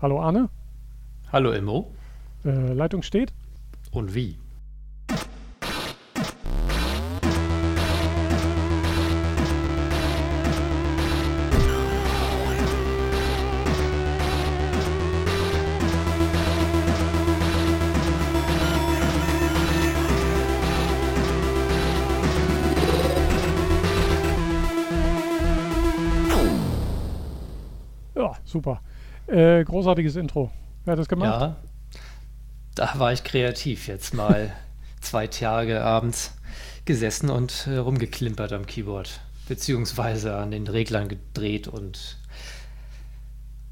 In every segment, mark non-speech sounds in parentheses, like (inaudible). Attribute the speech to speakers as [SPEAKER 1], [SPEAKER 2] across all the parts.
[SPEAKER 1] Hallo Arne.
[SPEAKER 2] Hallo Immo.
[SPEAKER 1] Äh, Leitung steht.
[SPEAKER 2] Und wie?
[SPEAKER 1] Ja, super. Äh, großartiges Intro. Wer hat das gemacht?
[SPEAKER 2] Ja, da war ich kreativ jetzt mal (laughs) zwei Tage abends gesessen und äh, rumgeklimpert am Keyboard, beziehungsweise an den Reglern gedreht und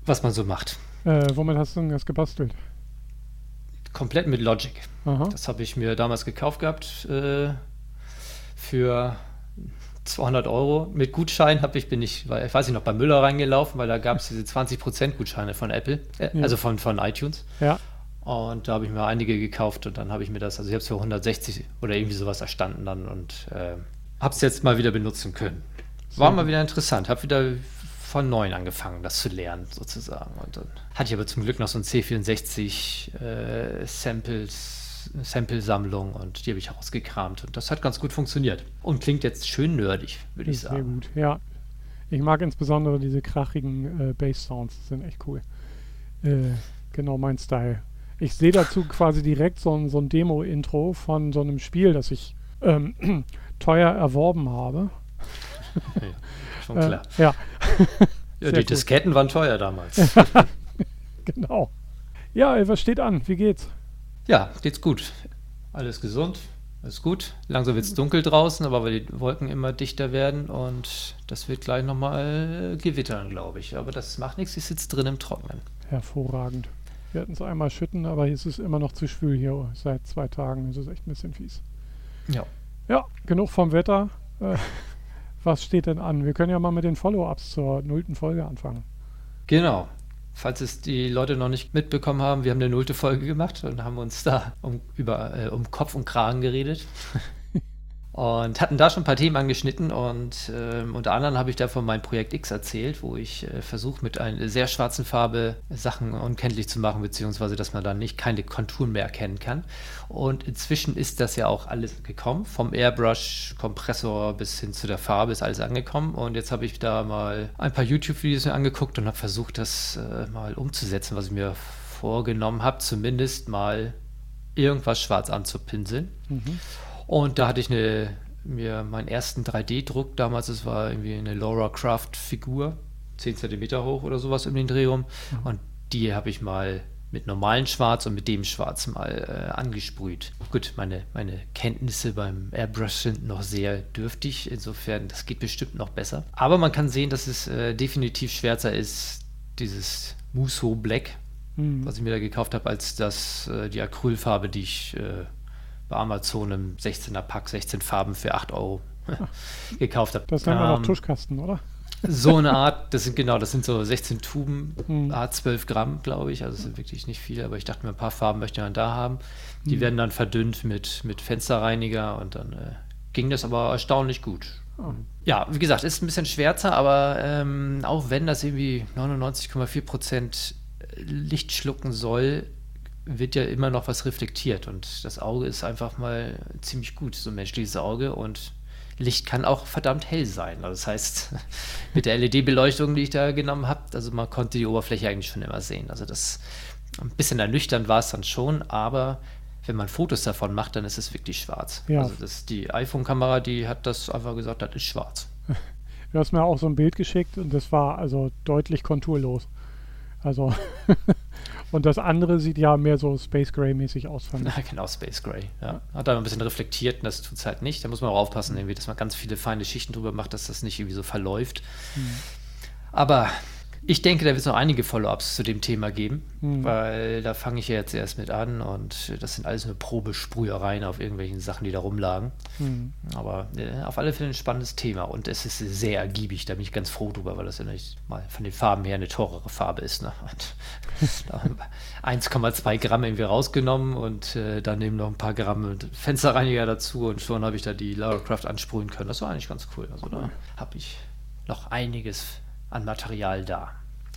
[SPEAKER 2] was man so macht.
[SPEAKER 1] Äh, womit hast du denn das gebastelt?
[SPEAKER 2] Komplett mit Logic.
[SPEAKER 1] Aha.
[SPEAKER 2] Das habe ich mir damals gekauft gehabt äh, für 200 Euro. Mit Gutschein habe ich, bin ich, ich weiß nicht, noch bei Müller reingelaufen, weil da gab es diese 20% Gutscheine von Apple, äh,
[SPEAKER 1] Ja.
[SPEAKER 2] also von, von iTunes.
[SPEAKER 1] Ja.
[SPEAKER 2] Und da habe ich mir einige gekauft und dann habe ich mir das, also ich habe es für 160 oder irgendwie sowas erstanden dann und äh, habe es jetzt mal wieder benutzen können. War mal wieder interessant, habe wieder von neuem angefangen, das zu lernen sozusagen. Und dann hatte ich aber zum Glück noch so ein C64 äh, Samples, Sample-Sammlung und die habe ich rausgekramt und das hat ganz gut funktioniert. Und klingt jetzt schön nerdig, würde ich
[SPEAKER 1] Sehr
[SPEAKER 2] sagen.
[SPEAKER 1] gut. Ja. Ich mag insbesondere diese krachigen äh, Bass-Sounds. Die sind echt cool. Äh, genau mein Style. Ich sehe dazu (laughs) quasi direkt so ein, so ein Demo-Intro von so einem Spiel, das ich ähm, (clears throat) teuer erworben habe.
[SPEAKER 2] Schon (laughs)
[SPEAKER 1] Äh,
[SPEAKER 2] klar.
[SPEAKER 1] ja, (laughs)
[SPEAKER 2] ja,
[SPEAKER 1] sehr
[SPEAKER 2] die
[SPEAKER 1] gut.
[SPEAKER 2] Disketten waren teuer damals.
[SPEAKER 1] genau. Ja, was steht an? Wie geht's?
[SPEAKER 2] Ja, geht's gut. Alles gesund, alles gut. Langsam wird's dunkel draußen, aber weil die Wolken immer dichter werden und das wird gleich nochmal gewittern, glaube ich. Aber das macht nichts, ich sitze drin im Trocknen.
[SPEAKER 1] Hervorragend. Wir hatten es einmal schütten, aber hier ist es immer noch zu schwül hier. Seit zwei Tagen ist es echt ein bisschen fies.
[SPEAKER 2] Ja.
[SPEAKER 1] Ja, genug vom Wetter. Äh, (laughs) was steht denn an? Wir können ja mal mit den Follow-ups zur nullten Folge anfangen.
[SPEAKER 2] Genau. Falls es die Leute noch nicht mitbekommen haben, wir haben eine nullte Folge gemacht und haben uns da um, über, äh, um Kopf und Kragen geredet. (laughs) Und hatten da schon ein paar Themen angeschnitten und ähm, unter anderem habe ich da von meinem Projekt X erzählt, wo ich äh, versuche mit einer sehr schwarzen Farbe Sachen unkenntlich zu machen, beziehungsweise dass man dann nicht keine Konturen mehr erkennen kann. Und inzwischen ist das ja auch alles gekommen, vom Airbrush, Kompressor bis hin zu der Farbe ist alles angekommen. Und jetzt habe ich da mal ein paar YouTube-Videos angeguckt und habe versucht, das äh, mal umzusetzen, was ich mir vorgenommen habe, zumindest mal irgendwas schwarz anzupinseln.
[SPEAKER 1] Mhm.
[SPEAKER 2] Und da hatte ich eine, mir meinen ersten 3D-Druck damals, es war irgendwie eine Laura Craft-Figur, 10 cm hoch oder sowas um den Dreh rum. Und die habe ich mal mit normalem Schwarz und mit dem Schwarz mal äh, angesprüht. Gut, meine, meine Kenntnisse beim Airbrush sind noch sehr dürftig, insofern, das geht bestimmt noch besser. Aber man kann sehen, dass es äh, definitiv schwärzer ist, dieses Muso Black,
[SPEAKER 1] Mhm.
[SPEAKER 2] was ich mir da gekauft habe, als das, äh, die Acrylfarbe, die ich äh, bei Amazon im 16er Pack, 16 Farben für 8 Euro gekauft habe.
[SPEAKER 1] Das nennt man auch
[SPEAKER 2] Ähm,
[SPEAKER 1] Tuschkasten, oder?
[SPEAKER 2] So eine Art, das sind genau, das sind so 16 Tuben,
[SPEAKER 1] Mhm.
[SPEAKER 2] A 12 Gramm, glaube ich. Also es sind wirklich nicht viele, aber ich dachte mir, ein paar Farben möchte man da haben. Die
[SPEAKER 1] Mhm.
[SPEAKER 2] werden dann verdünnt mit, mit Fensterreiniger und dann äh, ging das aber erstaunlich gut.
[SPEAKER 1] Ah.
[SPEAKER 2] Ja, wie gesagt, ist ein bisschen schwärzer, aber ähm, auch wenn das irgendwie 99,4 Prozent Licht schlucken soll, wird ja immer noch was reflektiert und das Auge ist einfach mal ziemlich gut, so ein menschliches Auge und Licht kann auch verdammt hell sein. Also das heißt, (laughs) mit der LED-Beleuchtung, die ich da genommen habe, also man konnte die Oberfläche eigentlich schon immer sehen. Also das ein bisschen ernüchternd war es dann schon, aber wenn man Fotos davon macht, dann ist es wirklich schwarz.
[SPEAKER 1] Ja.
[SPEAKER 2] Also das, die iPhone-Kamera, die hat das einfach gesagt, das ist schwarz. (laughs)
[SPEAKER 1] Du hast mir auch so ein Bild geschickt und das war also deutlich konturlos. Also, (laughs) und das andere sieht ja mehr so Space Gray mäßig aus, fand ich.
[SPEAKER 2] Ja, genau, Space Gray. Ja. Hat da ein bisschen reflektiert und das tut es halt nicht. Da muss man auch aufpassen, irgendwie, dass man ganz viele feine Schichten drüber macht, dass das nicht irgendwie so verläuft. Aber ich denke, da wird es noch einige Follow-ups zu dem Thema geben,
[SPEAKER 1] Mhm.
[SPEAKER 2] weil da fange ich ja jetzt erst mit an und das sind alles nur Probesprühereien auf irgendwelchen Sachen, die da rumlagen.
[SPEAKER 1] Hm.
[SPEAKER 2] Aber äh, auf alle Fälle ein spannendes Thema und es ist sehr ergiebig, da bin ich ganz froh drüber, weil das ja nicht mal von den Farben her eine teurere Farbe ist. Ne? Und (laughs) da haben wir 1,2 Gramm irgendwie rausgenommen und äh, dann eben noch ein paar Gramm Fensterreiniger dazu und schon habe ich da die Lara Croft ansprühen können. Das war eigentlich ganz cool. Also da habe ich noch einiges an Material da.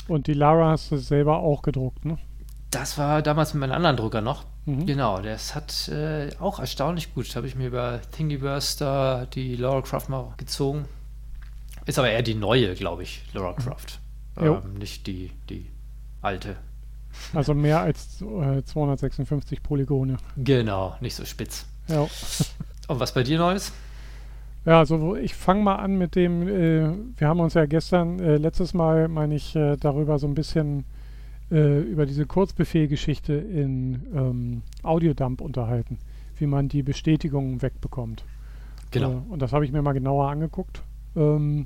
[SPEAKER 1] Und die Lara hast du selber auch gedruckt, ne?
[SPEAKER 2] Das war damals mit meinem anderen Drucker noch.
[SPEAKER 1] Mhm.
[SPEAKER 2] Genau, das hat äh, auch erstaunlich gut. Da habe ich mir über Thingiverse da die Laura Croft mal gezogen. Ist aber eher die neue, glaube ich, Laura Croft.
[SPEAKER 1] Jo.
[SPEAKER 2] Ähm, nicht die, die alte.
[SPEAKER 1] Also mehr als äh, 256 Polygone.
[SPEAKER 2] Genau, nicht so spitz.
[SPEAKER 1] Ja.
[SPEAKER 2] Und was bei dir Neues?
[SPEAKER 1] Ja, also ich fange mal an mit dem, äh, wir haben uns ja gestern, äh, letztes Mal, meine ich, äh, darüber so ein bisschen äh, über diese Kurzbefehlgeschichte in ähm, Audiodump unterhalten, wie man die Bestätigungen wegbekommt.
[SPEAKER 2] Genau.
[SPEAKER 1] Äh, und das habe ich mir mal genauer angeguckt. Ähm,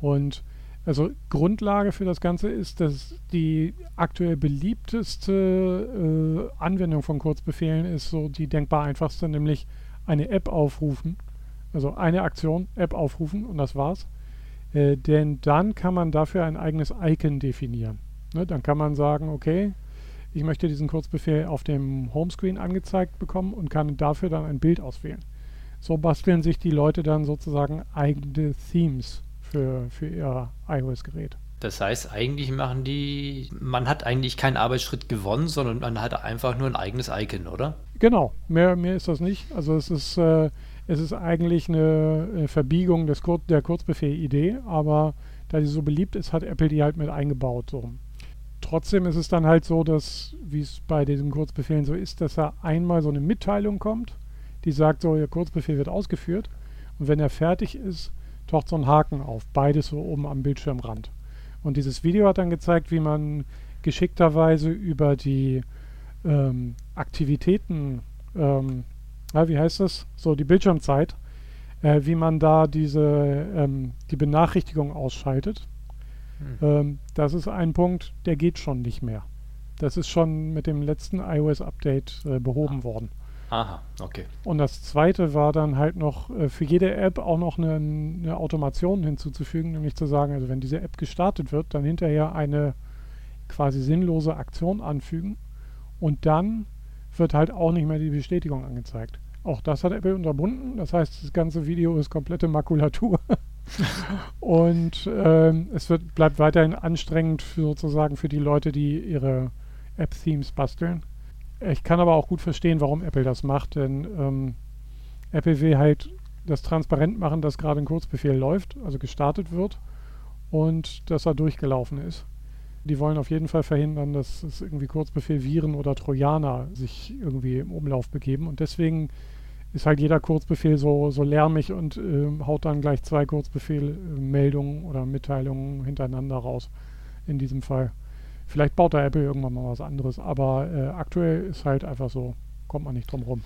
[SPEAKER 1] und also Grundlage für das Ganze ist, dass die aktuell beliebteste äh, Anwendung von Kurzbefehlen ist so die denkbar einfachste, nämlich eine App aufrufen. Also eine Aktion, App aufrufen und das war's. Äh, denn dann kann man dafür ein eigenes Icon definieren. Ne, dann kann man sagen, okay, ich möchte diesen Kurzbefehl auf dem Homescreen angezeigt bekommen und kann dafür dann ein Bild auswählen. So basteln sich die Leute dann sozusagen eigene Themes für, für ihr iOS-Gerät.
[SPEAKER 2] Das heißt, eigentlich machen die, man hat eigentlich keinen Arbeitsschritt gewonnen, sondern man hat einfach nur ein eigenes Icon, oder?
[SPEAKER 1] Genau, mehr, mehr ist das nicht. Also es ist, äh, es ist eigentlich eine, Verbiegung des Kur der Kurzbefehl-Idee, aber da die so beliebt ist, hat Apple die halt mit eingebaut. So. Trotzdem ist es dann halt so, dass, wie es bei diesen Kurzbefehlen so ist, dass da einmal so eine Mitteilung kommt, die sagt, so, Ihr Kurzbefehl wird ausgeführt. Und wenn er fertig ist, taucht so ein Haken auf, beides so oben am Bildschirmrand. Und dieses Video hat dann gezeigt, wie man geschickterweise über die ähm, Aktivitäten, ähm, ja, wie heißt das? So die Bildschirmzeit, äh, wie man da diese ähm, die Benachrichtigung ausschaltet.
[SPEAKER 2] Hm.
[SPEAKER 1] Ähm, das ist ein Punkt, der geht schon nicht mehr. Das ist schon mit dem letzten iOS-Update äh, behoben worden.
[SPEAKER 2] Aha, okay.
[SPEAKER 1] Und das zweite war dann halt noch äh, für jede App auch noch eine, eine Automation hinzuzufügen, nämlich zu sagen, also wenn diese App gestartet wird, dann hinterher eine quasi sinnlose Aktion anfügen und dann wird halt auch nicht mehr die Bestätigung angezeigt. Auch das hat Apple unterbunden. Das heißt, das ganze Video ist komplette Makulatur. (laughs) und ähm, es wird, bleibt weiterhin anstrengend für sozusagen für die Leute, die ihre App-Themes basteln. Ich kann aber auch gut verstehen, warum Apple das macht, denn ähm, Apple will halt das transparent machen, dass gerade ein Kurzbefehl läuft, also gestartet wird und dass er durchgelaufen ist. Die wollen auf jeden Fall verhindern, dass es irgendwie Kurzbefehl Viren oder Trojaner sich irgendwie im Umlauf begeben und deswegen ist halt jeder Kurzbefehl so, so lärmig und ähm, haut dann gleich zwei Kurzbefehl-Meldungen oder Mitteilungen hintereinander raus. In diesem Fall. Vielleicht baut da Apple irgendwann mal was anderes, aber äh, aktuell ist halt einfach so, kommt man nicht drum rum.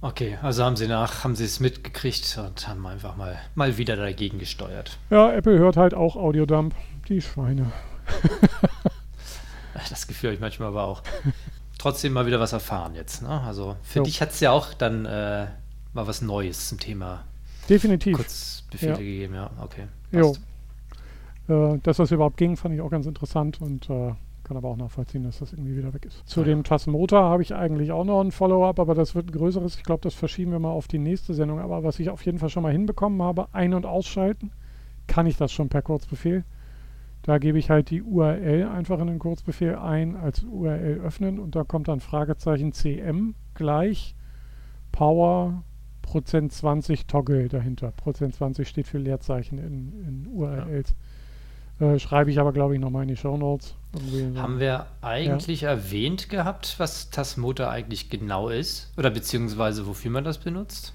[SPEAKER 2] Okay, also haben sie nach, haben sie es mitgekriegt und haben einfach mal, mal wieder dagegen gesteuert.
[SPEAKER 1] Ja, Apple hört halt auch Audiodump. Die Schweine. (laughs)
[SPEAKER 2] Das Gefühl habe ich manchmal aber auch. (laughs) Trotzdem mal wieder was erfahren jetzt. Ne? Also für
[SPEAKER 1] Jo.
[SPEAKER 2] dich hat es ja auch dann äh, mal was Neues zum Thema
[SPEAKER 1] Definitiv.
[SPEAKER 2] Kurzbefehle
[SPEAKER 1] Ja.
[SPEAKER 2] gegeben. Ja, okay.
[SPEAKER 1] Jo.
[SPEAKER 2] passt.
[SPEAKER 1] Äh, dass das überhaupt ging, fand ich auch ganz interessant und äh, kann aber auch nachvollziehen, dass das irgendwie wieder weg ist. Zu
[SPEAKER 2] ja.
[SPEAKER 1] dem Tassenmotor habe ich eigentlich auch noch ein Follow-up, aber das wird ein größeres. Ich glaube, das verschieben wir mal auf die nächste Sendung. Aber was ich auf jeden Fall schon mal hinbekommen habe, ein- und ausschalten, kann ich das schon per Kurzbefehl. Da gebe ich halt die URL einfach in den Kurzbefehl ein als URL öffnen und da kommt dann Fragezeichen CM gleich Power Prozent 20 Toggle dahinter. Prozent 20 steht für Leerzeichen in, in URLs. Äh, schreibe ich aber, glaube ich, nochmal in die Show Notes.
[SPEAKER 2] Haben wir eigentlich erwähnt gehabt, was Tasmotor eigentlich genau ist? Oder beziehungsweise wofür man das benutzt?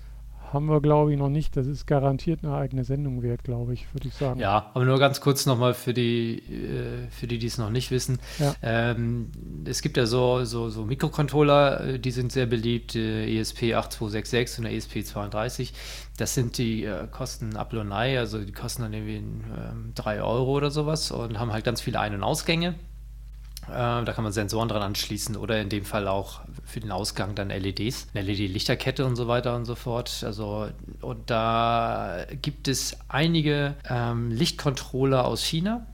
[SPEAKER 1] Haben wir, glaube ich, noch nicht. Das ist garantiert eine eigene Sendung wert, glaube ich, würde ich sagen.
[SPEAKER 2] Ja, aber nur ganz kurz nochmal für die, äh, für die, die es noch nicht wissen.
[SPEAKER 1] Ja.
[SPEAKER 2] Ähm, es gibt ja so, so, so Mikrocontroller, äh, die sind sehr beliebt, äh, ESP8266 und der ESP32. Das sind die äh, kosten Apple und Ei, also die kosten dann irgendwie ähm, 3 Euro oder sowas und haben halt ganz viele Ein- und Ausgänge. Äh, da kann man Sensoren dran anschließen oder in dem Fall auch für den Ausgang dann LEDs, eine LED-Lichterkette und so weiter und so fort. Also, und da gibt es einige ähm, Lichtcontroller aus China,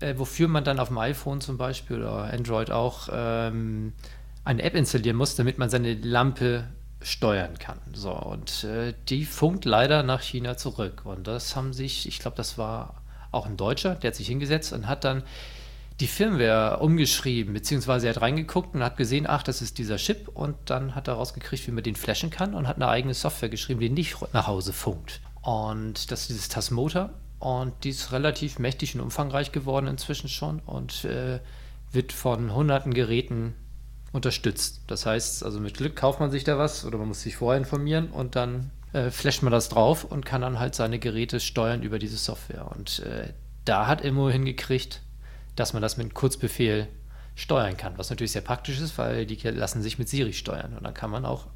[SPEAKER 2] äh, wofür man dann auf dem iPhone zum Beispiel oder Android auch ähm, eine App installieren muss, damit man seine Lampe steuern kann. So, und äh, die funkt leider nach China zurück. Und das haben sich, ich glaube, das war auch ein Deutscher, der hat sich hingesetzt und hat dann die Firmware umgeschrieben, beziehungsweise er hat reingeguckt und hat gesehen, ach, das ist dieser Chip und dann hat er rausgekriegt, wie man den flashen kann und hat eine eigene Software geschrieben, die nicht nach Hause funkt. Und das ist dieses Tasmotor und die ist relativ mächtig und umfangreich geworden inzwischen schon und äh, wird von hunderten Geräten unterstützt. Das heißt, also mit Glück kauft man sich da was oder man muss sich vorher informieren und dann äh, flasht man das drauf und kann dann halt seine Geräte steuern über diese Software. Und äh, da hat Immo hingekriegt, dass man das mit einem Kurzbefehl steuern kann, was natürlich sehr praktisch ist, weil die lassen sich mit Siri steuern. Und dann kann man auch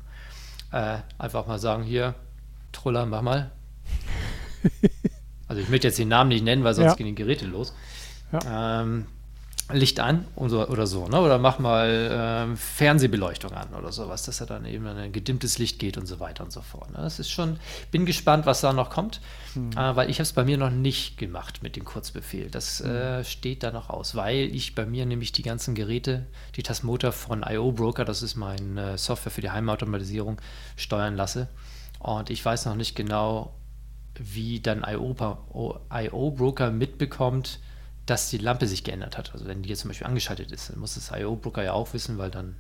[SPEAKER 2] äh, einfach mal sagen, hier, Troller, mach mal. (laughs) also ich möchte jetzt den Namen nicht nennen, weil sonst ja. gehen die Geräte los. Ja. Ähm, Licht an so, oder so, ne? Oder mach mal äh, Fernsehbeleuchtung an oder sowas, dass er dann eben in ein gedimmtes Licht geht und so weiter und so fort. Ne? Das ist schon, bin gespannt, was da noch kommt, hm. äh, weil ich habe es bei mir noch nicht gemacht mit dem Kurzbefehl. Das hm. äh, steht da noch aus, weil ich bei mir nämlich die ganzen Geräte, die Tasmotor von IO Broker, das ist meine Software für die Heimautomatisierung, steuern lasse. Und ich weiß noch nicht genau, wie dann IO Broker mitbekommt, dass die Lampe sich geändert hat. Also wenn die jetzt zum Beispiel angeschaltet ist, dann muss das IO-Broker ja auch wissen, weil dann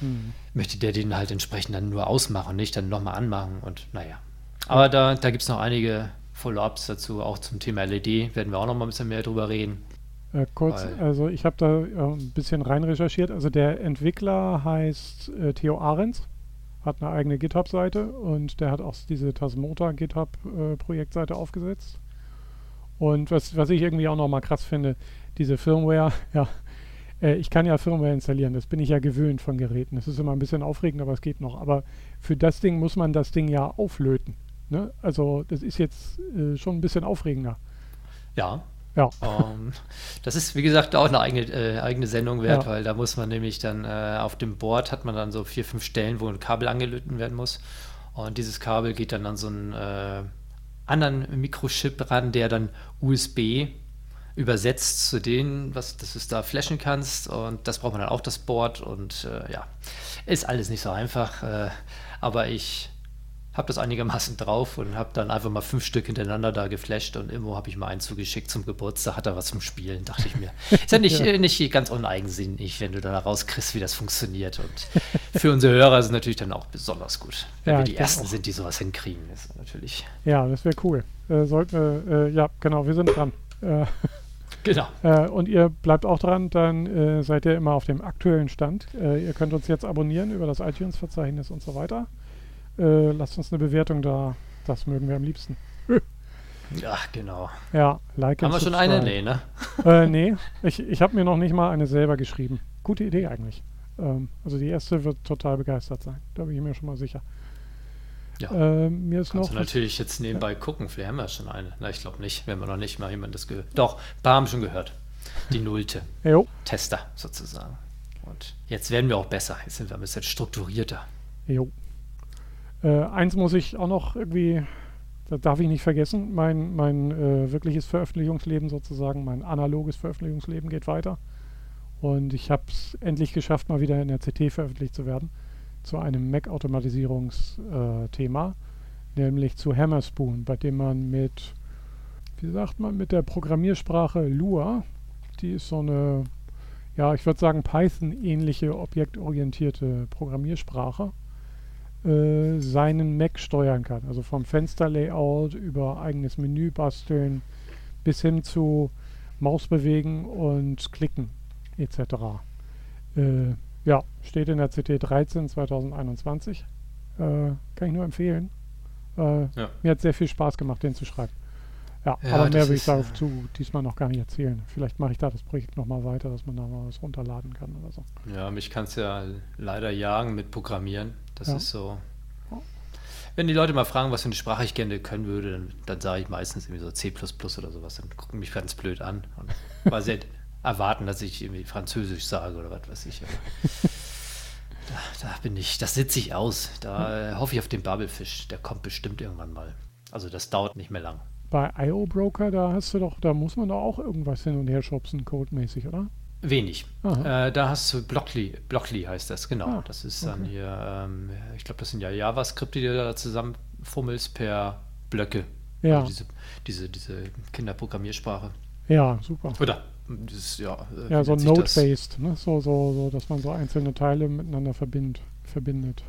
[SPEAKER 2] hm. möchte der den halt entsprechend dann nur ausmachen, nicht dann nochmal anmachen und naja. Aber da, da gibt es noch einige Follow-ups dazu, auch zum Thema LED, werden wir auch noch mal ein bisschen mehr drüber reden.
[SPEAKER 1] Äh, kurz, weil, also ich habe da äh, ein bisschen rein recherchiert. Also der Entwickler heißt äh, Theo Ahrens, hat eine eigene GitHub-Seite und der hat auch diese Tasmota GitHub-Projektseite äh, aufgesetzt. Und was, was ich irgendwie auch nochmal krass finde, diese Firmware, (laughs) ja, äh, ich kann ja Firmware installieren, das bin ich ja gewöhnt von Geräten. Das ist immer ein bisschen aufregend, aber es geht noch. Aber für das Ding muss man das Ding ja auflöten. Ne? Also das ist jetzt äh, schon ein bisschen aufregender.
[SPEAKER 2] Ja. Ja. Um, ähm, das ist, wie gesagt, auch eine eigene, äh, eigene Sendung wert, ja. weil da muss man nämlich dann äh, auf dem Board hat man dann so vier, fünf Stellen, wo ein Kabel angelöten werden muss. Und dieses Kabel geht dann an so ein äh, anderen Mikrochip ran, der dann USB übersetzt zu denen, was dass du es da flashen kannst. Und das braucht man dann auch das Board. Und äh, ja, ist alles nicht so einfach. Äh, aber ich habe das einigermaßen drauf und habe dann einfach mal fünf Stück hintereinander da geflasht und Immo habe ich mal einen zugeschickt zum Geburtstag, hat er was zum Spielen, dachte ich mir. Ist ja nicht, (laughs) ja. Äh, nicht ganz uneigensinnig, wenn du da rauskriegst, wie das funktioniert und für unsere Hörer ist es natürlich dann auch besonders gut, wenn ja, wir die Ersten auch. sind, die sowas hinkriegen, ist natürlich.
[SPEAKER 1] Ja, das wäre cool. Äh, sollten äh, ja, genau, wir sind dran. Äh,
[SPEAKER 2] Genau. (laughs)
[SPEAKER 1] Äh, und ihr bleibt auch dran, dann äh, seid ihr immer auf dem aktuellen Stand. Ihr könnt uns jetzt abonnieren über das iTunes-Verzeichnis und so weiter. Äh, lasst uns eine Bewertung da. Das mögen wir am liebsten. (laughs)
[SPEAKER 2] Ja, genau.
[SPEAKER 1] Ja, like
[SPEAKER 2] Haben wir schon eine? Nee, ne? (laughs)
[SPEAKER 1] äh, nee, ich, ich habe mir noch nicht mal eine selber geschrieben. Gute Idee eigentlich. Ähm, also die erste wird total begeistert sein. Da bin ich mir schon mal sicher.
[SPEAKER 2] Ja. Äh, mir ist Kannst noch. Du natürlich jetzt nebenbei ja. gucken. Vielleicht haben wir schon eine. Na, ich glaube nicht. Wenn wir noch nicht mal jemand das gehört. Doch, ein paar haben schon gehört. Die Nullte. (laughs)
[SPEAKER 1] jo.
[SPEAKER 2] Tester sozusagen. Und jetzt werden wir auch besser. Jetzt sind wir ein bisschen strukturierter.
[SPEAKER 1] Jo. Äh, eins muss ich auch noch irgendwie, das darf ich nicht vergessen, mein, mein äh, wirkliches Veröffentlichungsleben sozusagen, mein analoges Veröffentlichungsleben geht weiter. Und ich habe es endlich geschafft, mal wieder in der CT veröffentlicht zu werden, zu einem Mac-Automatisierungsthema, äh, nämlich zu Hammerspoon, bei dem man mit, wie sagt man, mit der Programmiersprache Lua, die ist so eine, ja, ich würde sagen Python-ähnliche objektorientierte Programmiersprache, äh, seinen Mac steuern kann. Also vom Fensterlayout über eigenes Menü basteln bis hin zu Maus bewegen und klicken etc. Äh, ja, steht in der CT 13 2021. Äh, kann ich nur empfehlen. Äh, ja. Mir hat sehr viel Spaß gemacht, den zu schreiben. Ja, ja aber mehr will ich dazu diesmal noch gar nicht erzählen. Vielleicht mache ich da das Projekt nochmal weiter, dass man da mal was runterladen kann oder so.
[SPEAKER 2] Ja, mich kann es ja leider jagen mit Programmieren. Das ja. ist so. Wenn die Leute mal fragen, was für eine Sprache ich gerne können würde, dann, dann sage ich meistens irgendwie so C oder sowas. Dann gucken mich ganz blöd an. Und, weil sie (laughs) erwarten, dass ich irgendwie Französisch sage oder was weiß ich. (laughs) da, da, bin ich, das sitze ich aus. Da äh, hoffe ich auf den Bubblefish. Der kommt bestimmt irgendwann mal. Also das dauert nicht mehr lang.
[SPEAKER 1] Bei IO Broker, da hast du doch, da muss man doch auch irgendwas hin und her schubsen, codemäßig, oder?
[SPEAKER 2] Wenig. Äh, da hast du Blockly, Blockly heißt das, genau. Ah, das ist dann okay. hier, ähm, ich glaube, das sind ja JavaScript, die du da zusammenfummelst per Blöcke.
[SPEAKER 1] Ja.
[SPEAKER 2] Also diese, diese, diese Kinderprogrammiersprache.
[SPEAKER 1] Ja, super.
[SPEAKER 2] Oder ist, ja, äh,
[SPEAKER 1] Ja, so? Node-based, ne? So, so, so, dass man so einzelne Teile miteinander verbind, verbindet.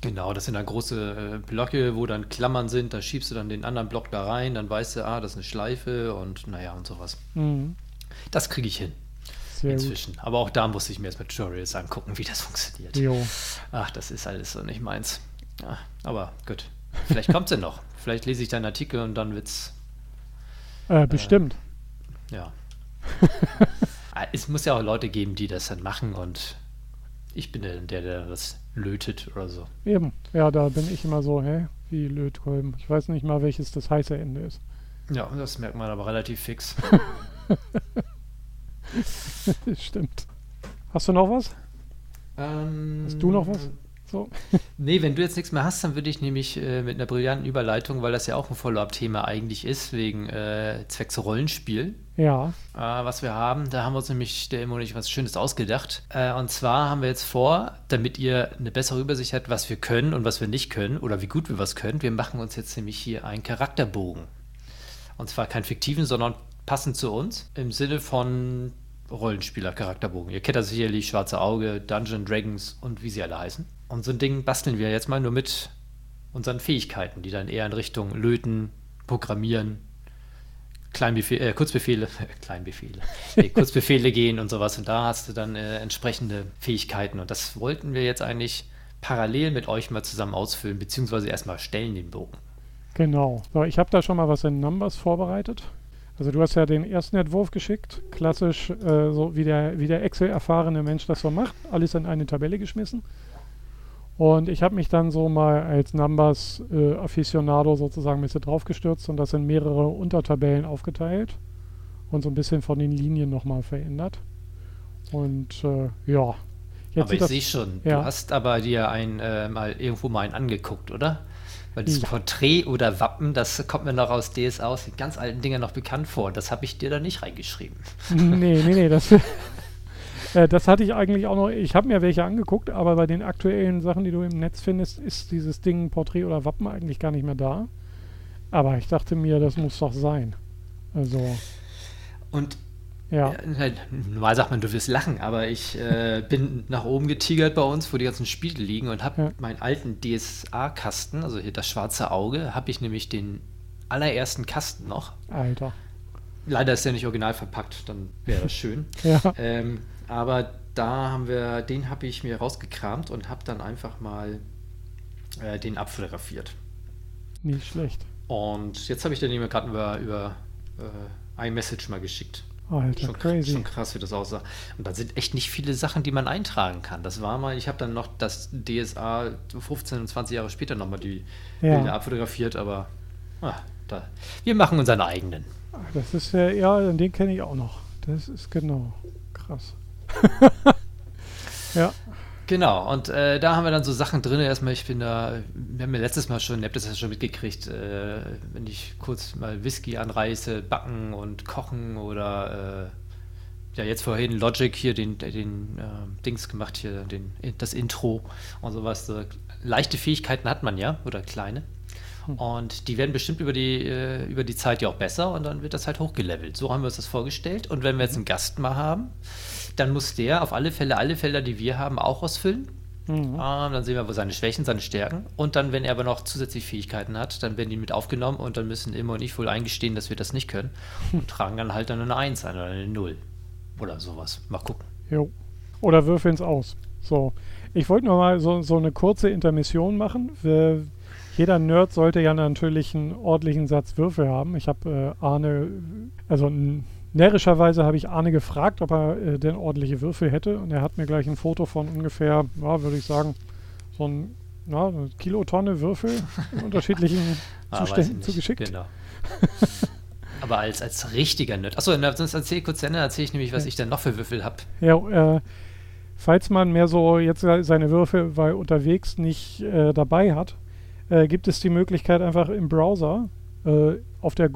[SPEAKER 2] Genau, das sind dann große äh, Blöcke, wo dann Klammern sind, da schiebst du dann den anderen Block da rein, dann weißt du, ah, das ist eine Schleife und naja und sowas.
[SPEAKER 1] Mhm.
[SPEAKER 2] Das kriege ich hin
[SPEAKER 1] Sehr gut.
[SPEAKER 2] inzwischen. Aber auch da musste ich mir erstmal Tutorials angucken, wie das funktioniert.
[SPEAKER 1] Jo.
[SPEAKER 2] Ach, das ist alles so nicht meins. Ja, aber gut. Vielleicht kommt es ja noch. (laughs) Vielleicht lese ich deinen Artikel und dann wird's,
[SPEAKER 1] Äh, bestimmt.
[SPEAKER 2] ja. (laughs) Ah, es muss ja auch Leute geben, die das dann machen und ich bin der, der das lötet oder so.
[SPEAKER 1] Eben. Ja, da bin ich immer so, hä? Wie Lötkolben. Ich weiß nicht mal, welches das heiße Ende ist.
[SPEAKER 2] Ja, das merkt man aber relativ fix. (laughs)
[SPEAKER 1] Stimmt. Hast du noch was?
[SPEAKER 2] Ähm,
[SPEAKER 1] Hast du noch was? So. (laughs)
[SPEAKER 2] Nee, wenn du jetzt nichts mehr hast, dann würde ich nämlich äh, mit einer brillanten Überleitung, weil das ja auch ein Follow-up-Thema eigentlich ist, wegen äh, zwecks Rollenspiel,
[SPEAKER 1] Ja.
[SPEAKER 2] äh, was wir haben. Da haben wir uns nämlich der Immo und ich was Schönes ausgedacht. Äh, und zwar haben wir jetzt vor, damit ihr eine bessere Übersicht habt, was wir können und was wir nicht können oder wie gut wir was können, wir machen uns jetzt nämlich hier einen Charakterbogen. Und zwar keinen fiktiven, sondern passend zu uns im Sinne von Rollenspieler-Charakterbogen. Ihr kennt das sicherlich, Schwarze Auge, Dungeon Dragons und wie sie alle heißen. Und so ein Ding basteln wir jetzt mal nur mit unseren Fähigkeiten, die dann eher in Richtung Löten, Programmieren, Kleinbefehle, äh, Kurzbefehle, (laughs) Kleinbefehle, nee, (laughs) Kurzbefehle gehen und sowas. Und da hast du dann äh, entsprechende Fähigkeiten. Und das wollten wir jetzt eigentlich parallel mit euch mal zusammen ausfüllen, beziehungsweise erstmal stellen den Bogen.
[SPEAKER 1] Genau. So, ich habe da schon mal was in Numbers vorbereitet. Also du hast ja den ersten Entwurf geschickt, klassisch äh, so wie der, wie der Excel-erfahrene Mensch das so macht, alles in eine Tabelle geschmissen. Und ich habe mich dann so mal als Numbers äh, Aficionado sozusagen ein bisschen draufgestürzt und das in mehrere Untertabellen aufgeteilt und so ein bisschen von den Linien nochmal verändert. Und äh, ja, jetzt
[SPEAKER 2] aber ich sehe schon,
[SPEAKER 1] ja.
[SPEAKER 2] du hast aber dir ein, äh, mal irgendwo mal einen angeguckt, oder? Weil dieses
[SPEAKER 1] Ja.
[SPEAKER 2] Porträt oder Wappen, das kommt mir noch aus DSA, aus den ganz alten Dingen noch bekannt vor. Das habe ich dir da nicht reingeschrieben.
[SPEAKER 1] nee, nee, nee, das, (laughs) äh, das hatte ich eigentlich auch noch. Ich habe mir welche angeguckt, aber bei den aktuellen Sachen, die du im Netz findest, ist dieses Ding Porträt oder Wappen eigentlich gar nicht mehr da. Aber ich dachte mir, das muss doch sein. Also,
[SPEAKER 2] Und
[SPEAKER 1] ja.
[SPEAKER 2] äh, normal sagt man, du wirst lachen, aber ich äh, bin nach oben getigert bei uns, wo die ganzen Spiele liegen und habe
[SPEAKER 1] Ja.
[SPEAKER 2] meinen alten DSA-Kasten, also hier das schwarze Auge, habe ich nämlich den allerersten Kasten noch.
[SPEAKER 1] Alter.
[SPEAKER 2] Leider ist der nicht original verpackt, dann wäre das schön. (laughs)
[SPEAKER 1] Ja.
[SPEAKER 2] Ähm, aber da haben wir, den habe ich mir rausgekramt und habe dann einfach mal äh, den abfotografiert.
[SPEAKER 1] Nicht schlecht.
[SPEAKER 2] Und jetzt habe ich den mir gerade über, über äh, iMessage mal geschickt.
[SPEAKER 1] Alter,
[SPEAKER 2] Schon,
[SPEAKER 1] crazy.
[SPEAKER 2] schon krass, wie das aussah. Und da sind echt nicht viele Sachen, die man eintragen kann. Das war mal, ich habe dann noch das DSA 15 und 20 Jahre später nochmal die Bilder
[SPEAKER 1] Ja,
[SPEAKER 2] abfotografiert, aber ah, da, wir machen unseren eigenen.
[SPEAKER 1] das ist ja, ja, den kenne ich auch noch. Das ist genau krass. (laughs) ja,
[SPEAKER 2] Genau, und äh, da haben wir dann so Sachen drin. Erstmal, ich bin da, wir haben ja letztes Mal schon, ihr habt das ja schon mitgekriegt, äh, wenn ich kurz mal Whisky anreiße, backen und kochen oder äh, ja, jetzt vorhin Logic hier den, den äh, Dings gemacht, hier den, das Intro und sowas. So leichte Fähigkeiten hat man ja, oder kleine. Und die werden bestimmt über die, äh, über die Zeit ja auch besser und dann wird das halt hochgelevelt. So haben wir uns das vorgestellt. Und wenn wir jetzt einen Gast mal haben, dann muss der auf alle Fälle alle Felder, die wir haben, auch ausfüllen.
[SPEAKER 1] mhm.
[SPEAKER 2] Ähm, dann sehen wir, wo seine Schwächen, seine Stärken. Und dann, wenn er aber noch zusätzlich Fähigkeiten hat, dann werden die mit aufgenommen und dann müssen immer und ich wohl eingestehen, dass wir das nicht können. Und tragen dann halt dann eine 1 ein oder eine 0. Oder sowas. Mal gucken.
[SPEAKER 1] Jo. Oder würfeln's aus. So. Ich wollte nur mal so, so eine kurze Intermission machen. Wir, jeder Nerd sollte ja natürlich einen ordentlichen Satz Würfel haben. Ich habe äh, Arne, also n- närrischerweise habe ich Arne gefragt, ob er äh, denn ordentliche Würfel hätte. Und er hat mir gleich ein Foto von ungefähr, ja, würde ich sagen, so ein na, eine Kilotonne Würfel in unterschiedlichen (laughs)
[SPEAKER 2] Ah, ich
[SPEAKER 1] Zuständen
[SPEAKER 2] nicht.
[SPEAKER 1] zugeschickt.
[SPEAKER 2] Genau. (laughs) aber als, als richtiger Nerd. Achso, sonst erzähl kurz zu Ende, erzähle ich nämlich, was
[SPEAKER 1] Ja.
[SPEAKER 2] ich denn noch für Würfel habe.
[SPEAKER 1] Ja, äh, falls man mehr so jetzt seine Würfel weil unterwegs nicht äh, dabei hat, äh, gibt es die Möglichkeit einfach im Browser äh, auf der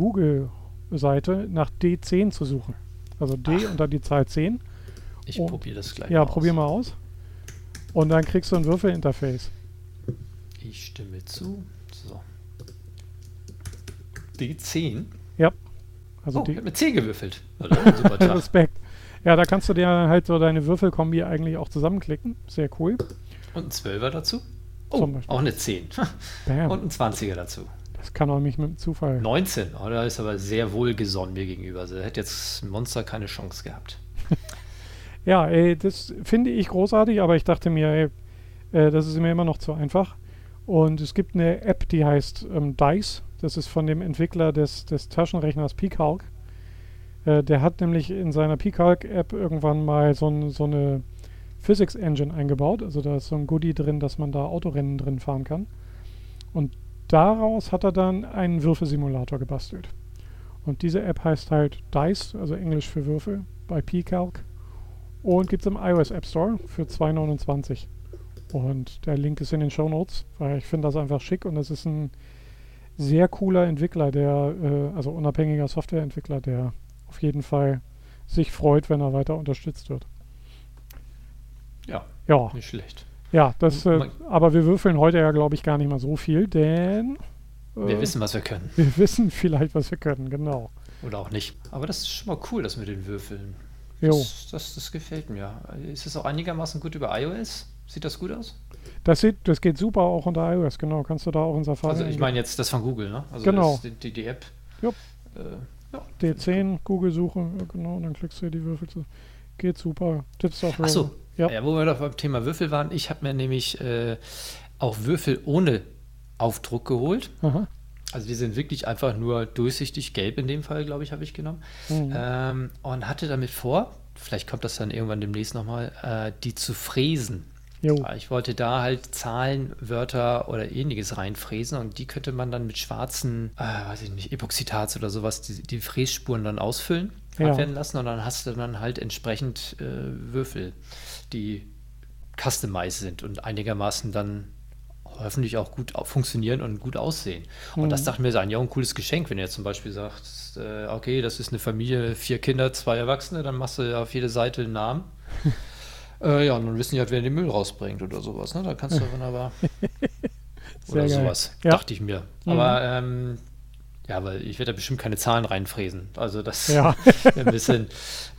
[SPEAKER 1] Google-Seite nach D10 zu suchen. Also D
[SPEAKER 2] Ach.
[SPEAKER 1] und dann die Zahl 10.
[SPEAKER 2] Ich probiere das gleich
[SPEAKER 1] Ja,
[SPEAKER 2] mal
[SPEAKER 1] probier
[SPEAKER 2] aus.
[SPEAKER 1] mal aus. Und dann kriegst du ein Würfelinterface.
[SPEAKER 2] Ich stimme zu. So. D10.
[SPEAKER 1] Also
[SPEAKER 2] oh,
[SPEAKER 1] die,
[SPEAKER 2] ich hab mit 10 gewürfelt. (laughs) Super.
[SPEAKER 1] Respekt. Ja, da kannst du dir halt so deine Würfelkombi eigentlich auch zusammenklicken. Sehr cool.
[SPEAKER 2] Und ein 12er dazu. Oh, auch eine 10.
[SPEAKER 1] Bam.
[SPEAKER 2] Und ein 20er dazu.
[SPEAKER 1] Das kann auch nicht mit dem Zufall.
[SPEAKER 2] 19. Oh, da ist aber sehr wohlgesonnen mir gegenüber. Also hätte jetzt ein Monster keine Chance gehabt. (laughs)
[SPEAKER 1] Ja, ey, das finde ich großartig, aber ich dachte mir, ey, äh, das ist mir immer noch zu einfach. Und es gibt eine App, die heißt ähm, Dice. Das ist von dem Entwickler des, des Taschenrechners Peacock. Äh, der hat nämlich in seiner Peacock-App irgendwann mal so, ein, so eine Physics Engine eingebaut. Also da ist so ein Goodie drin, dass man da Autorennen drin fahren kann. Und daraus hat er dann einen Würfelsimulator gebastelt. Und diese App heißt halt Dice, also Englisch für Würfel, bei Peacock. Und gibt es im iOS App Store für 2,29. Und der Link ist in den Show Notes, weil ich finde das einfach schick und das ist ein sehr cooler Entwickler, der, äh, also unabhängiger Softwareentwickler, der auf jeden Fall sich freut, wenn er weiter unterstützt wird.
[SPEAKER 2] Ja,
[SPEAKER 1] Ja,
[SPEAKER 2] nicht schlecht.
[SPEAKER 1] Ja, das, äh, aber wir würfeln heute ja, glaube ich, gar nicht mal so viel, denn
[SPEAKER 2] Wir
[SPEAKER 1] äh,
[SPEAKER 2] wissen, was wir können.
[SPEAKER 1] wir (laughs) wissen vielleicht, was wir können, genau.
[SPEAKER 2] Oder auch nicht. Aber das ist schon mal cool, das mit den Würfeln.
[SPEAKER 1] Jo.
[SPEAKER 2] Das, das, das gefällt mir. Ist es auch einigermaßen gut über iOS? Sieht das gut aus?
[SPEAKER 1] Das, sieht, das geht super auch unter iOS, genau. Kannst du da auch in Safari
[SPEAKER 2] Also ich meine jetzt das von Google, ne? Also
[SPEAKER 1] Genau.
[SPEAKER 2] das, die, die, App.
[SPEAKER 1] Jupp.
[SPEAKER 2] Äh, ja.
[SPEAKER 1] D10, Google-Suche, genau, und dann klickst du hier die Würfel zu. Geht super. Tipps auf
[SPEAKER 2] Ach so.
[SPEAKER 1] Ja.
[SPEAKER 2] Ja. wo wir doch beim Thema Würfel waren, ich habe mir nämlich äh, auch Würfel ohne Aufdruck geholt.
[SPEAKER 1] Aha.
[SPEAKER 2] Also die sind wirklich einfach nur durchsichtig gelb in dem Fall, glaube ich, habe ich genommen.
[SPEAKER 1] Mhm.
[SPEAKER 2] Ähm, und hatte damit vor, vielleicht kommt das dann irgendwann demnächst nochmal, äh, die zu fräsen.
[SPEAKER 1] Jo.
[SPEAKER 2] Ich wollte da halt Zahlen, Wörter oder ähnliches reinfräsen und die könnte man dann mit schwarzen, äh, weiß ich nicht, Epoxidharz oder sowas, die, die Frässpuren dann ausfüllen,
[SPEAKER 1] Ja.
[SPEAKER 2] abwerten lassen und dann hast du dann halt entsprechend äh, Würfel, die customized sind und einigermaßen dann hoffentlich auch gut funktionieren und gut aussehen. Und das
[SPEAKER 1] Mhm.
[SPEAKER 2] dachte ich mir, ist eigentlich auch ein cooles Geschenk, wenn jetzt zum Beispiel sagst, äh, okay, das ist eine Familie, vier Kinder, zwei Erwachsene, dann machst du auf jede Seite einen Namen. (laughs) äh, ja, und dann wissen die halt, wer den Müll rausbringt oder sowas. Ne? Da kannst du (laughs) wunderbar. Oder
[SPEAKER 1] geil.
[SPEAKER 2] sowas,
[SPEAKER 1] Ja.
[SPEAKER 2] dachte ich mir.
[SPEAKER 1] Mhm.
[SPEAKER 2] Aber ähm, ja, weil ich werde da bestimmt keine Zahlen reinfräsen. Also das
[SPEAKER 1] Ja. (laughs)
[SPEAKER 2] ein bisschen,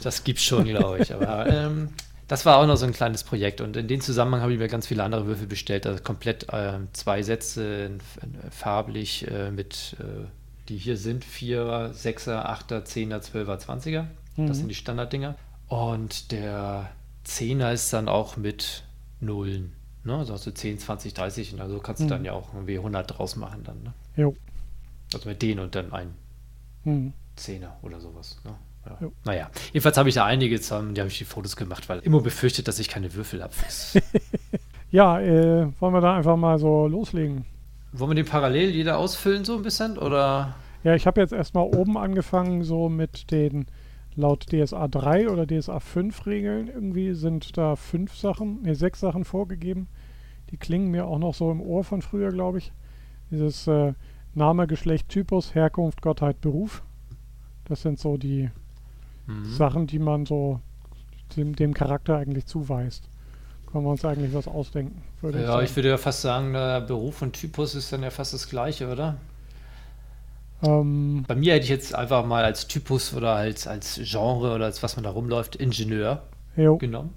[SPEAKER 2] das gibt's schon, glaube ich. Aber ähm, das war auch noch so ein kleines Projekt. Und in dem Zusammenhang habe ich mir ganz viele andere Würfel bestellt. Also komplett ähm, zwei Sätze farblich äh, mit, äh, die hier sind: Vierer, Sechser, Achter, Zehner, Zwölfer, Zwanziger.
[SPEAKER 1] Mhm.
[SPEAKER 2] Das sind die Standarddinger. Und der Zehner ist dann auch mit Nullen. Ne? Also hast du 10, 20, 30 und also kannst du
[SPEAKER 1] Mhm.
[SPEAKER 2] dann ja auch irgendwie 100 draus machen dann. Ne?
[SPEAKER 1] Jo.
[SPEAKER 2] Also mit denen und dann ein
[SPEAKER 1] Mhm.
[SPEAKER 2] Zehner oder sowas. Ne? Ja. Naja, jedenfalls habe ich da einige zusammen, die habe ich die Fotos gemacht, weil immer befürchtet, dass ich keine Würfel habe. (laughs)
[SPEAKER 1] Ja, äh, wollen wir da einfach mal so loslegen?
[SPEAKER 2] Wollen wir den parallel jeder ausfüllen so ein bisschen? Oder?
[SPEAKER 1] Ja, ich habe jetzt erstmal oben angefangen, so mit den laut DSA 3 oder DSA 5 Regeln. Irgendwie sind da fünf Sachen, ne, sechs Sachen vorgegeben. Die klingen mir auch noch so im Ohr von früher, glaube ich. Dieses äh, Name, Geschlecht, Typus, Herkunft, Gottheit, Beruf. Das sind so die
[SPEAKER 2] Mhm.
[SPEAKER 1] Sachen, die man so dem, dem Charakter eigentlich zuweist. Können wir uns eigentlich was ausdenken, würde ich
[SPEAKER 2] Ja,
[SPEAKER 1] sagen.
[SPEAKER 2] ich würde ja fast sagen, der Beruf und Typus ist dann ja fast das gleiche, oder?
[SPEAKER 1] ähm,
[SPEAKER 2] Bei mir hätte ich jetzt einfach mal als Typus oder als, als Genre oder als was man da rumläuft, Ingenieur
[SPEAKER 1] jo.
[SPEAKER 2] genommen.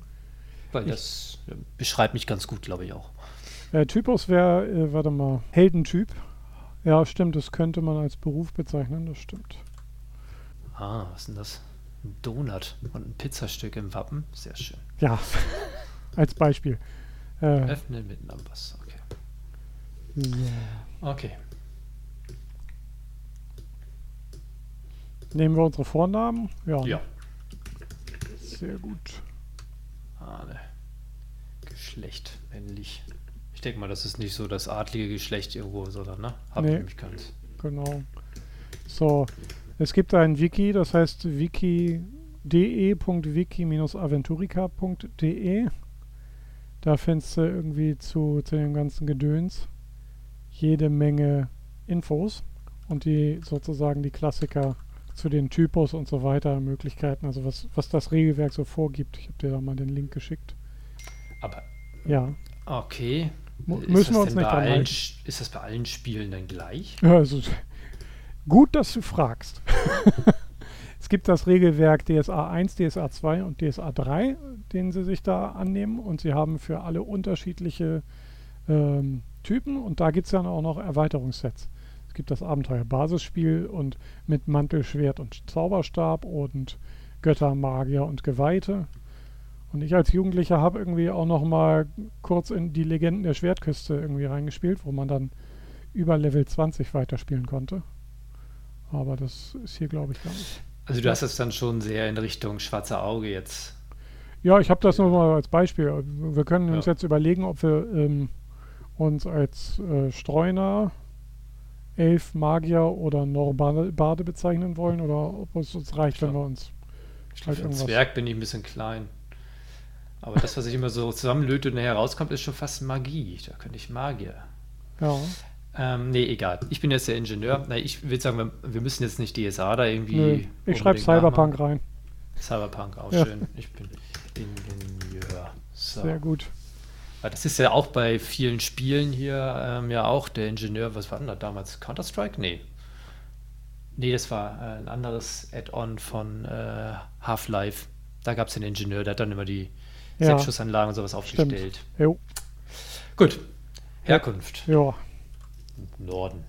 [SPEAKER 2] Weil
[SPEAKER 1] Ich-
[SPEAKER 2] das äh, beschreibt mich ganz gut, glaube ich auch.
[SPEAKER 1] Äh, Typus wäre, äh, warte mal, Heldentyp. Ja, stimmt, das könnte man als Beruf bezeichnen, das stimmt.
[SPEAKER 2] Ah, was ist denn das? Ein Donut und ein Pizzastück im Wappen. Sehr schön.
[SPEAKER 1] Ja, (laughs) als Beispiel. Äh,
[SPEAKER 2] Öffnen mit Amboss. Okay.
[SPEAKER 1] so.
[SPEAKER 2] Okay.
[SPEAKER 1] Nehmen wir unsere Vornamen? Ja,
[SPEAKER 2] Ja.
[SPEAKER 1] sehr gut.
[SPEAKER 2] Ah, ne. Geschlecht, männlich. Denke mal, das ist nicht so das adlige Geschlecht irgendwo, sondern, ne? Hab
[SPEAKER 1] Nee.
[SPEAKER 2] ich nämlich keins.
[SPEAKER 1] Genau. So, es gibt ein Wiki, das heißt wiki.de.wiki-aventurica.de. Da findest du irgendwie zu, zu dem ganzen Gedöns jede Menge Infos und die sozusagen die Klassiker zu den Typus und so weiter, Möglichkeiten, also was, was das Regelwerk so vorgibt. Ich habe dir da mal den Link geschickt.
[SPEAKER 2] Aber,
[SPEAKER 1] Ja,
[SPEAKER 2] okay.
[SPEAKER 1] Müssen
[SPEAKER 2] das
[SPEAKER 1] wir uns nicht
[SPEAKER 2] bei
[SPEAKER 1] dran
[SPEAKER 2] allen, Ist das bei allen Spielen dann gleich?
[SPEAKER 1] also gut, dass du fragst. (laughs) Es gibt das Regelwerk DSA 1, DSA 2 und DSA 3, den sie sich da annehmen. Und sie haben für alle unterschiedliche ähm, Typen. Und da gibt es dann auch noch Erweiterungssets. Es gibt das Abenteuer-Basisspiel und mit Mantel, Schwert und Zauberstab und Götter, Magier und Geweihte. Und ich als Jugendlicher habe irgendwie auch noch mal kurz in die Legenden der Schwertküste irgendwie reingespielt, wo man dann über Level 20 weiterspielen konnte. Aber das ist hier, glaube ich, gar nicht.
[SPEAKER 2] Also du hast es dann schon sehr in Richtung schwarzer Auge jetzt.
[SPEAKER 1] Ja, ich habe das nur mal als Beispiel. Wir können uns
[SPEAKER 2] Ja.
[SPEAKER 1] jetzt überlegen, ob wir ähm, uns als äh, Streuner, Elf, Magier oder Norbade bezeichnen wollen oder ob es uns reicht, wenn
[SPEAKER 2] Klar.
[SPEAKER 1] wir uns
[SPEAKER 2] Ich
[SPEAKER 1] Halt
[SPEAKER 2] Für. Zwerg bin ich ein bisschen klein. Aber das, was ich immer so zusammenlöte und nachher rauskommt, ist schon fast Magie. Da könnte ich Magier.
[SPEAKER 1] ja.
[SPEAKER 2] Ähm, nee, egal. Ich bin jetzt der Ingenieur. Na, ich würde sagen, wir, wir müssen jetzt nicht DSA da irgendwie.
[SPEAKER 1] Nö, ich schreibe Cyberpunk
[SPEAKER 2] nachmachen.
[SPEAKER 1] rein.
[SPEAKER 2] Cyberpunk, auch
[SPEAKER 1] Ja.
[SPEAKER 2] schön. Ich bin Ingenieur. So.
[SPEAKER 1] Sehr gut.
[SPEAKER 2] Ja, Das ist ja auch bei vielen Spielen hier ähm, ja auch der Ingenieur. Was war denn da damals? Counter-Strike? Nee. Nee, das war äh, ein anderes Add-on von äh, Half-Life. Da gab es den Ingenieur, der hat dann immer die
[SPEAKER 1] Ja.
[SPEAKER 2] Selbstschussanlagen und sowas
[SPEAKER 1] Stimmt.
[SPEAKER 2] aufgestellt.
[SPEAKER 1] Jo.
[SPEAKER 2] Gut. Herkunft.
[SPEAKER 1] Ja.
[SPEAKER 2] Norden.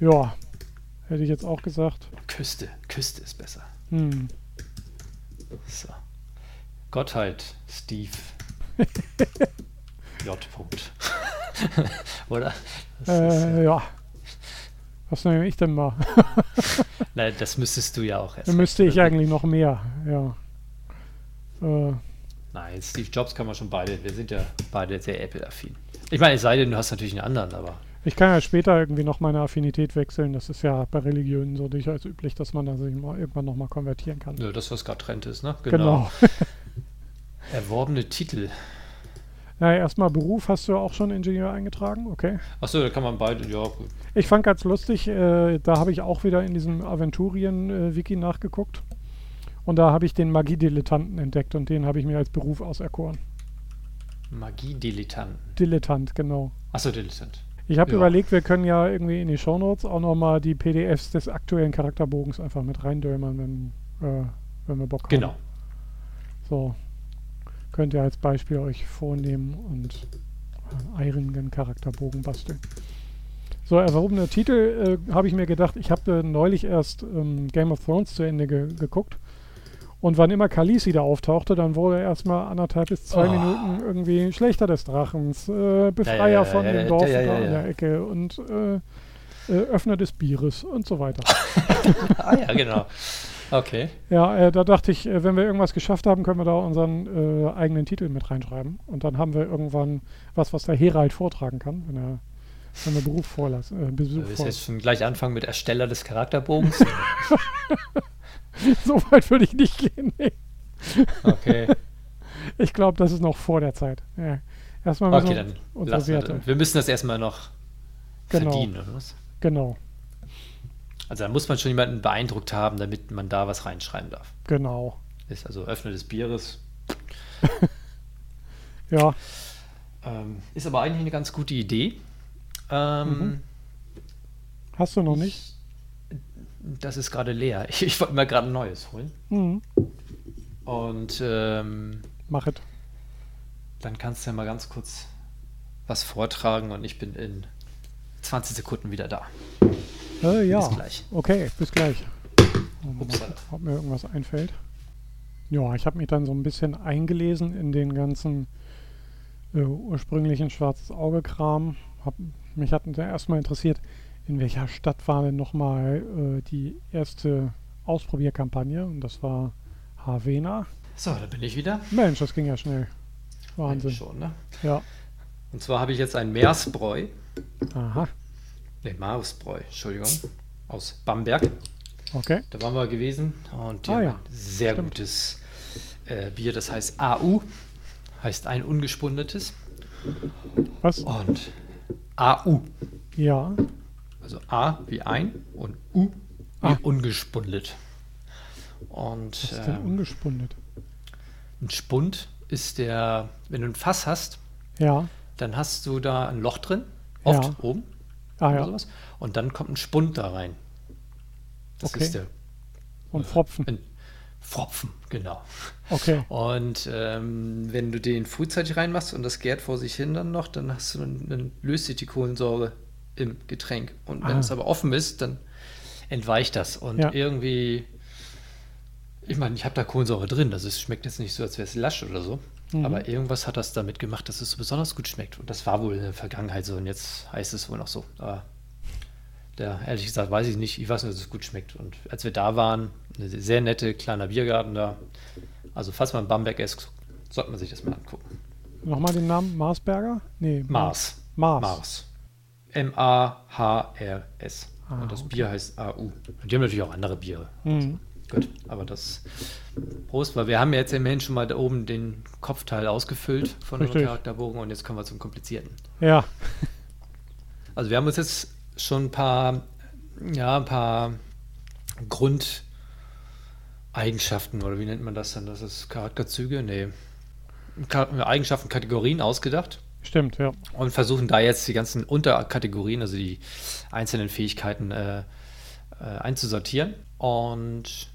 [SPEAKER 1] Ja. Hätte ich jetzt auch gesagt.
[SPEAKER 2] Küste. Küste ist besser.
[SPEAKER 1] Hm.
[SPEAKER 2] So. Gottheit, Steve. (laughs) J. Punkt. (laughs) Oder? Ist,
[SPEAKER 1] Äh, ja. Was nehme ich denn mal? (laughs)
[SPEAKER 2] nein, das müsstest du ja auch erst.
[SPEAKER 1] Dann müsste ich eigentlich noch mehr. Ja. Äh,
[SPEAKER 2] Nein, Steve Jobs kann man schon beide. Wir sind ja beide sehr Apple-affin. Ich meine, es sei denn, du hast natürlich einen anderen, aber
[SPEAKER 1] ich kann ja später irgendwie noch meine Affinität wechseln. Das ist ja bei Religionen so durchaus üblich, dass man da sich mal irgendwann nochmal konvertieren kann.
[SPEAKER 2] nö, das, was gerade Trend ist, ne?
[SPEAKER 1] Genau. (laughs)
[SPEAKER 2] Erworbene Titel.
[SPEAKER 1] Na, erstmal Beruf hast du auch schon Ingenieur eingetragen, okay.
[SPEAKER 2] Achso, da kann man beide, ja, gut.
[SPEAKER 1] Ich fand ganz lustig, äh, da habe ich auch wieder in diesem Aventurien-Wiki nachgeguckt. Und da habe ich den Magiedilettanten entdeckt und den habe ich mir als Beruf auserkoren.
[SPEAKER 2] Magie-Dilettanten.
[SPEAKER 1] Dilettant, genau.
[SPEAKER 2] Achso, Dilettant.
[SPEAKER 1] Ich habe
[SPEAKER 2] Ja.
[SPEAKER 1] überlegt, wir können ja irgendwie in die Shownotes auch nochmal die PDFs des aktuellen Charakterbogens einfach mit reindömern, wenn, äh, wenn wir Bock haben.
[SPEAKER 2] Genau.
[SPEAKER 1] So. Könnt ihr als Beispiel euch vornehmen und einen eirigen Charakterbogen basteln. So, erworbene Titel äh, habe ich mir gedacht, ich habe äh, neulich erst ähm, Game of Thrones zu Ende ge geguckt. Und wann immer Khaleesi da auftauchte, dann wurde erstmal anderthalb bis zwei
[SPEAKER 2] Oh.
[SPEAKER 1] Minuten irgendwie Schlechter des Drachens, äh, Befreier
[SPEAKER 2] ja,
[SPEAKER 1] von
[SPEAKER 2] ja,
[SPEAKER 1] dem
[SPEAKER 2] ja,
[SPEAKER 1] Dorf da in der Ecke und äh, äh, Öffner des Bieres und so weiter. (laughs)
[SPEAKER 2] ah ja, genau. Okay.
[SPEAKER 1] Ja, äh, da dachte ich, äh, wenn wir irgendwas geschafft haben, können wir da unseren äh, eigenen Titel mit reinschreiben. Und dann haben wir irgendwann was, was der Herald vortragen kann, wenn er wenn wir Beruf vorlassen, äh, Besuch
[SPEAKER 2] Du willst jetzt schon gleich anfangen mit Ersteller des Charakterbogens? (laughs) (laughs)
[SPEAKER 1] so weit würde ich nicht gehen. Nee.
[SPEAKER 2] Okay. (laughs)
[SPEAKER 1] Ich glaube, das ist noch vor der Zeit. Ja. Erstmal
[SPEAKER 2] Okay,
[SPEAKER 1] wir
[SPEAKER 2] dann
[SPEAKER 1] unsere
[SPEAKER 2] wir
[SPEAKER 1] Werte.
[SPEAKER 2] das. Wir müssen das erstmal noch
[SPEAKER 1] Genau.
[SPEAKER 2] verdienen, oder was?
[SPEAKER 1] Genau,
[SPEAKER 2] Also da muss man schon jemanden beeindruckt haben, damit man da was reinschreiben darf.
[SPEAKER 1] genau.
[SPEAKER 2] Ist also Öffner des Bieres. (laughs)
[SPEAKER 1] Ja,
[SPEAKER 2] Ähm, ist aber eigentlich eine ganz gute Idee. Ähm,
[SPEAKER 1] Mhm. hast du noch nicht?
[SPEAKER 2] Das ist gerade leer. (laughs) Ich, ich wollte mir gerade ein neues holen.
[SPEAKER 1] Mhm.
[SPEAKER 2] Und ähm,
[SPEAKER 1] Mach es.
[SPEAKER 2] dann kannst du ja mal ganz kurz was vortragen und ich bin in 20 Sekunden wieder da.
[SPEAKER 1] Äh, ja.
[SPEAKER 2] Bis gleich.
[SPEAKER 1] Okay, bis gleich.
[SPEAKER 2] Upsala.
[SPEAKER 1] Ob mir irgendwas einfällt. Ja, ich habe mich dann so ein bisschen eingelesen in den ganzen äh, ursprünglichen schwarzes Auge-Kram. Hab, mich hat erstmal interessiert, in welcher Stadt war denn nochmal äh, die erste Ausprobierkampagne? Und das war Havena.
[SPEAKER 2] So, da bin ich wieder.
[SPEAKER 1] Mensch, das ging ja schnell. Wahnsinn.
[SPEAKER 2] Eigentlich Schon, ne?
[SPEAKER 1] Ja.
[SPEAKER 2] Und zwar habe ich jetzt ein Meersbräu.
[SPEAKER 1] Aha.
[SPEAKER 2] Ne, Mausbräu, Entschuldigung. Aus Bamberg.
[SPEAKER 1] Okay.
[SPEAKER 2] Da waren wir gewesen und die
[SPEAKER 1] Ah, ja.
[SPEAKER 2] sehr
[SPEAKER 1] Stimmt.
[SPEAKER 2] gutes äh, Bier, das heißt AU, heißt ein ungespundetes.
[SPEAKER 1] Was?
[SPEAKER 2] Und AU,
[SPEAKER 1] Ja.
[SPEAKER 2] Also A wie ein und U wie
[SPEAKER 1] Ah.
[SPEAKER 2] ungespundet. Und
[SPEAKER 1] Was ist denn
[SPEAKER 2] ähm,
[SPEAKER 1] ungespundet?
[SPEAKER 2] ein Spund ist der, wenn du ein Fass hast,
[SPEAKER 1] Ja.
[SPEAKER 2] dann hast du da ein Loch drin, oft
[SPEAKER 1] Ja.
[SPEAKER 2] oben
[SPEAKER 1] Ah
[SPEAKER 2] oder
[SPEAKER 1] ja.
[SPEAKER 2] sowas, und dann kommt ein Spund da rein. Das
[SPEAKER 1] Okay.
[SPEAKER 2] ist der
[SPEAKER 1] Und Pfropfen.
[SPEAKER 2] Ein Pfropfen, genau.
[SPEAKER 1] Okay.
[SPEAKER 2] Und ähm, wenn du den frühzeitig reinmachst und das gärt vor sich hin dann noch, dann hast du dann, dann löst sich die Kohlensäure im Getränk. Und wenn
[SPEAKER 1] Ah.
[SPEAKER 2] es aber offen ist, dann entweicht das. Und
[SPEAKER 1] Ja.
[SPEAKER 2] irgendwie, ich meine, ich habe da Kohlensäure drin. Das ist, schmeckt jetzt nicht so, als wäre es lasch oder so.
[SPEAKER 1] Mhm.
[SPEAKER 2] Aber irgendwas hat das damit gemacht, dass es so besonders gut schmeckt. Und das war wohl in der Vergangenheit so. Und jetzt heißt es wohl noch so. Aber der, ehrlich gesagt, weiß ich nicht. Ich weiß nur, dass es gut schmeckt. Und als wir da waren, eine sehr nette kleiner Biergarten da. Also, falls man Bamberg ist, sollte man sich das mal angucken.
[SPEAKER 1] Nochmal den Namen Marsberger? Nee.
[SPEAKER 2] Mars.
[SPEAKER 1] Mars.
[SPEAKER 2] Mars. M-A-H-R-S.
[SPEAKER 1] Ah,
[SPEAKER 2] Und das
[SPEAKER 1] okay.
[SPEAKER 2] Bier heißt AU. Und die haben natürlich auch andere Biere.
[SPEAKER 1] Mhm.
[SPEAKER 2] Gut, aber das Prost, weil wir haben ja jetzt immerhin schon mal da oben den Kopfteil ausgefüllt von unserem
[SPEAKER 1] Richtig.
[SPEAKER 2] Charakterbogen und jetzt kommen wir zum Komplizierten.
[SPEAKER 1] Ja. (laughs)
[SPEAKER 2] Also wir haben uns jetzt schon ein paar, ja, ein paar Grundeigenschaften oder wie nennt man das dann? Das ist Charakterzüge? Nee. Eigenschaften, Kategorien ausgedacht
[SPEAKER 1] Stimmt, ja.
[SPEAKER 2] und versuchen da jetzt die ganzen Unterkategorien, also die einzelnen Fähigkeiten äh, äh, einzusortieren. Und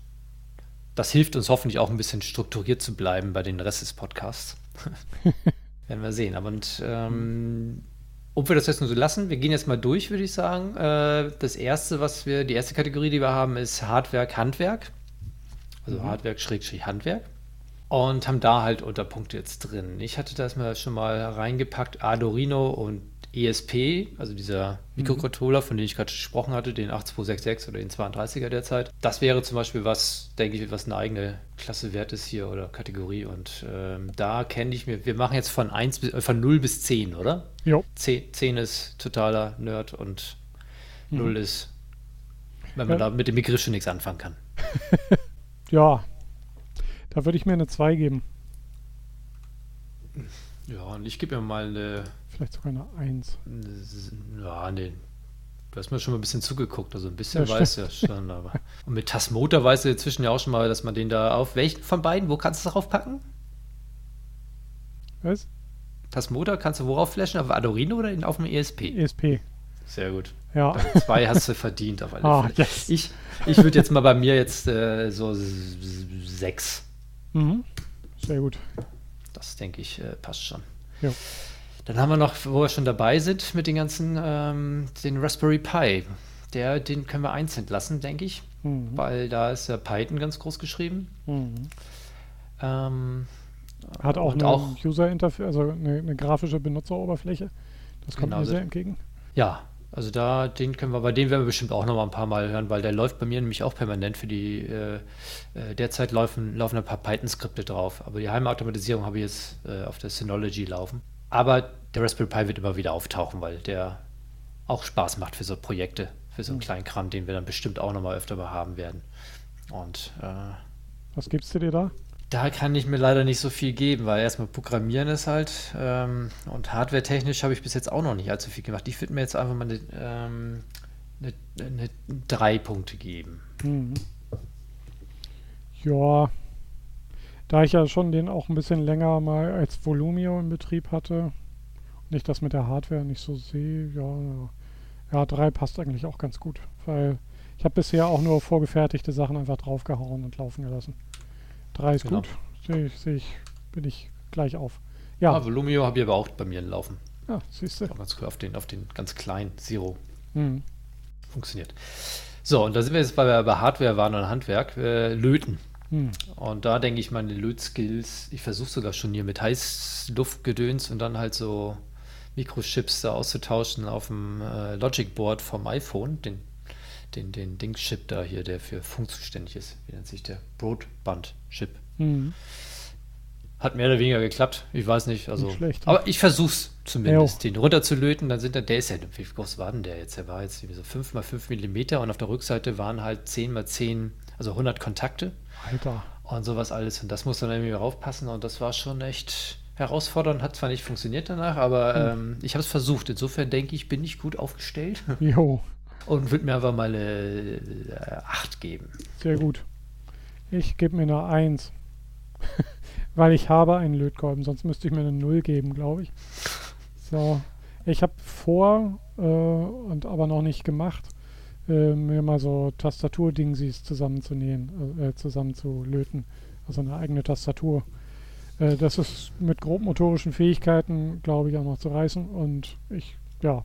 [SPEAKER 2] das hilft uns hoffentlich auch ein bisschen strukturiert zu bleiben bei den Rest des Podcasts. (laughs) Werden wir sehen. Aber und, ähm, ob wir das jetzt nur so lassen, wir gehen jetzt mal durch, würde ich sagen. Äh, das erste, was wir, die erste Kategorie, die wir haben, ist Hardwerk, Handwerk. Also Hardwerk, Schrägstrich, Handwerk. Und haben da halt Unterpunkte jetzt drin. Ich hatte das mal schon mal reingepackt, Arduino und ESP, also dieser Mikrocontroller, von dem ich gerade gesprochen hatte, den 8266 oder den 32er derzeit. Das wäre zum Beispiel was, denke ich, was eine eigene Klasse wert ist hier oder Kategorie. Und ähm, da kenne ich mir, wir machen jetzt von 1 bis, äh, von 0 bis 10, oder?
[SPEAKER 1] Jo.
[SPEAKER 2] 10, 10 ist totaler Nerd und 0 ist, wenn man
[SPEAKER 1] Ja.
[SPEAKER 2] da mit dem Begriff schon nichts anfangen kann. (laughs)
[SPEAKER 1] Ja. Da würde ich mir eine 2 geben.
[SPEAKER 2] Ja, und ich gebe mir mal eine
[SPEAKER 1] Vielleicht sogar eine 1.
[SPEAKER 2] Ja, nee. Du hast mir schon mal ein bisschen zugeguckt, also ein bisschen
[SPEAKER 1] Ja,
[SPEAKER 2] weiß ja schon, aber. Und mit Tasmotor weißt du inzwischen ja auch schon mal, dass man den da auf. Welchen von beiden? Wo kannst du darauf packen?
[SPEAKER 1] Was?
[SPEAKER 2] Tasmotor kannst du worauf flashen? Auf Arduino oder auf dem ESP?
[SPEAKER 1] ESP.
[SPEAKER 2] Sehr gut.
[SPEAKER 1] Ja.
[SPEAKER 2] Dann zwei hast du verdient auf alle
[SPEAKER 1] Ah,
[SPEAKER 2] Fälle.
[SPEAKER 1] yes.
[SPEAKER 2] Ich, ich würde jetzt mal bei mir jetzt äh, so sechs.
[SPEAKER 1] Mhm. Sehr gut.
[SPEAKER 2] Das denke ich äh, passt schon.
[SPEAKER 1] Jo.
[SPEAKER 2] Dann haben wir noch, wo wir schon dabei sind, mit den ganzen, ähm, den Raspberry Pi. Der, den können wir einzeln lassen, denke ich.
[SPEAKER 1] Mhm.
[SPEAKER 2] weil da ist ja Python ganz groß geschrieben.
[SPEAKER 1] Mhm.
[SPEAKER 2] Ähm,
[SPEAKER 1] Hat auch eine
[SPEAKER 2] auch-
[SPEAKER 1] User Interface, also eine, eine grafische Benutzeroberfläche. Das kommt
[SPEAKER 2] Genau,
[SPEAKER 1] mir sehr entgegen.
[SPEAKER 2] ja, also da, den können wir, bei dem werden wir bestimmt auch noch mal ein paar Mal hören, weil der läuft bei mir nämlich auch permanent für die, äh, äh, derzeit laufen, laufen ein paar Python-Skripte drauf, aber die Heimautomatisierung habe ich jetzt äh, auf der Synology laufen. Aber der Raspberry Pi wird immer wieder auftauchen, weil der auch Spaß macht für so Projekte, für so einen kleinen Kram, den wir dann bestimmt auch noch mal öfter mal haben werden. Und äh,
[SPEAKER 1] Was gibst du dir da?
[SPEAKER 2] Da kann ich mir leider nicht so viel geben, weil erstmal Programmieren ist halt ähm, und hardware-technisch habe ich bis jetzt auch noch nicht allzu viel gemacht. Ich würde mir jetzt einfach mal eine, ähm, eine, eine drei Punkte geben.
[SPEAKER 1] Mhm. Ja, da ich ja schon den auch ein bisschen länger mal als Volumio in Betrieb hatte und ich das mit der Hardware nicht so sehe, ja, ja, 3 passt eigentlich auch ganz gut, weil ich habe bisher auch nur vorgefertigte Sachen einfach draufgehauen und laufen gelassen. 3 ist
[SPEAKER 2] Genau.
[SPEAKER 1] gut, sehe ich, sehe ich, bin ich gleich auf.
[SPEAKER 2] Ja, ah, Volumio habe ich aber auch bei mir laufen.
[SPEAKER 1] ja siehst du.
[SPEAKER 2] Auch ganz cool auf den, auf den ganz kleinen Zero
[SPEAKER 1] Mhm.
[SPEAKER 2] funktioniert. So, und da sind wir jetzt, wir bei Hardware waren und Handwerk, äh, Löten.
[SPEAKER 1] Mhm.
[SPEAKER 2] Und da denke ich, meine Lötskills, ich versuche sogar schon hier mit Heißluftgedöns und dann halt so Mikrochips da auszutauschen auf dem äh, Logic Board vom iPhone, den, den, den Dingschip da hier, der für Funk zuständig ist. Wie nennt sich der? Broadband-Chip.
[SPEAKER 1] Mhm.
[SPEAKER 2] Hat mehr oder weniger geklappt. Ich weiß nicht. Also,
[SPEAKER 1] Nicht schlecht, ne?
[SPEAKER 2] aber ich versuch's zumindest, den runterzulöten. Dann sind da, der ist ja, wie groß war denn der jetzt? Der war jetzt so 5 mal 5 Millimeter und auf der Rückseite waren halt 10 mal 10, also 100 Kontakte
[SPEAKER 1] Alter.
[SPEAKER 2] und sowas alles. Und das muss dann irgendwie raufpassen. Und das war schon echt herausfordernd. Hat zwar nicht funktioniert danach, aber ähm, ich habe es versucht. Insofern denke ich, bin ich gut aufgestellt
[SPEAKER 1] Jo, (laughs)
[SPEAKER 2] und würde mir einfach mal eine äh, 8 geben.
[SPEAKER 1] sehr gut. Ich gebe mir eine 1. (laughs) Weil ich habe einen Lötkolben, sonst müsste ich mir eine 0 geben, glaube ich. So. Ich habe vor äh, und aber noch nicht gemacht, äh, mir mal so Tastaturdingsies zusammenzunähen, äh, zusammenzulöten. Also eine eigene Tastatur. Äh, das ist mit grobmotorischen Fähigkeiten, glaube ich, auch noch zu reißen. Und ich, ja.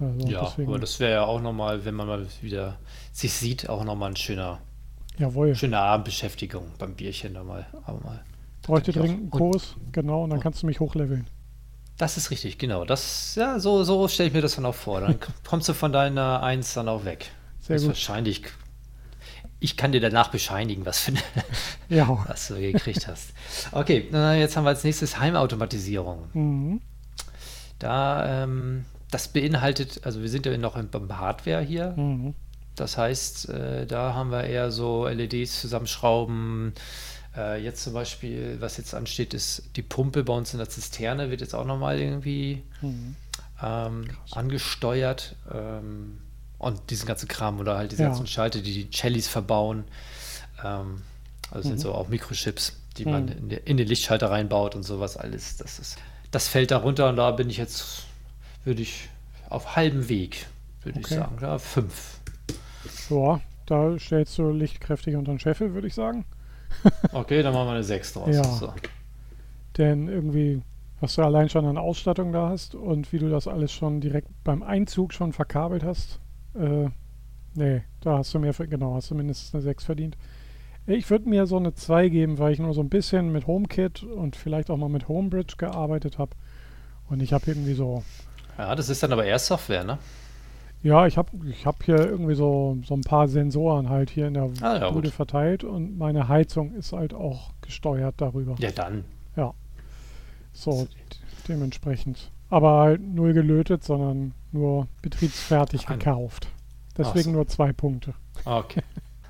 [SPEAKER 2] Also ja, deswegen, aber das wäre ja auch nochmal, wenn man mal wieder sich sieht, auch nochmal ein schöner,
[SPEAKER 1] Jawohl.
[SPEAKER 2] schöne Abendbeschäftigung beim Bierchen da mal. Aber mal.
[SPEAKER 1] Bräuchte dringend einen Kurs, genau, und dann kannst du mich hochleveln.
[SPEAKER 2] Das ist richtig, genau. Das, ja, so, so stelle ich mir das dann auch vor. Dann (laughs) kommst du von deiner Eins dann auch weg. Sehr gut. Wahrscheinlich. Ich kann dir danach bescheinigen, was, für eine, ja. (laughs) was du gekriegt hast. Okay, jetzt haben wir als nächstes Heimautomatisierung. Mhm. Da, ähm, das beinhaltet, also wir sind ja noch beim Hardware hier. Mhm. Das heißt, äh, da haben wir eher so LEDs zusammenschrauben, äh, jetzt zum Beispiel, was jetzt ansteht, ist die Pumpe bei uns in der Zisterne, wird jetzt auch nochmal irgendwie mhm. ähm, angesteuert. Ähm, und diesen ganzen Kram oder halt diese ja. ganzen Schalter, die die Chellis verbauen. Ähm, also mhm. sind so auch Mikrochips, die mhm. man in, die, in, den Lichtschalter reinbaut und sowas alles. Das, ist, das fällt da runter und da bin ich jetzt, würde ich auf halbem Weg, würde okay. ich sagen. Ja, fünf.
[SPEAKER 1] Ja, da stellst du lichtkräftig unter den Scheffel, würde ich sagen. (laughs)
[SPEAKER 2] Okay, dann machen wir eine 6 draus.
[SPEAKER 1] Ja. So. Denn irgendwie, was du allein schon an Ausstattung da hast und wie du das alles schon direkt beim Einzug schon verkabelt hast, äh, nee, da hast du mehr, genau, hast du mindestens eine 6 verdient. Ich würde mir so eine 2 geben, weil ich nur so ein bisschen mit HomeKit und vielleicht auch mal mit Homebridge gearbeitet habe. Und ich habe irgendwie so.
[SPEAKER 2] Ja, das ist dann aber eher Software, ne?
[SPEAKER 1] Ja, ich habe ich hab hier irgendwie so, so ein paar Sensoren halt hier in der ah, ja, Bude verteilt und meine Heizung ist halt auch gesteuert darüber.
[SPEAKER 2] Ja, dann.
[SPEAKER 1] Ja. So, dementsprechend. Aber halt null gelötet, sondern nur betriebsfertig Ein. gekauft. Deswegen so. nur zwei Punkte.
[SPEAKER 2] Okay.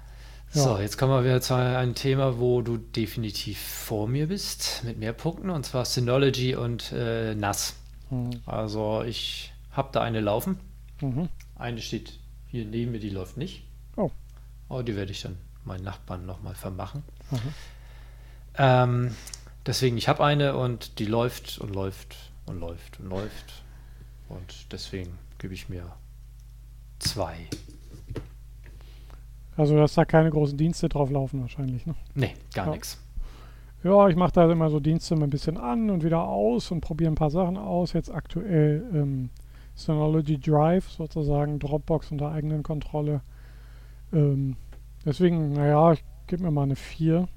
[SPEAKER 2] (laughs) ja. So, jetzt kommen wir wieder zu einem Thema, wo du definitiv vor mir bist, mit mehr Punkten, und zwar Synology und äh, NAS. Hm. Also ich habe da eine laufen. Mhm. Eine steht hier neben mir, die läuft nicht. Oh. Aber die werde ich dann meinen Nachbarn nochmal vermachen. Mhm. Ähm, deswegen, ich habe eine und die läuft und läuft und läuft und läuft. Und deswegen gebe ich mir zwei.
[SPEAKER 1] Also, dass da keine großen Dienste drauf laufen, wahrscheinlich, ne?
[SPEAKER 2] Nee, gar ja. nichts.
[SPEAKER 1] Ja, ich mache da immer so Dienste ein bisschen an und wieder aus und probiere ein paar Sachen aus. Jetzt aktuell ähm, Synology Drive, sozusagen Dropbox unter eigenen Kontrolle. Ähm, deswegen, naja, ich gebe mir mal eine 4,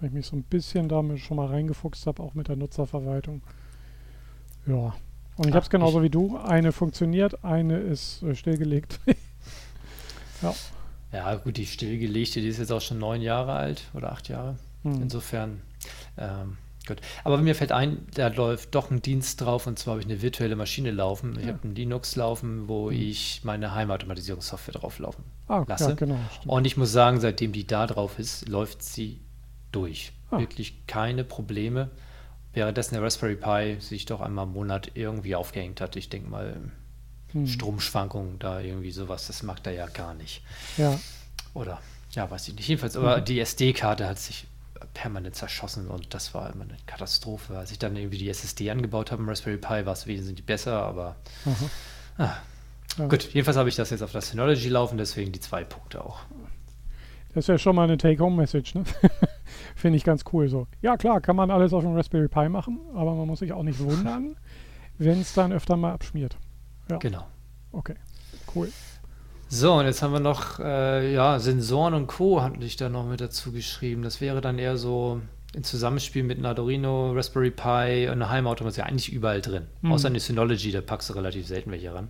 [SPEAKER 1] weil ich mich so ein bisschen damit schon mal reingefuchst habe, auch mit der Nutzerverwaltung. Ja. Und ich habe es genauso wie du. Eine funktioniert, eine ist äh, stillgelegt. (laughs)
[SPEAKER 2] ja. Ja, gut, die stillgelegte, die ist jetzt auch schon neun Jahre alt oder acht Jahre. Hm. Insofern ähm, Gut. Aber mir fällt ein, da läuft doch ein Dienst drauf und zwar habe ich eine virtuelle Maschine laufen. Ich ja. habe ein Linux laufen, wo mhm. ich meine Heimautomatisierungssoftware drauf laufen ah, lasse. Ja, genau, und ich muss sagen, seitdem die da drauf ist, läuft sie durch. Ah. Wirklich keine Probleme. Währenddessen der Raspberry Pi sich doch einmal im Monat irgendwie aufgehängt hat. Ich denke mal, hm. Stromschwankungen da irgendwie sowas, das mag er ja gar nicht.
[SPEAKER 1] Ja.
[SPEAKER 2] Oder, ja, weiß ich nicht. Jedenfalls, aber mhm. die SD-Karte hat sich permanent zerschossen und das war immer eine Katastrophe. Als ich dann irgendwie die SSD angebaut habe im Raspberry Pi, war es wesentlich besser, aber ah. ja. gut, jedenfalls habe ich das jetzt auf das Synology laufen, deswegen die zwei Punkte auch.
[SPEAKER 1] Das ist ja schon mal eine Take-Home-Message, ne? (laughs) Finde ich ganz cool so. Ja, klar, kann man alles auf dem Raspberry Pi machen, aber man muss sich auch nicht wundern, wenn es dann öfter mal abschmiert.
[SPEAKER 2] Ja. Genau.
[SPEAKER 1] Okay, cool.
[SPEAKER 2] So, und jetzt haben wir noch äh, ja, Sensoren und Co. hatte ich da noch mit dazu geschrieben. Das wäre dann eher so im Zusammenspiel mit einem Arduino, Raspberry Pi und einer Heimautomatisierung eigentlich überall drin. Mhm. Außer eine Synology, da packst du relativ selten welche ran.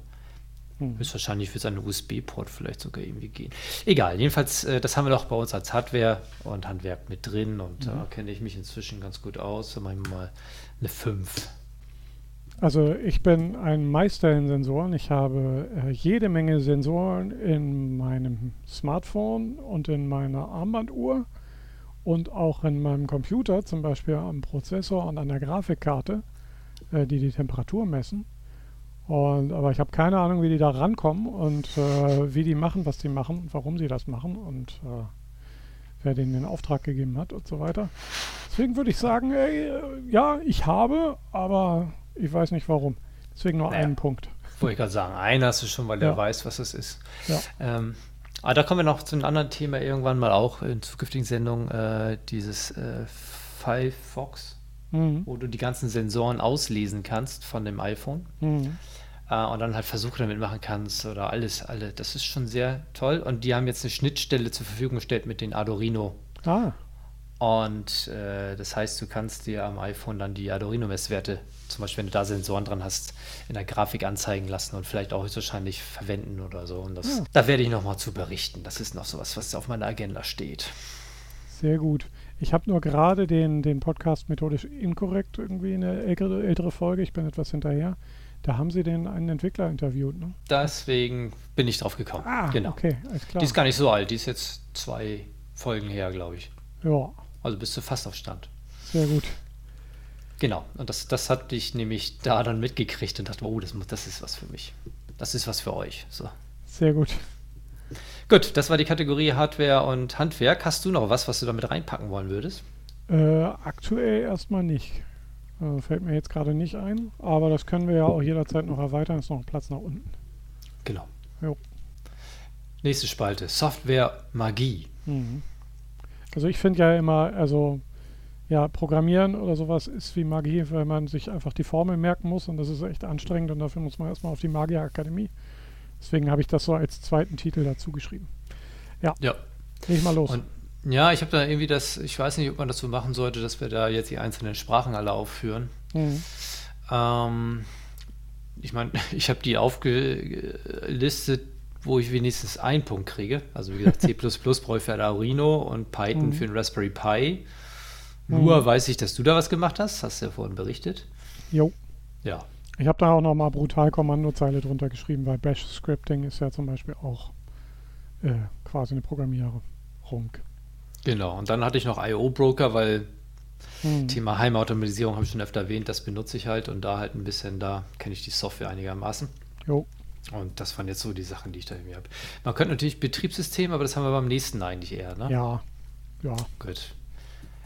[SPEAKER 2] Mhm. Höchstwahrscheinlich wird es an USB-Port vielleicht sogar irgendwie gehen. Egal, jedenfalls, äh, das haben wir doch bei uns als Hardware und Handwerk mit drin und mhm. da kenne ich mich inzwischen ganz gut aus. Da machen wir mal eine 5.
[SPEAKER 1] Also ich bin ein Meister in Sensoren. Ich habe äh, jede Menge Sensoren in meinem Smartphone und in meiner Armbanduhr und auch in meinem Computer, zum Beispiel am Prozessor und an der Grafikkarte, äh, die die Temperatur messen. Und, aber ich habe keine Ahnung, wie die da rankommen und äh, wie die machen, was die machen und warum sie das machen und äh, wer denen den Auftrag gegeben hat und so weiter. Deswegen würde ich sagen, ey, äh, ja, ich habe, aber ich weiß nicht warum. Deswegen nur naja. einen Punkt.
[SPEAKER 2] Wollte ich gerade sagen, einen hast du schon, weil der
[SPEAKER 1] Ja.
[SPEAKER 2] weiß, was es ist.
[SPEAKER 1] Ja.
[SPEAKER 2] Ähm, aber da kommen wir noch zu einem anderen Thema irgendwann mal auch in zukünftigen Sendungen, äh, dieses äh, Firefox,
[SPEAKER 1] Mhm.
[SPEAKER 2] wo du die ganzen Sensoren auslesen kannst von dem iPhone.
[SPEAKER 1] Mhm.
[SPEAKER 2] äh, und dann halt Versuche damit machen kannst oder alles, alle. Das ist schon sehr toll. Und die haben jetzt eine Schnittstelle zur Verfügung gestellt mit den Arduino.
[SPEAKER 1] Ah,
[SPEAKER 2] Und äh, das heißt, du kannst dir am iPhone dann die Arduino-Messwerte, zum Beispiel wenn du da Sensoren dran hast, in der Grafik anzeigen lassen und vielleicht auch höchstwahrscheinlich verwenden oder so. Und das,
[SPEAKER 1] Ja.
[SPEAKER 2] da werde ich nochmal zu berichten. Das ist noch sowas, was auf meiner Agenda steht.
[SPEAKER 1] sehr gut. Ich habe nur gerade den, den Podcast methodisch inkorrekt irgendwie eine ältere, ältere Folge, ich bin etwas hinterher. Da haben sie den einen Entwickler interviewt, ne?
[SPEAKER 2] Deswegen bin ich drauf gekommen.
[SPEAKER 1] Ah,
[SPEAKER 2] genau.
[SPEAKER 1] okay, alles klar.
[SPEAKER 2] Die ist gar nicht so alt. Die ist jetzt zwei Folgen her, glaube ich.
[SPEAKER 1] ja,
[SPEAKER 2] Also bist du fast auf Stand.
[SPEAKER 1] sehr gut.
[SPEAKER 2] Genau, und das, das hatte ich nämlich da dann mitgekriegt und dachte, oh, das, das ist was für mich. Das ist was für euch. So.
[SPEAKER 1] Sehr gut.
[SPEAKER 2] Gut, das war die Kategorie Hardware und Handwerk. Hast du noch was, was du damit reinpacken wollen würdest?
[SPEAKER 1] Äh, aktuell erstmal nicht. Äh, fällt mir jetzt gerade nicht ein, aber das können wir ja auch jederzeit noch erweitern. Ist noch ein Platz nach unten.
[SPEAKER 2] Genau.
[SPEAKER 1] Jo.
[SPEAKER 2] Nächste Spalte, Software Magie.
[SPEAKER 1] Mhm. Also ich finde ja immer, also ja, Programmieren oder sowas ist wie Magie, weil man sich einfach die Formel merken muss und das ist echt anstrengend und dafür muss man erstmal auf die Magierakademie. Deswegen habe ich das so als zweiten Titel dazu geschrieben.
[SPEAKER 2] Ja.
[SPEAKER 1] Leg mal los.
[SPEAKER 2] Und ja, ich habe da irgendwie das, ich weiß nicht, ob man das so machen sollte, dass wir da jetzt die einzelnen Sprachen alle aufführen.
[SPEAKER 1] Mhm.
[SPEAKER 2] Ähm, ich meine, (laughs) ich habe die aufgelistet, wo ich wenigstens einen Punkt kriege. Also wie gesagt, C++ (laughs) brauche ich für Arduino und Python
[SPEAKER 1] Mhm.
[SPEAKER 2] für den Raspberry Pi.
[SPEAKER 1] Mhm.
[SPEAKER 2] Nur weiß ich, dass du da was gemacht hast, hast du ja vorhin berichtet.
[SPEAKER 1] Jo.
[SPEAKER 2] Ja,
[SPEAKER 1] Ich habe da auch nochmal brutal Kommandozeile drunter geschrieben, weil Bash-Scripting ist ja zum Beispiel auch äh, quasi eine Programmierung.
[SPEAKER 2] genau. Und dann hatte ich noch IO-Broker, weil
[SPEAKER 1] Mhm.
[SPEAKER 2] Thema Heimautomatisierung habe ich schon öfter erwähnt, das benutze ich halt und da halt ein bisschen, da kenne ich die Software einigermaßen.
[SPEAKER 1] Jo.
[SPEAKER 2] Und das waren jetzt so die Sachen, die ich da irgendwie habe. Man könnte natürlich Betriebssystem, aber das haben wir beim nächsten eigentlich eher, ne?
[SPEAKER 1] Ja. Ja.
[SPEAKER 2] Gut.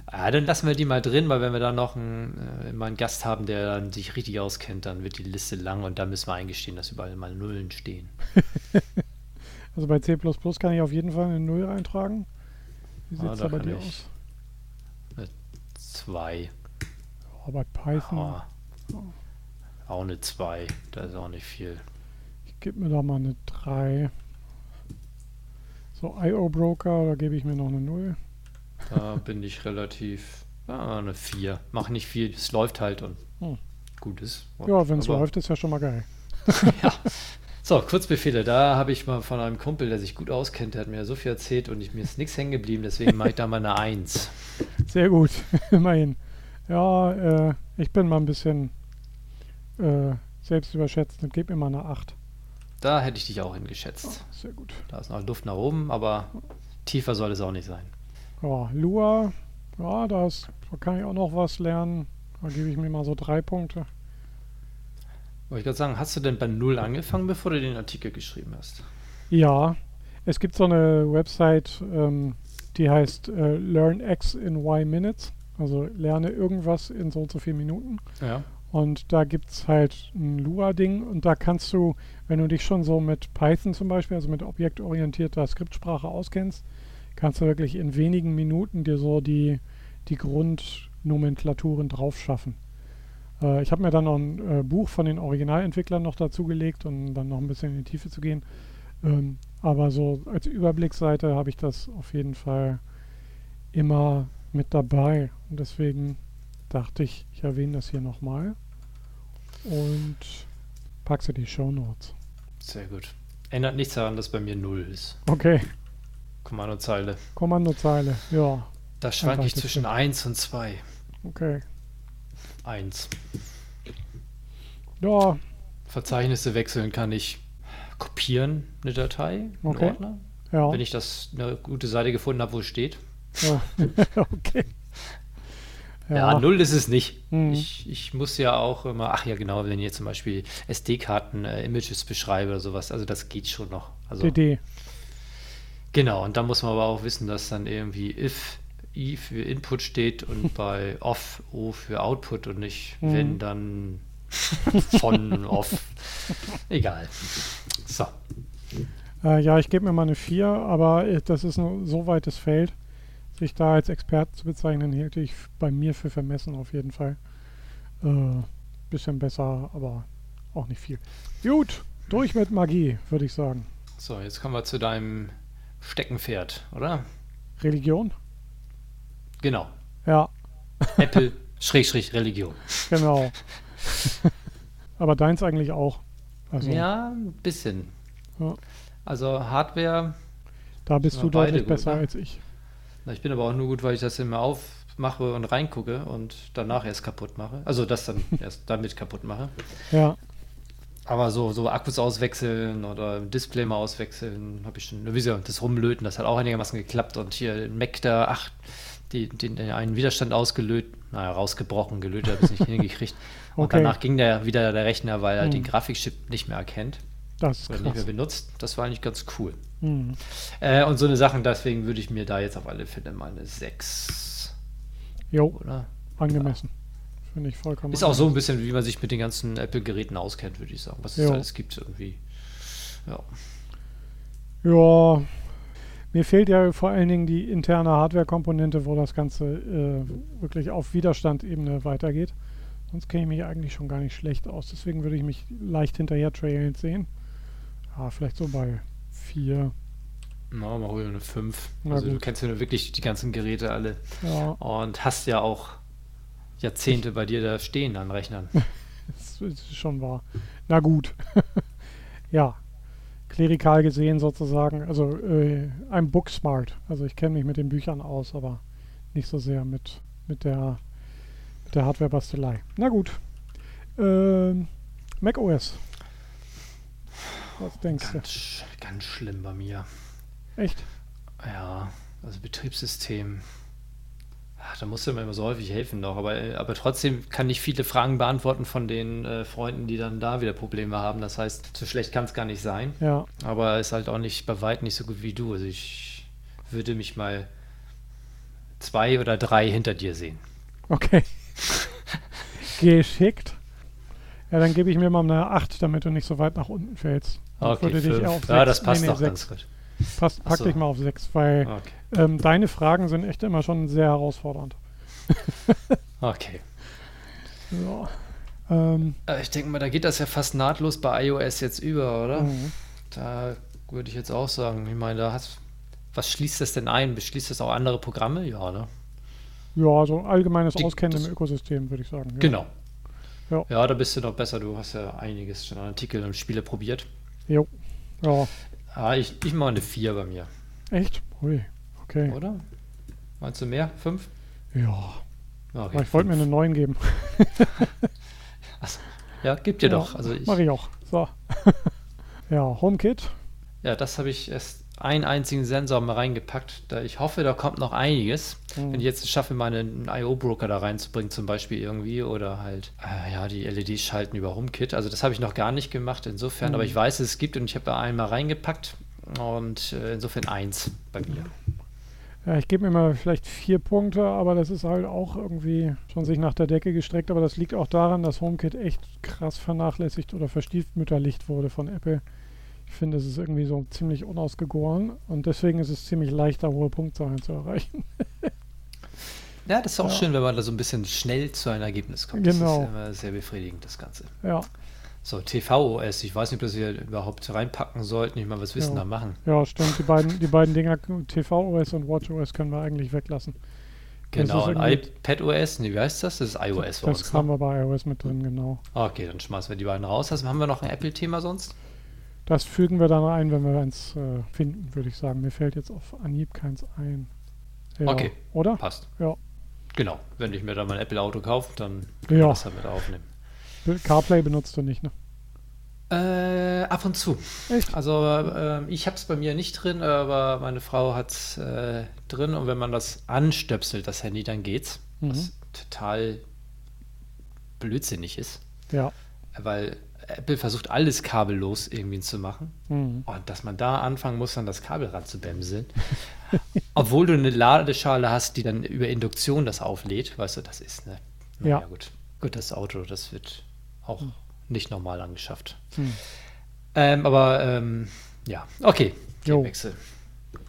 [SPEAKER 2] Ah, dann lassen wir die mal drin, weil wenn wir da noch einen, äh, mal einen Gast haben, der dann sich richtig auskennt, dann wird die Liste lang und da müssen wir eingestehen, dass überall mal Nullen stehen. (laughs)
[SPEAKER 1] Also bei C kann ich auf jeden Fall eine Null eintragen. Wie
[SPEAKER 2] Ah,
[SPEAKER 1] sieht es
[SPEAKER 2] da
[SPEAKER 1] da bei dir
[SPEAKER 2] ich-
[SPEAKER 1] aus?
[SPEAKER 2] Zwei.
[SPEAKER 1] Oh, bei Python.
[SPEAKER 2] Ah. Auch eine zwei. Da ist auch nicht viel.
[SPEAKER 1] Gebe mir doch mal eine 3. So, IO Broker, da gebe ich mir noch eine 0.
[SPEAKER 2] Da bin ich relativ. Ah, eine vier. Mach nicht viel. Es läuft halt und
[SPEAKER 1] Hm.
[SPEAKER 2] gut ist.
[SPEAKER 1] Ja, wenn es läuft, ist ja schon mal geil. (laughs)
[SPEAKER 2] So, Kurzbefehle. Da habe ich mal von einem Kumpel, der sich gut auskennt, der hat mir so viel erzählt und ich, mir ist nichts hängen geblieben, deswegen mache ich da mal eine Eins.
[SPEAKER 1] Sehr gut, (laughs) immerhin. Ja, äh, ich bin mal ein bisschen äh, selbst überschätzt und gebe mir mal eine 8.
[SPEAKER 2] Da hätte ich dich auch hingeschätzt.
[SPEAKER 1] Sehr gut.
[SPEAKER 2] Da ist noch Luft nach oben, aber tiefer soll es auch nicht sein.
[SPEAKER 1] Ja, Lua, ja, da ist- da kann ich auch noch was lernen. Da gebe ich mir mal so drei Punkte.
[SPEAKER 2] Wollte ich gerade sagen, hast du denn bei Null angefangen, bevor du den Artikel geschrieben hast?
[SPEAKER 1] Ja, es gibt so eine Website, ähm, die heißt äh, Learn X in Y Minutes. Also lerne irgendwas in so und so vielen Minuten.
[SPEAKER 2] Ja.
[SPEAKER 1] Und da gibt es halt ein Lua-Ding und da kannst du, wenn du dich schon so mit Python zum Beispiel, also mit objektorientierter Skriptsprache auskennst, kannst du wirklich in wenigen Minuten dir so die, die Grundnomenklaturen drauf schaffen. Äh, ich habe mir dann noch ein äh, Buch von den Originalentwicklern noch dazu gelegt, um dann noch ein bisschen in die Tiefe zu gehen. Ähm, aber so als Überblicksseite habe ich das auf jeden Fall immer mit dabei. Und deswegen dachte ich, ich erwähne das hier nochmal und pack's in die Show Notes.
[SPEAKER 2] Sehr gut. Ändert nichts daran, dass bei mir Null ist.
[SPEAKER 1] Okay,
[SPEAKER 2] Kommandozeile.
[SPEAKER 1] Kommandozeile. Ja,
[SPEAKER 2] Da schwanke ich zwischen 1 und 2.
[SPEAKER 1] okay.
[SPEAKER 2] 1.
[SPEAKER 1] Ja,
[SPEAKER 2] Verzeichnisse wechseln kann ich kopieren, eine Datei, einen
[SPEAKER 1] Okay.
[SPEAKER 2] Ordner.
[SPEAKER 1] ja.
[SPEAKER 2] Wenn ich das eine gute Seite gefunden habe, wo es steht.
[SPEAKER 1] ja. (laughs) okay.
[SPEAKER 2] Ja, null ist es nicht.
[SPEAKER 1] Mhm.
[SPEAKER 2] Ich, ich muss ja auch immer, ach ja, genau, wenn ihr zum Beispiel SD-Karten, äh, Images beschreibe oder sowas, also das geht schon noch. Also,
[SPEAKER 1] DD.
[SPEAKER 2] genau, und da muss man aber auch wissen, dass dann irgendwie if, i für Input steht (laughs) und bei off, o für Output und nicht
[SPEAKER 1] Mhm.
[SPEAKER 2] wenn dann von (laughs) off. Egal. So.
[SPEAKER 1] Äh, ja, ich gebe mir mal eine 4, aber äh, das ist ein so weites Feld. Sich da als Experte zu bezeichnen, hätte ich bei mir für vermessen auf jeden Fall. Äh, bisschen besser, aber auch nicht viel. Gut, durch mit Magie, würde ich sagen.
[SPEAKER 2] So, jetzt kommen wir zu deinem Steckenpferd, oder?
[SPEAKER 1] Religion?
[SPEAKER 2] Genau.
[SPEAKER 1] Ja,
[SPEAKER 2] Apple, (laughs) Schrägstrich, Religion.
[SPEAKER 1] genau. aber deins eigentlich auch. Also,
[SPEAKER 2] Ja, ein bisschen.
[SPEAKER 1] Ja.
[SPEAKER 2] Also Hardware,
[SPEAKER 1] da bist du deutlich
[SPEAKER 2] gut,
[SPEAKER 1] besser
[SPEAKER 2] ne?
[SPEAKER 1] als ich.
[SPEAKER 2] Na, ich bin aber auch nur gut, weil ich das immer aufmache und reingucke und danach erst kaputt mache. Also das dann (laughs) erst damit kaputt mache.
[SPEAKER 1] Ja,
[SPEAKER 2] Aber so, so Akkus auswechseln oder Display mal auswechseln, habe ich schon, wie gesagt, das Rumlöten, das hat auch einigermaßen geklappt. Und hier den Mac da, ach, die, den, den einen Widerstand ausgelötet, naja, rausgebrochen, gelötet, habe ich nicht (laughs) hingekriegt. Und
[SPEAKER 1] Okay.
[SPEAKER 2] danach ging der wieder der Rechner, weil er
[SPEAKER 1] Hm.
[SPEAKER 2] den Grafikchip nicht mehr erkennt
[SPEAKER 1] das ist
[SPEAKER 2] oder nicht mehr benutzt. Das war eigentlich ganz cool.
[SPEAKER 1] Hm.
[SPEAKER 2] Äh, und so eine Sachen, deswegen würde ich mir da jetzt auf alle Fälle mal eine 6,
[SPEAKER 1] Jo,
[SPEAKER 2] oder?
[SPEAKER 1] angemessen. Finde ich vollkommen.
[SPEAKER 2] Ist auch so ein bisschen, wie man sich mit den ganzen Apple-Geräten auskennt, würde ich sagen. Was es
[SPEAKER 1] Jo.
[SPEAKER 2] alles gibt irgendwie. Ja.
[SPEAKER 1] Ja, mir fehlt ja vor allen Dingen die interne Hardware-Komponente, wo das Ganze äh, wirklich auf Widerstandebene weitergeht. Sonst kenne ich mich eigentlich schon gar nicht schlecht aus. Deswegen würde ich mich leicht hinterher trailend sehen. Ja, vielleicht so bei vier.
[SPEAKER 2] Na, mal holen eine 5.
[SPEAKER 1] Na
[SPEAKER 2] Also du
[SPEAKER 1] gut.
[SPEAKER 2] kennst ja wirklich die ganzen Geräte alle
[SPEAKER 1] Ja,
[SPEAKER 2] und hast ja auch Jahrzehnte bei dir da stehen an Rechnern. (laughs)
[SPEAKER 1] das ist schon wahr. Na gut. (laughs) ja, klerikal gesehen sozusagen. Also äh, I'm book smart. Also ich kenne mich mit den Büchern aus, aber nicht so sehr mit, mit der, mit der Hardware-Bastelei. Na gut. Ähm, Mac OS. Was denkst du?
[SPEAKER 2] Ganz, sch- ganz schlimm bei mir.
[SPEAKER 1] Echt?
[SPEAKER 2] Ja, also Betriebssystem. Ach, da musst du mir immer so häufig helfen noch, aber, äh, aber trotzdem kann ich viele Fragen beantworten von den äh, Freunden, die dann da wieder Probleme haben. Das heißt, so schlecht kann es gar nicht sein.
[SPEAKER 1] Ja,
[SPEAKER 2] Aber ist halt auch nicht bei weitem nicht so gut wie du. Also ich würde mich mal zwei oder drei hinter dir sehen.
[SPEAKER 1] okay. (laughs) Geschickt. Ja, dann gebe ich mir mal eine 8, damit du nicht so weit nach unten fällst. Ich würde dich
[SPEAKER 2] fünf.
[SPEAKER 1] auf
[SPEAKER 2] ja,
[SPEAKER 1] 6
[SPEAKER 2] das passt
[SPEAKER 1] nee, nee,
[SPEAKER 2] doch
[SPEAKER 1] 6.
[SPEAKER 2] ganz gut.
[SPEAKER 1] Passt, pack
[SPEAKER 2] so.
[SPEAKER 1] dich mal auf 6, weil
[SPEAKER 2] Okay.
[SPEAKER 1] ähm, deine Fragen sind echt immer schon sehr herausfordernd. (laughs)
[SPEAKER 2] okay.
[SPEAKER 1] Ja. Ähm,
[SPEAKER 2] Äh, Ich denke mal, da geht das ja fast nahtlos bei iOS jetzt über, oder?
[SPEAKER 1] mhm.
[SPEAKER 2] Da würde ich jetzt auch sagen. Ich meine, da hast. Was schließt das denn ein? Beschließt das auch andere Programme? Ja, ne?
[SPEAKER 1] Ja, so allgemeines
[SPEAKER 2] Die-
[SPEAKER 1] Auskennen im Ökosystem, würde ich sagen. Ja.
[SPEAKER 2] Genau.
[SPEAKER 1] Ja.
[SPEAKER 2] Ja, da bist du noch besser. Du hast ja einiges schon an Artikeln und Spiele probiert.
[SPEAKER 1] Jo. Ja,
[SPEAKER 2] Ah, ich, ich mache eine 4 bei mir,
[SPEAKER 1] echt? Hui. Okay.
[SPEAKER 2] oder? Meinst du mehr? 5?
[SPEAKER 1] Ja,
[SPEAKER 2] Okay,
[SPEAKER 1] aber ich wollte mir eine 9 geben. (laughs)
[SPEAKER 2] Ja, gib dir
[SPEAKER 1] ja,
[SPEAKER 2] doch. Also ich,
[SPEAKER 1] Mach ich auch. So. (laughs) ja, HomeKit.
[SPEAKER 2] ja, das habe ich erst einen einzigen Sensor mal reingepackt. Da ich hoffe, da kommt noch einiges.
[SPEAKER 1] Mhm.
[SPEAKER 2] Wenn ich jetzt schaffe, meinen IO-Broker da reinzubringen, zum Beispiel irgendwie, oder halt, äh, ja, die LEDs schalten über HomeKit. Also das habe ich noch gar nicht gemacht, insofern,
[SPEAKER 1] Mhm.
[SPEAKER 2] aber ich weiß, es gibt und ich habe da einmal reingepackt und äh, insofern eins bei mir.
[SPEAKER 1] Ja, ich gebe mir mal vielleicht vier Punkte, aber das ist halt auch irgendwie schon sich nach der Decke gestreckt. Aber das liegt auch daran, dass HomeKit echt krass vernachlässigt oder verstiefmütterlicht wurde von Apple. Ich finde, es ist irgendwie so ziemlich unausgegoren und deswegen ist es ziemlich leicht, da hohe Punktzahlen zu erreichen. (laughs)
[SPEAKER 2] Ja, das ist auch
[SPEAKER 1] Ja.
[SPEAKER 2] schön, wenn man da so ein bisschen schnell zu einem Ergebnis kommt.
[SPEAKER 1] Genau.
[SPEAKER 2] Das ist immer sehr befriedigend, das Ganze.
[SPEAKER 1] Ja,
[SPEAKER 2] So, TVOS, ich weiß nicht, ob wir das hier überhaupt reinpacken sollten. Ich meine, was du
[SPEAKER 1] Ja.
[SPEAKER 2] da machen?
[SPEAKER 1] ja, stimmt. Die beiden, die beiden Dinger, TVOS und WatchOS, können wir eigentlich weglassen. Das
[SPEAKER 2] Genau, und iPadOS, nee, wie heißt das? Das ist iOS bei
[SPEAKER 1] das
[SPEAKER 2] uns.
[SPEAKER 1] haben
[SPEAKER 2] Ne?
[SPEAKER 1] wir bei iOS mit drin, genau.
[SPEAKER 2] Okay, dann schmeißen wir die beiden raus. Also haben wir noch ein Apple-Thema sonst?
[SPEAKER 1] Das fügen wir dann ein, wenn wir eins äh, finden, würde ich sagen. Mir fällt jetzt auf Anhieb keins ein. Ja,
[SPEAKER 2] Okay.
[SPEAKER 1] Oder?
[SPEAKER 2] Passt.
[SPEAKER 1] Ja.
[SPEAKER 2] Genau, wenn ich mir dann mein Apple-Auto kaufe, dann kann
[SPEAKER 1] Ja.
[SPEAKER 2] ich das damit aufnehmen.
[SPEAKER 1] CarPlay benutzt du nicht, ne?
[SPEAKER 2] Äh, ab und zu.
[SPEAKER 1] Echt?
[SPEAKER 2] Also ähm, ich habe es bei mir nicht drin, aber meine Frau hat es äh, drin und wenn man das anstöpselt, das Handy, dann geht's.
[SPEAKER 1] Mhm.
[SPEAKER 2] Was total blödsinnig ist,
[SPEAKER 1] Ja.
[SPEAKER 2] weil Apple versucht alles kabellos irgendwie zu machen
[SPEAKER 1] Mhm.
[SPEAKER 2] und dass man da anfangen muss, dann das Kabel ranzubämseln. (laughs) Obwohl du eine Ladeschale hast, die dann über Induktion das auflädt, weißt du, das ist ne.
[SPEAKER 1] Ja.
[SPEAKER 2] Naja, gut. Gut, das Auto, das wird auch nicht normal angeschafft. Hm. Ähm, aber ähm, ja, okay. Wechsel.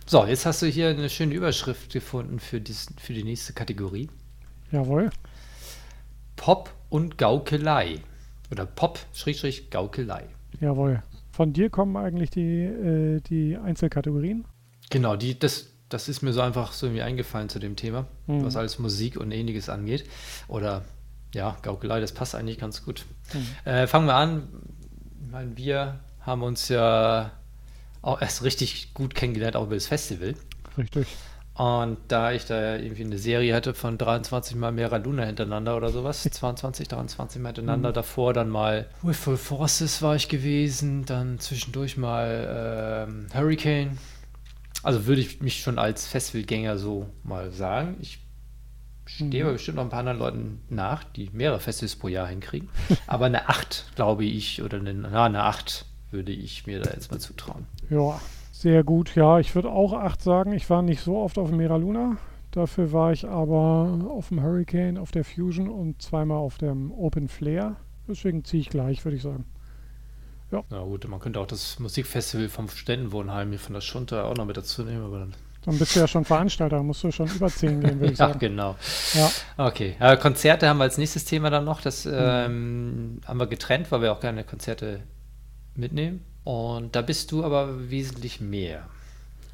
[SPEAKER 2] So, jetzt hast du hier eine schöne Überschrift gefunden für, dies, für die nächste Kategorie.
[SPEAKER 1] Jawohl.
[SPEAKER 2] Pop und Gaukelei. Oder Pop-Gaukelei.
[SPEAKER 1] Jawohl. Von dir kommen eigentlich die, äh, die Einzelkategorien?
[SPEAKER 2] Genau, die, das, das ist mir so einfach so irgendwie eingefallen zu dem Thema, mhm. was alles Musik und ähnliches angeht. Oder ja, Gaukelei, das passt eigentlich ganz gut. Mhm. Äh, fangen wir an. Ich meine, wir haben uns ja auch erst richtig gut kennengelernt, auch über das Festival.
[SPEAKER 1] Richtig.
[SPEAKER 2] Und da ich da irgendwie eine Serie hatte von 23 mal Mera Luna hintereinander oder sowas, 22, 23 mal hintereinander, mhm. davor dann mal With Full Forces war ich gewesen, dann zwischendurch mal ähm, Hurricane. Also würde ich mich schon als Festivalgänger so mal sagen. Ich stehe mhm. bestimmt noch ein paar anderen Leuten nach, die mehrere Festivals pro Jahr hinkriegen. (laughs) Aber eine 8, glaube ich, oder eine, na, eine 8 würde ich mir da jetzt mal zutrauen.
[SPEAKER 1] Ja, sehr gut. Ja, ich würde auch 8 sagen. Ich war nicht so oft auf dem Mera Luna. Dafür war ich aber auf dem Hurricane, auf der Fusion und zweimal auf dem Open Flare. Deswegen ziehe ich gleich, würde ich sagen.
[SPEAKER 2] Ja. Na gut, man könnte auch das Musikfestival vom Ständenwohnheim hier von der Schunter auch noch mit dazu nehmen, aber dann.
[SPEAKER 1] Dann bist du ja schon Veranstalter, musst du schon über 10 gehen, würde ich (laughs) sagen.
[SPEAKER 2] Ja, genau. Ja. Okay. Ja, Konzerte haben wir als nächstes Thema dann noch. Das mhm. ähm, haben wir getrennt, weil wir auch gerne Konzerte mitnehmen. Und da bist du aber wesentlich mehr,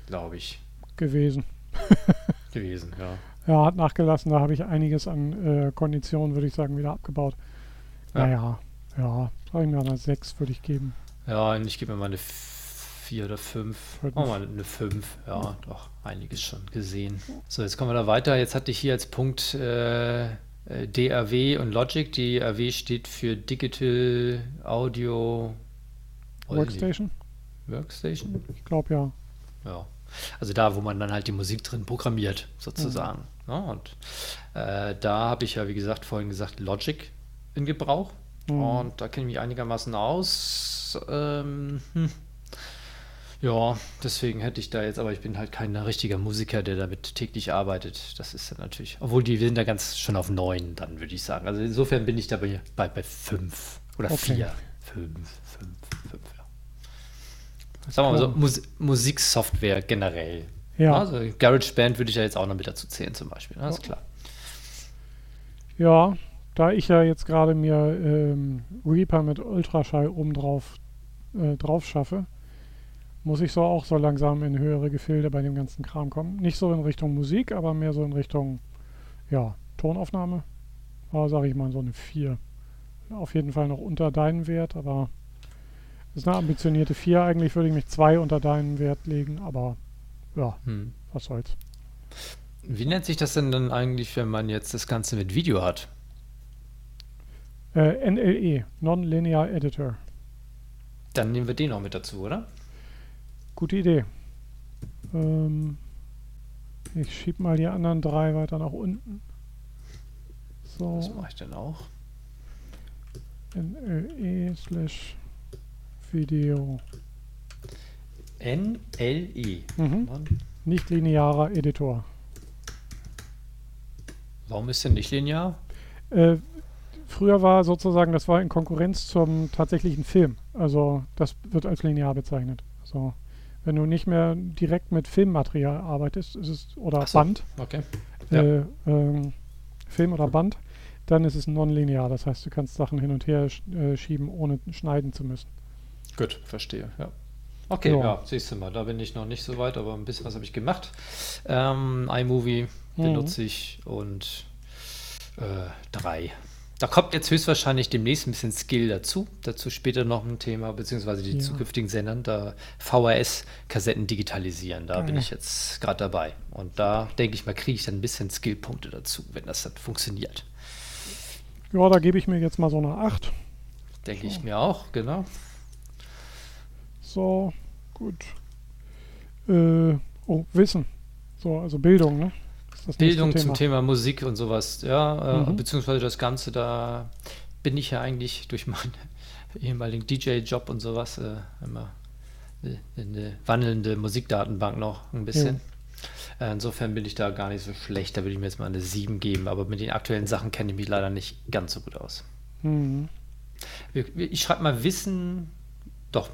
[SPEAKER 2] glaube ich.
[SPEAKER 1] Gewesen. (laughs)
[SPEAKER 2] gewesen, ja.
[SPEAKER 1] Ja, hat nachgelassen. Da habe ich einiges an äh, Konditionen, würde ich sagen, wieder abgebaut. Ja. Naja, ja, sag ich mir eine 6 würde ich geben.
[SPEAKER 2] Ja, und ich gebe mir mal eine 4 oder 5. Oh, mal eine 5. Ja, doch, einiges schon gesehen. So, jetzt kommen wir da weiter. Jetzt hatte ich hier als Punkt äh, äh DAW und Logic. DAW steht für Digital Audio
[SPEAKER 1] Workstation?
[SPEAKER 2] Workstation?
[SPEAKER 1] Ich glaube ja.
[SPEAKER 2] Ja. Also da, wo man dann halt die Musik drin programmiert, sozusagen. Mhm. Ja, und äh, da habe ich ja, wie gesagt, vorhin gesagt, Logic in Gebrauch. Mhm. Und da kenne ich mich einigermaßen aus. Ähm, hm. Ja, deswegen hätte ich da jetzt, aber ich bin halt kein richtiger Musiker, der damit täglich arbeitet. Das ist dann natürlich, obwohl die sind da ganz schon auf neun, dann würde ich sagen. Also insofern bin ich da bei, bei, bei fünf oder okay. vier. Fünf, fünf, fünf sagen wir mal so, Mus Musiksoftware generell. Ja. Also GarageBand würde ich ja jetzt auch noch mit dazu zählen zum Beispiel, das ne? ist klar.
[SPEAKER 1] Ja, da ich ja jetzt gerade mir ähm, Reaper mit Ultraschall oben drauf, äh, drauf schaffe, muss ich so auch so langsam in höhere Gefilde bei dem ganzen Kram kommen. Nicht so in Richtung Musik, aber mehr so in Richtung, ja, Tonaufnahme. Aber sage ich mal so eine 4. Auf jeden Fall noch unter deinen Wert, aber das ist eine ambitionierte 4. Eigentlich würde ich mich 2 unter deinen Wert legen, aber ja, hm. was soll's.
[SPEAKER 2] Wie nennt sich das denn dann eigentlich, wenn man jetzt das Ganze mit Video hat?
[SPEAKER 1] Äh, NLE, Non-Linear Editor.
[SPEAKER 2] Dann nehmen wir den auch mit dazu, oder?
[SPEAKER 1] Gute Idee. Ähm, ich schiebe mal die anderen drei weiter nach unten.
[SPEAKER 2] So. Was mache ich denn auch?
[SPEAKER 1] NLE slash Video.
[SPEAKER 2] NLE.
[SPEAKER 1] Mhm. Nicht linearer Editor.
[SPEAKER 2] Warum ist denn nicht linear?
[SPEAKER 1] Äh, früher war sozusagen, das war in Konkurrenz zum tatsächlichen Film. Also das wird als linear bezeichnet. Also wenn du nicht mehr direkt mit Filmmaterial arbeitest, ist es oder so, Band,
[SPEAKER 2] okay.
[SPEAKER 1] Äh, ähm, Film oder Band, dann ist es nonlinear. Das heißt, du kannst Sachen hin und her sch äh, schieben, ohne schneiden zu müssen.
[SPEAKER 2] Gut, verstehe, ja. Okay, ja. ja. siehst du mal, da bin ich noch nicht so weit, aber ein bisschen was habe ich gemacht. Ähm, iMovie mhm. benutze ich und äh, drei. Da kommt jetzt höchstwahrscheinlich demnächst ein bisschen Skill dazu. Dazu später noch ein Thema, beziehungsweise die ja. zukünftigen Sendern, da VHS-Kassetten digitalisieren. Da mhm. bin ich jetzt gerade dabei. Und da denke ich mal, kriege ich dann ein bisschen Skillpunkte dazu, wenn das dann funktioniert.
[SPEAKER 1] Ja, da gebe ich mir jetzt mal so eine 8.
[SPEAKER 2] Denke so. ich mir auch, genau.
[SPEAKER 1] So, gut. Äh, oh, Wissen. So, also Bildung, ne?
[SPEAKER 2] Bildung Thema. zum Thema Musik und sowas, ja, äh, mhm. beziehungsweise das Ganze, da bin ich ja eigentlich durch meinen (laughs) ehemaligen DJ-Job und sowas äh, immer eine, wandelnde Musikdatenbank noch ein bisschen. Ja. Äh, insofern bin ich da gar nicht so schlecht, da würde ich mir jetzt mal eine 7 geben, aber mit den aktuellen Sachen kenne ich mich leider nicht ganz so gut aus. Mhm. Ich schreibe mal Wissen, doch,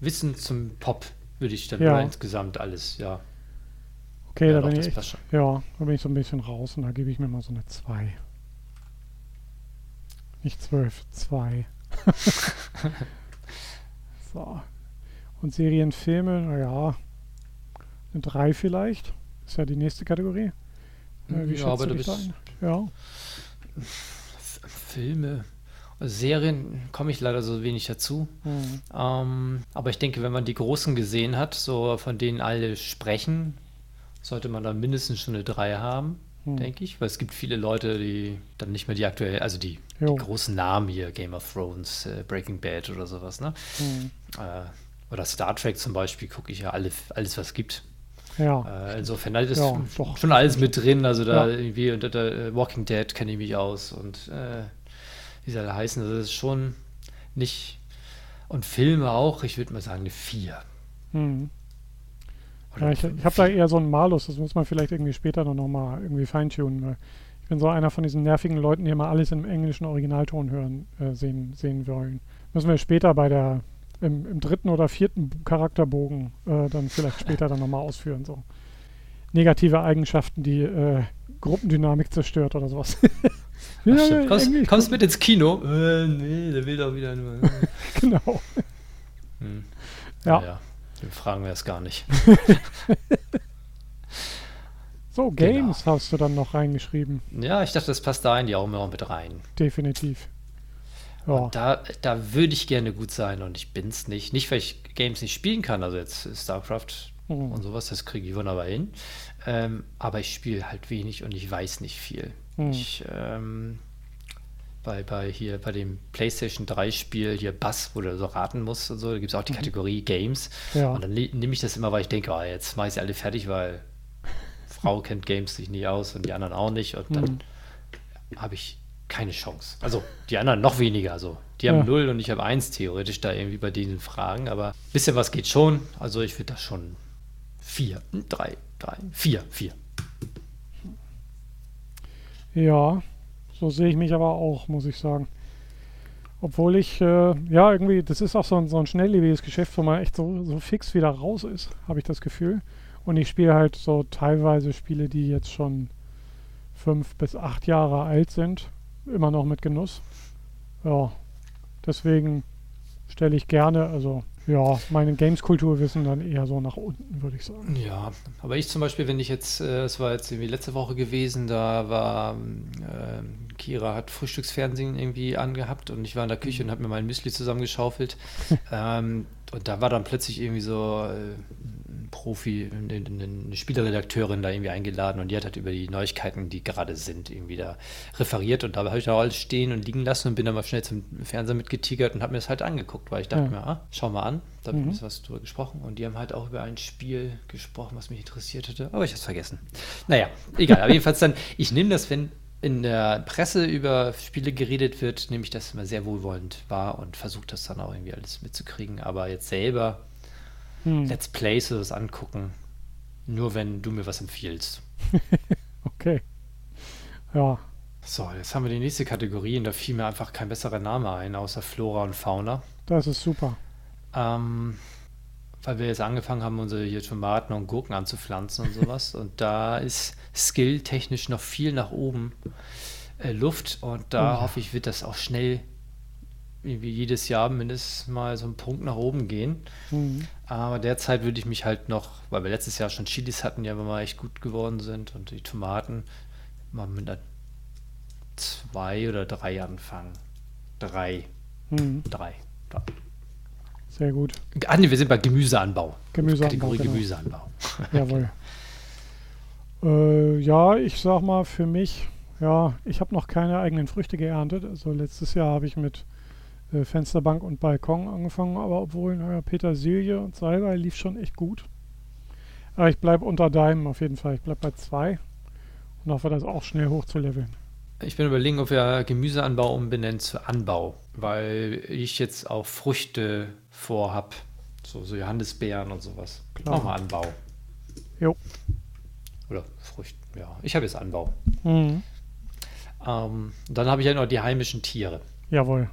[SPEAKER 2] Wissen zum Pop würde ich dann
[SPEAKER 1] Ja.
[SPEAKER 2] insgesamt alles, ja.
[SPEAKER 1] Okay,
[SPEAKER 2] Ja,
[SPEAKER 1] da
[SPEAKER 2] doch,
[SPEAKER 1] bin ich echt, ja, da bin ich so ein bisschen raus und da gebe ich mir mal so eine 2. Nicht 12, 2. (laughs) so. Und Serien, Filme, naja, eine 3 vielleicht. Ist ja die nächste Kategorie. Äh, wie
[SPEAKER 2] Ja, aber
[SPEAKER 1] du dich da
[SPEAKER 2] bist-
[SPEAKER 1] ein? Ja,
[SPEAKER 2] Filme, Serien komme ich leider so wenig dazu.
[SPEAKER 1] hm.
[SPEAKER 2] Ähm, aber ich denke, wenn man die großen gesehen hat, so von denen alle sprechen, sollte man dann mindestens schon eine 3 haben,
[SPEAKER 1] Hm.
[SPEAKER 2] denke ich. Weil es gibt viele Leute, die dann nicht mehr die aktuell, also die, die großen Namen hier, Game of Thrones, äh, Breaking Bad oder sowas, ne?
[SPEAKER 1] Hm.
[SPEAKER 2] Äh, oder Star Trek zum Beispiel gucke ich ja alle, alles, was es gibt.
[SPEAKER 1] ja.
[SPEAKER 2] Äh, insofern da ist
[SPEAKER 1] Ja,
[SPEAKER 2] schon alles mit drin. Also da
[SPEAKER 1] Ja.
[SPEAKER 2] irgendwie unter der äh, Walking Dead kenne ich mich aus und äh, wie sie alle heißen. Also das ist schon nicht. Und Filme auch, ich würde mal sagen, eine 4.
[SPEAKER 1] Hm. Ja, ich ich habe da eher so einen Malus, das muss man vielleicht irgendwie später dann nochmal irgendwie feintunen. Weil ich bin so einer von diesen nervigen Leuten, die immer alles im englischen Originalton hören, äh, sehen, sehen wollen. Müssen wir später bei der, im, im dritten oder vierten Charakterbogen äh, dann vielleicht später dann nochmal ausführen. So. Negative Eigenschaften, die äh, Gruppendynamik zerstört oder sowas. (laughs)
[SPEAKER 2] Ach, stimmt. Kommst, kommst mit ins Kino? Äh, nee, der will doch wieder nur. (laughs)
[SPEAKER 1] Genau.
[SPEAKER 2] Hm.
[SPEAKER 1] Ja.
[SPEAKER 2] Naja, den fragen wir es gar nicht. (laughs)
[SPEAKER 1] So,
[SPEAKER 2] Genau.
[SPEAKER 1] Games hast du dann noch reingeschrieben.
[SPEAKER 2] Ja, ich dachte, das passt da in die auch immer mit rein.
[SPEAKER 1] Definitiv. Ja.
[SPEAKER 2] Da, da würde ich gerne gut sein und ich bin es nicht. Nicht, weil ich Games nicht spielen kann, also jetzt StarCraft
[SPEAKER 1] Mhm.
[SPEAKER 2] und sowas, das kriege ich wunderbar hin. Ähm, aber ich spiele halt wenig und ich weiß nicht viel.
[SPEAKER 1] Mhm.
[SPEAKER 2] Ich, ähm, bei, bei hier bei dem PlayStation 3 Spiel hier Bass, wo du so raten musst und so, da gibt es auch die Kategorie Games.
[SPEAKER 1] Ja.
[SPEAKER 2] Und dann ne- nehme ich das immer, weil ich denke, oh, jetzt mache ich sie alle fertig, weil Frau kennt Games sich nie aus und die anderen auch nicht. Und dann
[SPEAKER 1] Mhm.
[SPEAKER 2] habe ich keine Chance. Also die anderen noch weniger. Also die
[SPEAKER 1] Ja.
[SPEAKER 2] haben null und ich habe eins theoretisch da irgendwie bei diesen Fragen. Aber ein bisschen was geht schon. Also ich würde das schon vier, hm, drei, vier, vier.
[SPEAKER 1] Ja, so sehe ich mich aber auch, muss ich sagen. Obwohl ich, äh, ja, irgendwie, das ist auch so ein, so ein schnelllebiges Geschäft, wo man echt so, so fix wieder raus ist, habe ich das Gefühl. Und ich spiele halt so teilweise Spiele, die jetzt schon fünf bis acht Jahre alt sind, immer noch mit Genuss. Ja, deswegen stelle ich gerne, also ja, meine Games-Kulturwissen dann eher so nach unten, würde ich sagen.
[SPEAKER 2] Ja, aber ich zum Beispiel, wenn ich jetzt, äh, es war jetzt irgendwie letzte Woche gewesen, da war ähm, Kira hat Frühstücksfernsehen irgendwie angehabt und ich war in der Küche und habe mir mein Müsli zusammengeschaufelt. (laughs) ähm, und da war dann plötzlich irgendwie so äh, Profi, eine, Spieleredakteurin da irgendwie eingeladen und die hat halt über die Neuigkeiten, die gerade sind, irgendwie da referiert und da habe ich da alles stehen und liegen lassen und bin dann mal schnell zum Fernseher mitgetigert und habe mir das halt angeguckt, weil ich dachte
[SPEAKER 1] Ja.
[SPEAKER 2] mir, ah, schau mal an, da habe ich
[SPEAKER 1] Mhm.
[SPEAKER 2] ein bisschen was drüber gesprochen und die haben halt auch über ein Spiel gesprochen, was mich interessiert hätte, aber ich habe es vergessen. Naja, egal, aber (laughs) jedenfalls dann, ich nehme das, wenn in der Presse über Spiele geredet wird, nehme ich das immer sehr wohlwollend wahr und versuche das dann auch irgendwie alles mitzukriegen, aber jetzt selber
[SPEAKER 1] Hm,
[SPEAKER 2] Let's Plays oder das angucken, nur wenn du mir was empfiehlst. (laughs)
[SPEAKER 1] okay. Ja,
[SPEAKER 2] So, jetzt haben wir die nächste Kategorie und da fiel mir einfach kein besserer Name ein, außer Flora und Fauna.
[SPEAKER 1] das ist super.
[SPEAKER 2] Ähm, weil wir jetzt angefangen haben, unsere hier Tomaten und Gurken anzupflanzen und sowas. und da ist skilltechnisch noch viel nach oben äh, Luft und da
[SPEAKER 1] Oh.
[SPEAKER 2] hoffe ich, wird das auch schnell irgendwie jedes Jahr mindestens mal so einen Punkt nach oben gehen.
[SPEAKER 1] Hm.
[SPEAKER 2] Aber derzeit würde ich mich halt noch, weil wir letztes Jahr schon Chilis hatten, die aber mal echt gut geworden sind und die Tomaten mal mit einer zwei oder drei anfangen. Drei,
[SPEAKER 1] Hm.
[SPEAKER 2] drei. drei.
[SPEAKER 1] Sehr gut.
[SPEAKER 2] Ah, nee, wir sind bei Gemüseanbau.
[SPEAKER 1] Gemüseanbau,
[SPEAKER 2] Kategorie
[SPEAKER 1] genau.
[SPEAKER 2] Gemüseanbau. (laughs)
[SPEAKER 1] Jawohl. äh, ja, ich sag mal für mich, ja, ich habe noch keine eigenen Früchte geerntet. Also letztes Jahr habe ich mit äh, Fensterbank und Balkon angefangen, aber obwohl, naja, Petersilie und Salbei lief schon echt gut. Aber ich bleibe unter deinem auf jeden Fall. Ich bleibe bei zwei und hoffe, das auch schnell hochzuleveln.
[SPEAKER 2] Ich bin überlegen, ob wir Gemüseanbau umbenennen zu Anbau, weil ich jetzt auch Früchte vorhab. So, so Johannisbeeren und sowas.
[SPEAKER 1] Klar.
[SPEAKER 2] Auch mal Anbau.
[SPEAKER 1] Jo.
[SPEAKER 2] Oder Früchte, ja. Ich habe jetzt Anbau.
[SPEAKER 1] Mhm.
[SPEAKER 2] Ähm, dann habe ich ja noch die heimischen Tiere.
[SPEAKER 1] Jawohl.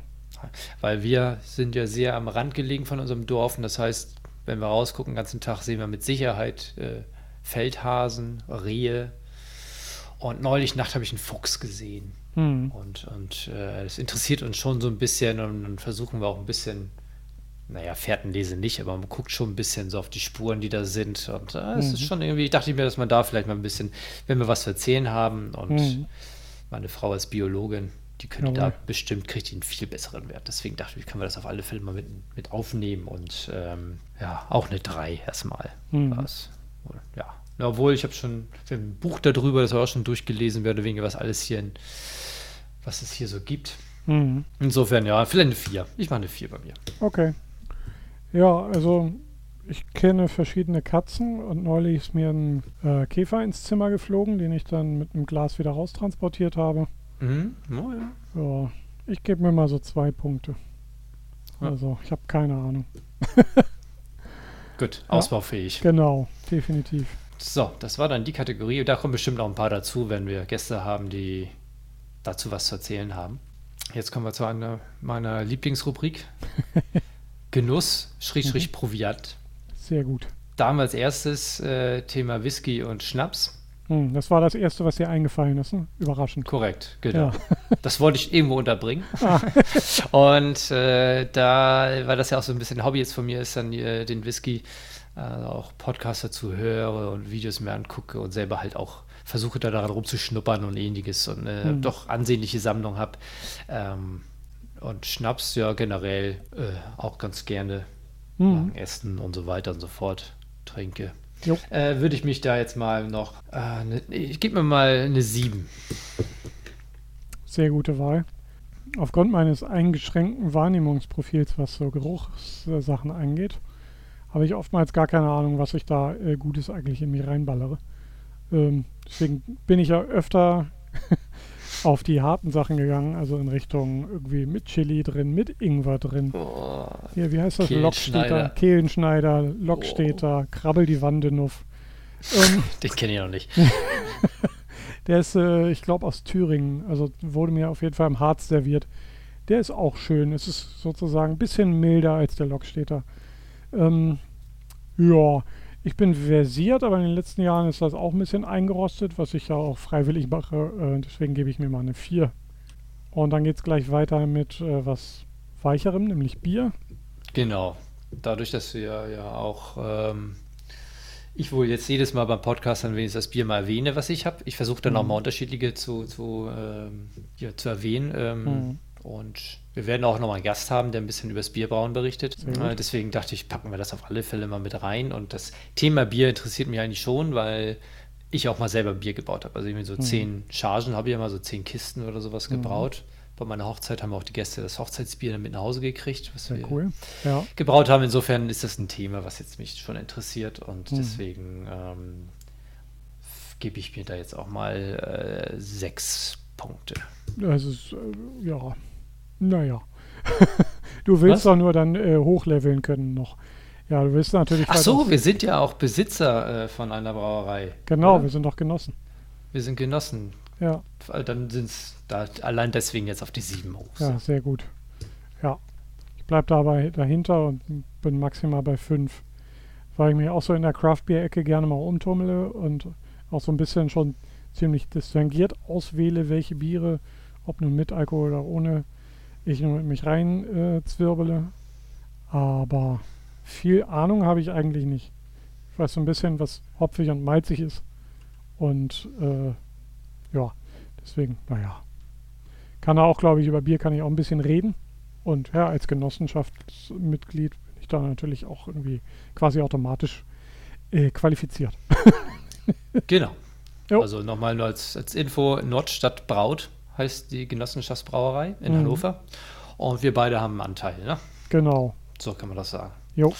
[SPEAKER 2] Weil wir sind ja sehr am Rand gelegen von unserem Dorf und das heißt, wenn wir rausgucken, den ganzen Tag sehen wir mit Sicherheit äh, Feldhasen, Rehe. Und neulich Nacht habe ich einen Fuchs gesehen.
[SPEAKER 1] Hm.
[SPEAKER 2] Und, und äh, das interessiert uns schon so ein bisschen und dann versuchen wir auch ein bisschen, naja, Fährtenlese nicht, aber man guckt schon ein bisschen so auf die Spuren, die da sind. Und äh, es ist
[SPEAKER 1] Mhm.
[SPEAKER 2] schon irgendwie, ich dachte mir, dass man da vielleicht mal ein bisschen, wenn wir was zu erzählen haben und
[SPEAKER 1] Mhm.
[SPEAKER 2] meine Frau als Biologin, die könnte
[SPEAKER 1] Jawohl.
[SPEAKER 2] da bestimmt, kriegt die einen viel besseren Wert. Deswegen dachte ich, können wir das auf alle Fälle mal mit, mit aufnehmen und ähm, ja, auch eine 3 erstmal.
[SPEAKER 1] Mhm.
[SPEAKER 2] Was, ja. Ja, Obwohl, ich habe schon ein Buch darüber, das habe auch schon durchgelesen, mehr oder weniger, was alles hier, in, was es hier so gibt.
[SPEAKER 1] Hm.
[SPEAKER 2] Insofern, ja, vielleicht eine 4. Ich mache eine 4 bei mir.
[SPEAKER 1] Okay. Ja, also ich kenne verschiedene Katzen und neulich ist mir ein äh, Käfer ins Zimmer geflogen, den ich dann mit einem Glas wieder raustransportiert habe.
[SPEAKER 2] Mhm. Oh, ja.
[SPEAKER 1] Ja, ich gebe mir mal so zwei Punkte.
[SPEAKER 2] Ja.
[SPEAKER 1] Also, ich habe keine Ahnung. (laughs)
[SPEAKER 2] Gut,
[SPEAKER 1] Ja.
[SPEAKER 2] ausbaufähig.
[SPEAKER 1] Genau, definitiv.
[SPEAKER 2] So, das war dann die Kategorie. Da kommen bestimmt noch ein paar dazu, wenn wir Gäste haben, die dazu was zu erzählen haben. Jetzt kommen wir zu einer meiner Lieblingsrubrik. (laughs) Genuss, Schrägstrich Proviant.
[SPEAKER 1] Sehr gut.
[SPEAKER 2] Damals erstes äh, Thema Whisky und Schnaps.
[SPEAKER 1] Hm, das war das Erste, was dir eingefallen ist. Ne? Überraschend.
[SPEAKER 2] Korrekt, genau.
[SPEAKER 1] Ja. (laughs)
[SPEAKER 2] Das wollte ich irgendwo unterbringen.
[SPEAKER 1] Ah. (laughs)
[SPEAKER 2] Und äh, da, weil das ja auch so ein bisschen Hobby jetzt von mir ist, dann äh, den Whisky äh, auch Podcasts dazu höre und Videos mir angucke und selber halt auch versuche da daran rumzuschnuppern und ähnliches und äh,
[SPEAKER 1] Hm.
[SPEAKER 2] doch ansehnliche Sammlung habe. Ähm, und Schnaps ja generell äh, auch ganz gerne
[SPEAKER 1] Hm.
[SPEAKER 2] Essen und so weiter und so fort trinke.
[SPEAKER 1] Jo.
[SPEAKER 2] Äh, Würde ich mich da jetzt mal noch, äh, ne, ich gebe mir mal eine 7.
[SPEAKER 1] Sehr gute Wahl. Aufgrund meines eingeschränkten Wahrnehmungsprofils, was so Geruchssachen angeht, habe ich oftmals gar keine Ahnung, was ich da äh, Gutes eigentlich in mich reinballere. Ähm, deswegen bin ich ja öfter auf die harten Sachen gegangen, also in Richtung irgendwie mit Chili drin, mit Ingwer drin.
[SPEAKER 2] Oh,
[SPEAKER 1] Hier, wie heißt das? Lockstädter, Kehlenschneider, Lockstädter, Krabbel die Wandenuff. Ähm, (laughs)
[SPEAKER 2] den kenne ich noch nicht. (laughs)
[SPEAKER 1] Der ist, äh, ich glaube, aus Thüringen. Also wurde mir auf jeden Fall im Harz serviert. Der ist auch schön. Es ist sozusagen ein bisschen milder als der Lockstädter. Ähm, ja, ich bin versiert, aber in den letzten Jahren ist das auch ein bisschen eingerostet, was ich ja auch freiwillig mache. Äh, deswegen gebe ich mir mal eine 4. Und dann geht es gleich weiter mit äh, was Weicherem, nämlich Bier.
[SPEAKER 2] Genau. Dadurch, dass wir ja auch, ähm, ich wohl jetzt jedes Mal beim Podcast dann wenigstens das Bier mal erwähne, was ich habe. Ich versuche dann auch
[SPEAKER 1] Mhm.
[SPEAKER 2] mal unterschiedliche zu, zu, ähm, hier zu erwähnen. Ähm,
[SPEAKER 1] Mhm.
[SPEAKER 2] Und wir werden auch noch mal einen Gast haben, der ein bisschen über das Bierbrauen berichtet.
[SPEAKER 1] Gut.
[SPEAKER 2] Äh, deswegen dachte ich, packen wir das auf alle Fälle mal mit rein. Und das Thema Bier interessiert mich eigentlich schon, weil ich auch mal selber Bier gebaut habe. Also irgendwie so
[SPEAKER 1] Mhm.
[SPEAKER 2] zehn Chargen habe ich ja mal so zehn Kisten oder sowas
[SPEAKER 1] Mhm.
[SPEAKER 2] gebraut. Bei meiner Hochzeit haben auch die Gäste das Hochzeitsbier dann mit nach Hause gekriegt, was
[SPEAKER 1] Sehr
[SPEAKER 2] wir
[SPEAKER 1] cool. Ja.
[SPEAKER 2] gebraut haben. Insofern ist das ein Thema, was jetzt mich schon interessiert und
[SPEAKER 1] Mhm.
[SPEAKER 2] deswegen ähm, gebe ich mir da jetzt auch mal äh, sechs Punkte.
[SPEAKER 1] Das ist, äh, ja, naja. (laughs) du willst
[SPEAKER 2] Was?
[SPEAKER 1] doch nur dann äh, hochleveln können noch. Ja, du willst natürlich.
[SPEAKER 2] Ach so, wir sind ja auch Besitzer äh, von einer Brauerei.
[SPEAKER 1] Genau,
[SPEAKER 2] oder?
[SPEAKER 1] wir sind doch Genossen.
[SPEAKER 2] wir sind Genossen.
[SPEAKER 1] Ja,
[SPEAKER 2] Dann sind es da allein deswegen jetzt auf die sieben hoch.
[SPEAKER 1] ja, sehr gut. Ja. Ich bleibe dabei dahinter und bin maximal bei 5. Weil ich mich auch so in der Craft-Bier-Ecke gerne mal umtummle und auch so ein bisschen schon ziemlich distinguiert auswähle, welche Biere, ob nun mit Alkohol oder ohne, ich nur in mich rein äh, zwirbele. Aber viel Ahnung habe ich eigentlich nicht. Ich weiß so ein bisschen, was hopfig und malzig ist. Und äh, ja, deswegen, naja. Kann er auch, glaube ich, über Bier kann ich auch ein bisschen reden. Und ja, als Genossenschaftsmitglied bin ich da natürlich auch irgendwie quasi automatisch äh, qualifiziert. (laughs)
[SPEAKER 2] Genau.
[SPEAKER 1] Jo.
[SPEAKER 2] Also nochmal nur als, als Info: Nordstadt Braut heißt die Genossenschaftsbrauerei in
[SPEAKER 1] Mhm.
[SPEAKER 2] Hannover. Und wir beide haben einen Anteil. Ne?
[SPEAKER 1] Genau.
[SPEAKER 2] So kann man das sagen.
[SPEAKER 1] Jo.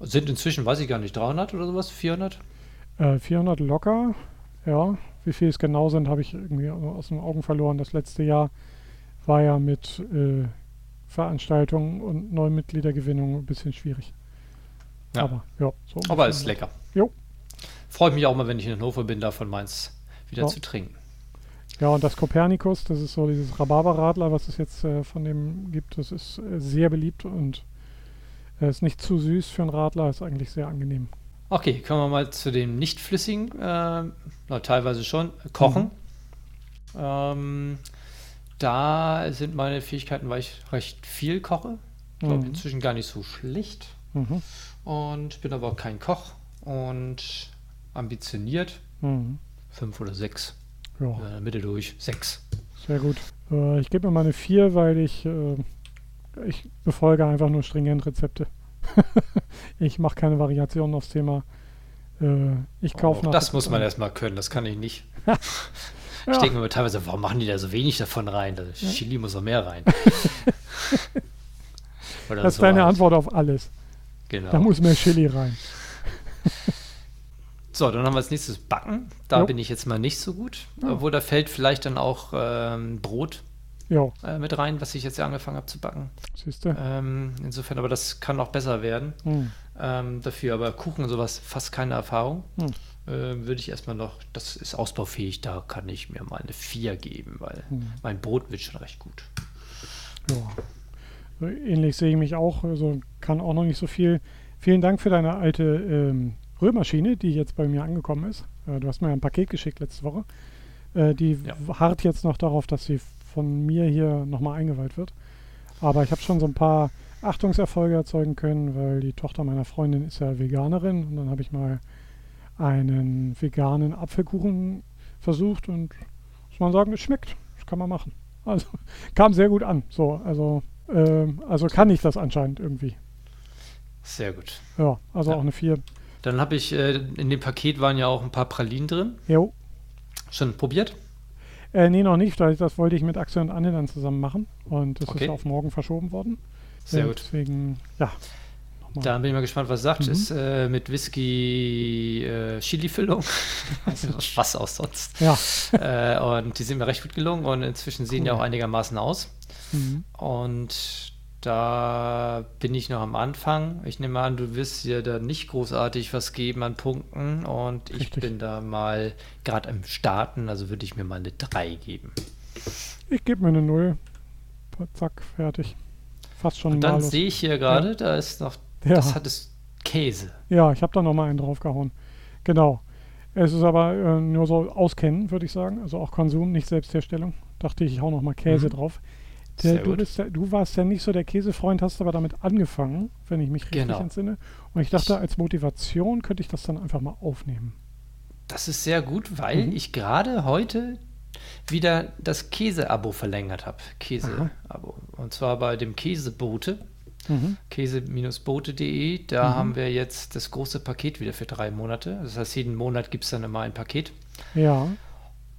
[SPEAKER 2] Sind inzwischen, weiß ich gar nicht, 300 oder sowas? 400?
[SPEAKER 1] Äh, 400 locker. Ja, wie viel es genau sind, habe ich irgendwie aus den Augen verloren. Das letzte Jahr war ja mit äh, Veranstaltungen und Neumitgliedergewinnung ein bisschen schwierig.
[SPEAKER 2] Ja.
[SPEAKER 1] Aber ja, so.
[SPEAKER 2] Aber ist lecker.
[SPEAKER 1] Jo.
[SPEAKER 2] Freut mich auch mal, wenn ich in Hannover bin, davon meins wieder
[SPEAKER 1] Ja.
[SPEAKER 2] zu trinken.
[SPEAKER 1] Ja, und das Copernicus, das ist so dieses Rhabarberradler, was es jetzt äh, von dem gibt, das ist äh, sehr beliebt und äh, ist nicht zu süß für einen Radler, ist eigentlich sehr angenehm.
[SPEAKER 2] Okay, kommen wir mal zu dem nicht flüssigen, äh, na, teilweise schon, Kochen. Mhm. Ähm, da sind meine Fähigkeiten, weil ich recht viel koche. Ich glaube, mhm. inzwischen gar nicht so schlecht. Mhm. Und bin aber auch kein Koch und ambitioniert. Mhm. Fünf oder sechs. Ja. In der Mitte durch. Sechs.
[SPEAKER 1] Sehr gut. Äh, ich gebe mir mal eine vier, weil ich, äh, ich befolge einfach nur stringent Rezepte. (laughs) ich mache keine Variationen aufs Thema. Äh, ich kaufe
[SPEAKER 2] oh, Das muss man erstmal können, das kann ich nicht. (laughs) Ich ja. denke mir teilweise, warum machen die da so wenig davon rein? Das ja. Chili muss noch mehr rein. (laughs)
[SPEAKER 1] das ist so deine Antwort auf alles. Genau. Da muss mehr Chili rein.
[SPEAKER 2] So, dann haben wir als nächstes Backen. Da jo. bin ich jetzt mal nicht so gut. Ja. Obwohl da fällt vielleicht dann auch ähm, Brot äh, mit rein, was ich jetzt ja angefangen habe zu backen.
[SPEAKER 1] Siehst du?
[SPEAKER 2] Ähm, insofern, aber das kann auch besser werden. Hm. Ähm, dafür aber Kuchen und sowas fast keine Erfahrung. Hm äh, würde ich erstmal noch, das ist ausbaufähig, da kann ich mir mal eine 4 geben, weil hm. mein Brot wird schon recht gut.
[SPEAKER 1] Ja. Ähnlich sehe ich mich auch, also kann auch noch nicht so viel. Vielen Dank für deine alte ähm, Rührmaschine, die jetzt bei mir angekommen ist. Äh, du hast mir ein Paket geschickt letzte Woche. Äh, die ja. harrt jetzt noch darauf, dass sie von mir hier nochmal eingeweiht wird. Aber ich habe schon so ein paar Achtungserfolge erzeugen können, weil die Tochter meiner Freundin ist ja Veganerin und dann habe ich mal einen veganen Apfelkuchen versucht und muss man sagen, es schmeckt. Das kann man machen. Also (laughs) kam sehr gut an. So, also, äh, also kann ich das anscheinend irgendwie.
[SPEAKER 2] Sehr gut.
[SPEAKER 1] Ja, also ja. auch eine 4.
[SPEAKER 2] Dann habe ich, äh, in dem Paket waren ja auch ein paar Pralinen drin.
[SPEAKER 1] Jo.
[SPEAKER 2] Schon probiert?
[SPEAKER 1] Äh, nee, noch nicht. Das wollte ich mit Axel und Anne dann zusammen machen. Und das okay. ist auf morgen verschoben worden.
[SPEAKER 2] Sehr äh, gut.
[SPEAKER 1] Deswegen, ja,
[SPEAKER 2] da bin ich mal gespannt, was sagt. Mhm. Ist äh, mit Whisky äh, Chili-Füllung. (laughs) also was auch sonst.
[SPEAKER 1] Ja.
[SPEAKER 2] Äh, und die sind mir recht gut gelungen und inzwischen sehen cool. die auch einigermaßen aus. Mhm. Und da bin ich noch am Anfang. Ich nehme an, du wirst dir da nicht großartig was geben an Punkten. Und ich Richtig. bin da mal gerade im Starten, also würde ich mir mal eine 3 geben.
[SPEAKER 1] Ich gebe mir eine 0. Zack, fertig. Fast schon.
[SPEAKER 2] Und dann sehe ich hier gerade, ja. da ist noch ja. Das hat es Käse.
[SPEAKER 1] Ja, ich habe da nochmal einen draufgehauen. Genau. Es ist aber äh, nur so auskennen, würde ich sagen. Also auch Konsum, nicht Selbstherstellung. Dachte ich, ich hau nochmal Käse mhm. drauf. Der, du, bist, du, warst ja nicht so der Käsefreund, hast aber damit angefangen, wenn ich mich richtig genau. entsinne. Und ich dachte, als Motivation könnte ich das dann einfach mal aufnehmen.
[SPEAKER 2] Das ist sehr gut, weil mhm. ich gerade heute wieder das Käse-Abo verlängert habe. Käse-Abo. Und zwar bei dem Käsebote mhm. käse-bote.de. Da mhm. haben wir jetzt das große Paket wieder für drei Monate. Das heißt, jeden Monat gibt es dann immer ein Paket.
[SPEAKER 1] Ja.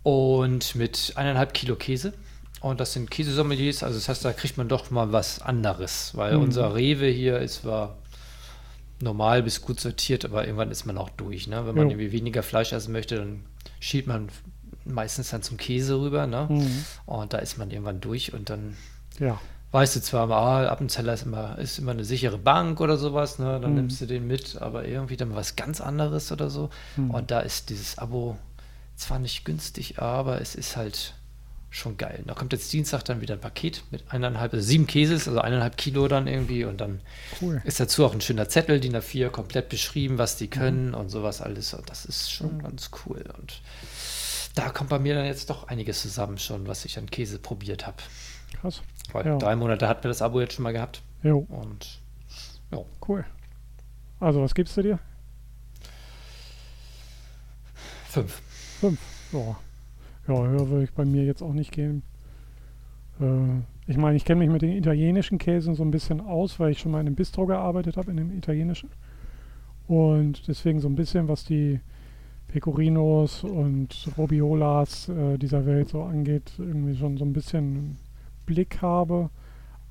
[SPEAKER 2] Und mit eineinhalb Kilo Käse. Und das sind Käsesommeliers, also das heißt, da kriegt man doch mal was anderes, weil mhm. unser Rewe hier ist zwar normal bis gut sortiert, aber irgendwann ist man auch durch. Ne? Wenn man jo. irgendwie weniger Fleisch essen möchte, dann schiebt man meistens dann zum Käse rüber. Ne? Mhm. Und da ist man irgendwann durch und dann
[SPEAKER 1] ja
[SPEAKER 2] weißt du zwar mal, ah, Appenzeller ist immer, ist immer eine sichere Bank oder sowas, ne? dann mhm. nimmst du den mit, aber irgendwie dann was ganz anderes oder so. Mhm. Und da ist dieses Abo zwar nicht günstig, aber es ist halt schon geil. Da kommt jetzt Dienstag dann wieder ein Paket mit eineinhalb, also sieben Käses, also eineinhalb Kilo dann irgendwie und dann cool. ist dazu auch ein schöner Zettel, DIN A4, komplett beschrieben, was die mhm. können mhm. und sowas alles. Und das ist schon mhm. ganz cool. Und da kommt bei mir dann jetzt doch einiges zusammen schon, was ich an Käse probiert habe.
[SPEAKER 1] Krass.
[SPEAKER 2] Weil ja. drei Monate hatten wir das Abo jetzt schon mal gehabt.
[SPEAKER 1] Jo.
[SPEAKER 2] Und
[SPEAKER 1] ja. Cool. Also, was gibst du dir?
[SPEAKER 2] Fünf.
[SPEAKER 1] Fünf. Ja. Ja, höher würde ich bei mir jetzt auch nicht gehen. Äh, ich meine, ich kenne mich mit den italienischen Käsen so ein bisschen aus, weil ich schon mal in einem Bistro gearbeitet habe, in dem italienischen. Und deswegen so ein bisschen, was die Pecorinos und Robiolas äh, dieser Welt so angeht, irgendwie schon so ein bisschen Blick habe.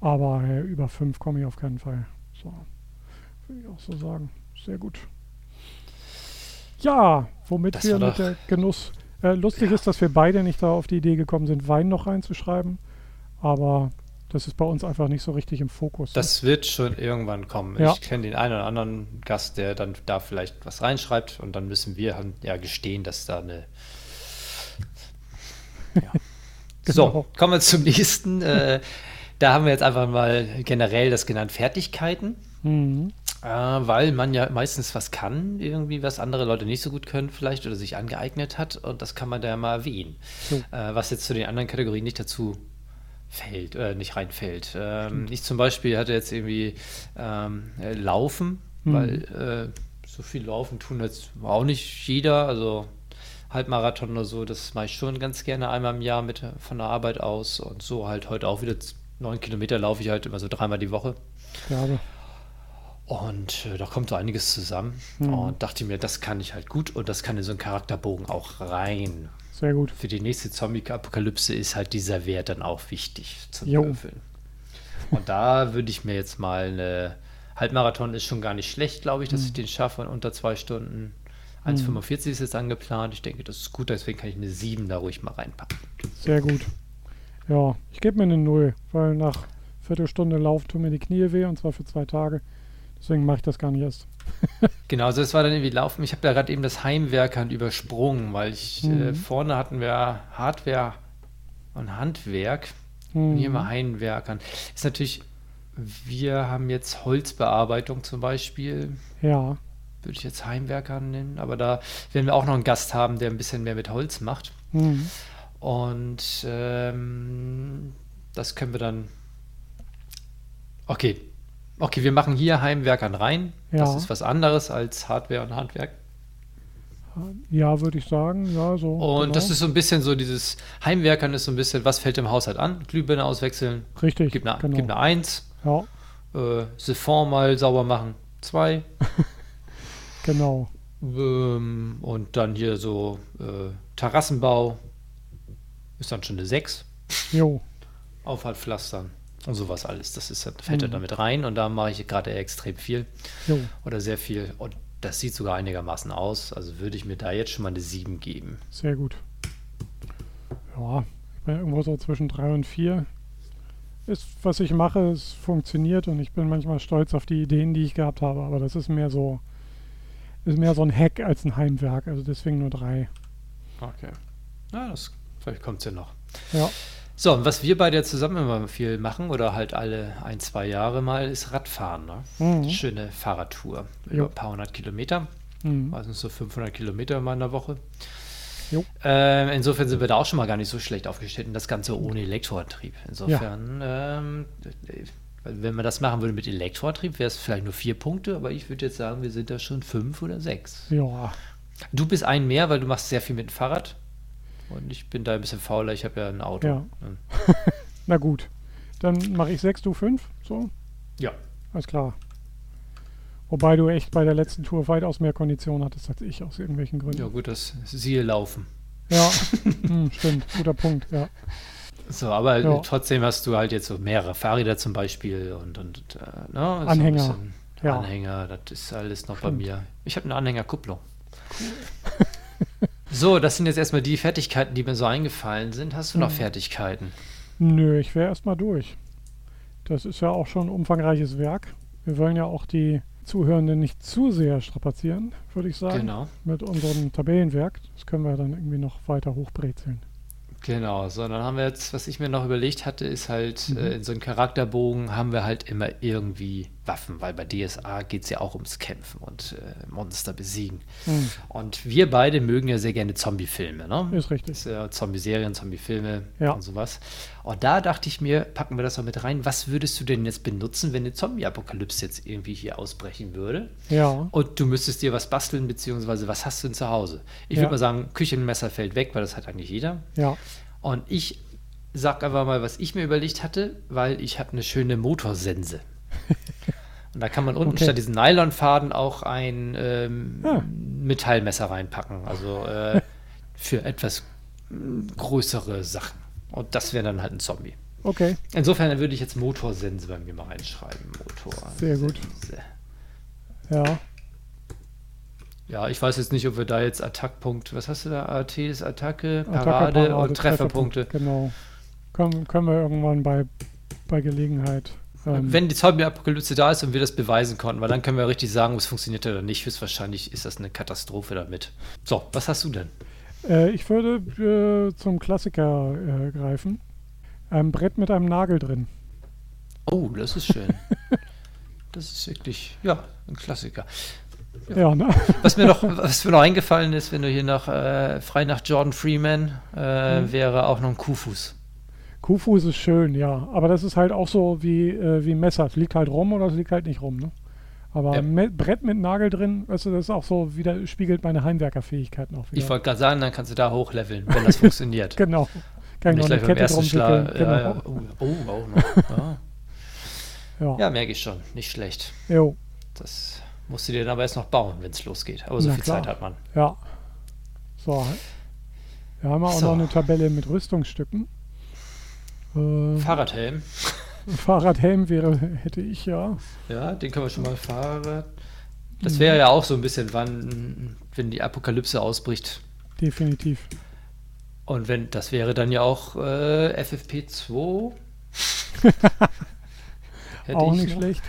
[SPEAKER 1] Aber äh, über 5 komme ich auf keinen Fall. So, würde ich auch so sagen. Sehr gut. Ja, womit das wir mit der Genuss. Äh, lustig ja. ist, dass wir beide nicht da auf die Idee gekommen sind, Wein noch reinzuschreiben. Aber das ist bei uns einfach nicht so richtig im Fokus.
[SPEAKER 2] Das ne? wird schon irgendwann kommen. Ja. Ich kenne den einen oder anderen Gast, der dann da vielleicht was reinschreibt und dann müssen wir ja gestehen, dass da eine (laughs) Ja. So,
[SPEAKER 1] Genau.
[SPEAKER 2] kommen wir zum nächsten. Äh, da haben wir jetzt einfach mal generell das genannt Fertigkeiten.
[SPEAKER 1] Mhm.
[SPEAKER 2] Äh, weil man ja meistens was kann, irgendwie, was andere Leute nicht so gut können, vielleicht oder sich angeeignet hat. Und das kann man da ja mal erwähnen.
[SPEAKER 1] So.
[SPEAKER 2] Äh, was jetzt zu den anderen Kategorien nicht dazu fällt, äh, nicht reinfällt. Ähm, ich zum Beispiel hatte jetzt irgendwie ähm, äh, Laufen,
[SPEAKER 1] Mhm.
[SPEAKER 2] weil äh, so viel Laufen tun jetzt auch nicht jeder. Also Halbmarathon oder so, das mache ich schon ganz gerne einmal im Jahr mit von der Arbeit aus. Und so halt heute auch wieder neun Kilometer laufe ich halt immer so dreimal die Woche.
[SPEAKER 1] Derbe.
[SPEAKER 2] Und äh, da kommt so einiges zusammen.
[SPEAKER 1] Mhm.
[SPEAKER 2] Und dachte mir, das kann ich halt gut und das kann in so einen Charakterbogen auch rein.
[SPEAKER 1] Sehr gut.
[SPEAKER 2] Für die nächste Zombie-Apokalypse ist halt dieser Wert dann auch wichtig zum
[SPEAKER 1] Jo.
[SPEAKER 2] Würfeln. Und da würde ich mir jetzt mal eine Halbmarathon ist schon gar nicht schlecht, glaube ich, dass
[SPEAKER 1] Mhm.
[SPEAKER 2] ich den schaffe in unter zwei Stunden. 1,45 ist jetzt angeplant. Ich denke, das ist gut, deswegen kann ich eine 7 da ruhig mal reinpacken.
[SPEAKER 1] Sehr gut. Ja, ich gebe mir eine Null, weil nach Viertelstunde Lauf tun mir die Knie weh und zwar für zwei Tage. Deswegen mache ich das gar nicht erst. (laughs)
[SPEAKER 2] Genau, also es war dann irgendwie Laufen. Ich habe da gerade eben das Heimwerkern übersprungen, weil ich äh,
[SPEAKER 1] Mhm.
[SPEAKER 2] vorne hatten wir Hardware und Handwerk.
[SPEAKER 1] Mhm.
[SPEAKER 2] Und hier mal Heimwerkern. Ist natürlich, wir haben jetzt Holzbearbeitung zum Beispiel.
[SPEAKER 1] Ja,
[SPEAKER 2] Würde ich jetzt Heimwerker nennen, aber da werden wir auch noch einen Gast haben, der ein bisschen mehr mit Holz macht.
[SPEAKER 1] mhm.
[SPEAKER 2] Und ähm, das können wir dann. Okay. Okay, wir machen hier Heimwerkern rein. Das
[SPEAKER 1] Ja.
[SPEAKER 2] ist was anderes als Hardware und Handwerk.
[SPEAKER 1] ja, würde ich sagen. Ja, so.
[SPEAKER 2] Und
[SPEAKER 1] genau.
[SPEAKER 2] das ist so ein bisschen so dieses Heimwerkern ist so ein bisschen, was fällt im Haushalt an? Glühbirne auswechseln,
[SPEAKER 1] richtig.
[SPEAKER 2] gib eine,
[SPEAKER 1] genau.
[SPEAKER 2] gib eine 1,
[SPEAKER 1] Ja,
[SPEAKER 2] äh, Siphon mal sauber machen, 2. (laughs)
[SPEAKER 1] genau.
[SPEAKER 2] Ähm, und dann hier so äh, Terrassenbau ist dann schon eine 6.
[SPEAKER 1] Jo,
[SPEAKER 2] Aufhaltpflastern und sowas alles. Das ist, fällt ja
[SPEAKER 1] Mhm.
[SPEAKER 2] damit rein und da mache ich gerade extrem viel
[SPEAKER 1] jo.
[SPEAKER 2] oder sehr viel. Und das sieht sogar einigermaßen aus. Also würde ich mir da jetzt schon mal eine 7 geben.
[SPEAKER 1] Sehr gut. Ja, ich bin irgendwo so zwischen drei und vier. Ist, was ich mache, es funktioniert und ich bin manchmal stolz auf die Ideen, die ich gehabt habe, aber das ist mehr so, ist mehr so ein Hack als ein Heimwerk, also deswegen nur drei.
[SPEAKER 2] Okay. Ja, das vielleicht kommt es ja noch.
[SPEAKER 1] Ja,
[SPEAKER 2] So, und was wir beide ja zusammen immer viel machen oder halt alle ein, zwei Jahre mal, ist Radfahren. Ne?
[SPEAKER 1] Mhm.
[SPEAKER 2] Schöne Fahrradtour. Über
[SPEAKER 1] Jo.
[SPEAKER 2] ein paar hundert Kilometer.
[SPEAKER 1] mhm.
[SPEAKER 2] meistens so 500 Kilometer mal in der Woche. Ähm, insofern sind wir da auch schon mal gar nicht so schlecht aufgestellt und das Ganze ohne Elektroantrieb. Insofern, ähm, äh, wenn man das machen würde mit Elektroantrieb, wäre es vielleicht nur vier Punkte, aber ich würde jetzt sagen, wir sind da schon fünf oder sechs.
[SPEAKER 1] ja,
[SPEAKER 2] Du bist ein mehr, weil du machst sehr viel mit dem Fahrrad und ich bin da ein bisschen fauler, ich habe ja ein Auto.
[SPEAKER 1] Ja. (laughs) na gut. Dann mache ich sechs, du fünf, so,
[SPEAKER 2] ja.
[SPEAKER 1] alles klar. Wobei du echt bei der letzten Tour weitaus mehr Kondition hattest als ich aus irgendwelchen Gründen.
[SPEAKER 2] Ja, gut, das siehe laufen.
[SPEAKER 1] Ja, (laughs) hm, stimmt, guter Punkt, ja.
[SPEAKER 2] So, aber
[SPEAKER 1] Ja.
[SPEAKER 2] trotzdem hast du halt jetzt so mehrere Fahrräder zum Beispiel und, und äh, ne, so
[SPEAKER 1] Anhänger.
[SPEAKER 2] bisschen
[SPEAKER 1] Ja.
[SPEAKER 2] Anhänger, das ist alles noch bei
[SPEAKER 1] Stimmt.
[SPEAKER 2] mir. Ich habe eine Anhängerkupplung. (laughs) so, das sind jetzt erstmal die Fertigkeiten, die mir so eingefallen sind. Hast du noch
[SPEAKER 1] Mhm.
[SPEAKER 2] Fertigkeiten?
[SPEAKER 1] Nö, ich wäre erstmal durch. Das ist ja auch schon ein umfangreiches Werk. Wir wollen ja auch die Zuhörenden nicht zu sehr strapazieren, würde ich sagen,
[SPEAKER 2] Genau.
[SPEAKER 1] mit unserem Tabellenwerk. Das können wir dann irgendwie noch weiter hochbrezeln.
[SPEAKER 2] Genau, so, dann haben wir jetzt, was ich mir noch überlegt hatte, ist halt,
[SPEAKER 1] Mhm.
[SPEAKER 2] äh, in so einem Charakterbogen haben wir halt immer irgendwie Waffen, weil bei DSA geht es ja auch ums Kämpfen und äh, Monster besiegen.
[SPEAKER 1] Hm,
[SPEAKER 2] Und wir beide mögen ja sehr gerne Zombie-Filme, ne?
[SPEAKER 1] ist richtig.
[SPEAKER 2] Ja Zombie-Serien, Zombie-Filme
[SPEAKER 1] Ja.
[SPEAKER 2] und sowas. Und da dachte ich mir, packen wir das mal mit rein. Was würdest du denn jetzt benutzen, wenn eine Zombie-Apokalypse jetzt irgendwie hier ausbrechen würde?
[SPEAKER 1] Ja,
[SPEAKER 2] Und du müsstest dir was basteln, beziehungsweise was hast du denn zu Hause? Ich
[SPEAKER 1] Ja.
[SPEAKER 2] würde mal sagen, Küchenmesser fällt weg, weil das hat eigentlich jeder.
[SPEAKER 1] ja,
[SPEAKER 2] Und ich sag einfach mal, was ich mir überlegt hatte, weil ich habe eine schöne Motorsense. (laughs) Und da kann man unten
[SPEAKER 1] Okay.
[SPEAKER 2] statt diesen Nylonfaden auch ein ähm,
[SPEAKER 1] Ah.
[SPEAKER 2] Metallmesser reinpacken. Also äh, für etwas größere Sachen. Und das wäre dann halt ein Zombie.
[SPEAKER 1] okay.
[SPEAKER 2] Insofern würde ich jetzt Motorsense bei mir mal reinschreiben. Motor.
[SPEAKER 1] Sehr gut. Ja,
[SPEAKER 2] Ja, ich weiß jetzt nicht, ob wir da jetzt Attackpunkt, was hast du da? AT ist Attacke,
[SPEAKER 1] Attacke,
[SPEAKER 2] Parade, und Trefferpunkte.
[SPEAKER 1] Genau. Können, können wir irgendwann bei, bei Gelegenheit. Ähm,
[SPEAKER 2] Wenn die Zombie-Apokalypse da ist und wir das beweisen konnten, weil dann können wir richtig sagen, ob es funktioniert oder nicht. Höchstwahrscheinlich ist das eine Katastrophe damit. So, was hast du denn?
[SPEAKER 1] Äh, ich würde äh, zum Klassiker äh, greifen. Ein Brett mit einem Nagel drin.
[SPEAKER 2] Oh, das ist schön. (laughs) das ist wirklich, ja, ein Klassiker.
[SPEAKER 1] Ja, ne? (laughs)
[SPEAKER 2] Was mir noch, (laughs) was mir noch eingefallen ist, wenn du hier nach äh, frei nach Jordan Freeman äh,
[SPEAKER 1] Mhm.
[SPEAKER 2] wäre auch noch ein Kuhfuß.
[SPEAKER 1] Kuhfuß ist schön, ja. Aber das ist halt auch so wie, äh, wie Messer. Es liegt halt rum oder es liegt halt nicht rum, ne? Aber
[SPEAKER 2] Ja.
[SPEAKER 1] Me Brett mit Nagel drin, weißt du, das ist auch so, wieder spiegelt meine Heimwerkerfähigkeit noch wieder.
[SPEAKER 2] Ich wollte gerade sagen, dann kannst du da hochleveln, wenn das (laughs) funktioniert.
[SPEAKER 1] Genau. Kann ich
[SPEAKER 2] gleich beim
[SPEAKER 1] Kette
[SPEAKER 2] ersten Schlag.
[SPEAKER 1] wickeln.
[SPEAKER 2] Ja,
[SPEAKER 1] Genau.
[SPEAKER 2] ja. Oh, oh, auch noch. Ja,
[SPEAKER 1] Ja.
[SPEAKER 2] ja merke ich schon. Nicht schlecht.
[SPEAKER 1] Jo.
[SPEAKER 2] Das musst du dir dann aber erst noch bauen, wenn es losgeht. Aber so
[SPEAKER 1] Na
[SPEAKER 2] viel
[SPEAKER 1] klar.
[SPEAKER 2] Zeit hat man.
[SPEAKER 1] Ja. So. Wir haben auch
[SPEAKER 2] So.
[SPEAKER 1] noch eine Tabelle mit Rüstungsstücken. Äh,
[SPEAKER 2] Fahrradhelm.
[SPEAKER 1] Fahrradhelm wäre, hätte ich ja.
[SPEAKER 2] Ja, den können wir schon mal fahren. Das wäre ja auch so ein bisschen, wann, wenn die Apokalypse ausbricht.
[SPEAKER 1] Definitiv.
[SPEAKER 2] Und wenn, das wäre dann ja auch äh, FFP2. (laughs) Hätte
[SPEAKER 1] auch
[SPEAKER 2] ich
[SPEAKER 1] nicht
[SPEAKER 2] noch.
[SPEAKER 1] schlecht.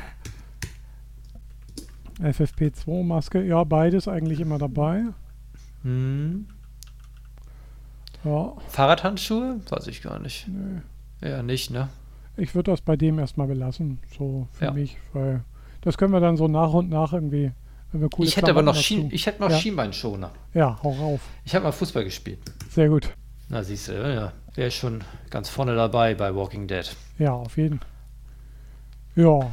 [SPEAKER 1] FFP2-Maske, ja, beides eigentlich immer dabei.
[SPEAKER 2] Hm.
[SPEAKER 1] Ja,
[SPEAKER 2] Fahrradhandschuhe? Weiß ich gar nicht.
[SPEAKER 1] nö.
[SPEAKER 2] Ja, nicht, ne?
[SPEAKER 1] Ich würde das bei dem erstmal belassen, so für
[SPEAKER 2] Ja.
[SPEAKER 1] mich, weil das können wir dann so nach und nach irgendwie, wenn wir coole
[SPEAKER 2] ich hätte aber noch,
[SPEAKER 1] Klamotten
[SPEAKER 2] Schien, ich hätte noch
[SPEAKER 1] Ja.
[SPEAKER 2] Schienbeinschoner.
[SPEAKER 1] Ja, hau rauf.
[SPEAKER 2] Ich habe mal Fußball gespielt.
[SPEAKER 1] Sehr gut.
[SPEAKER 2] Na, siehst du, ja. Wäre schon ganz vorne dabei bei Walking Dead.
[SPEAKER 1] Ja, auf jeden. Ja,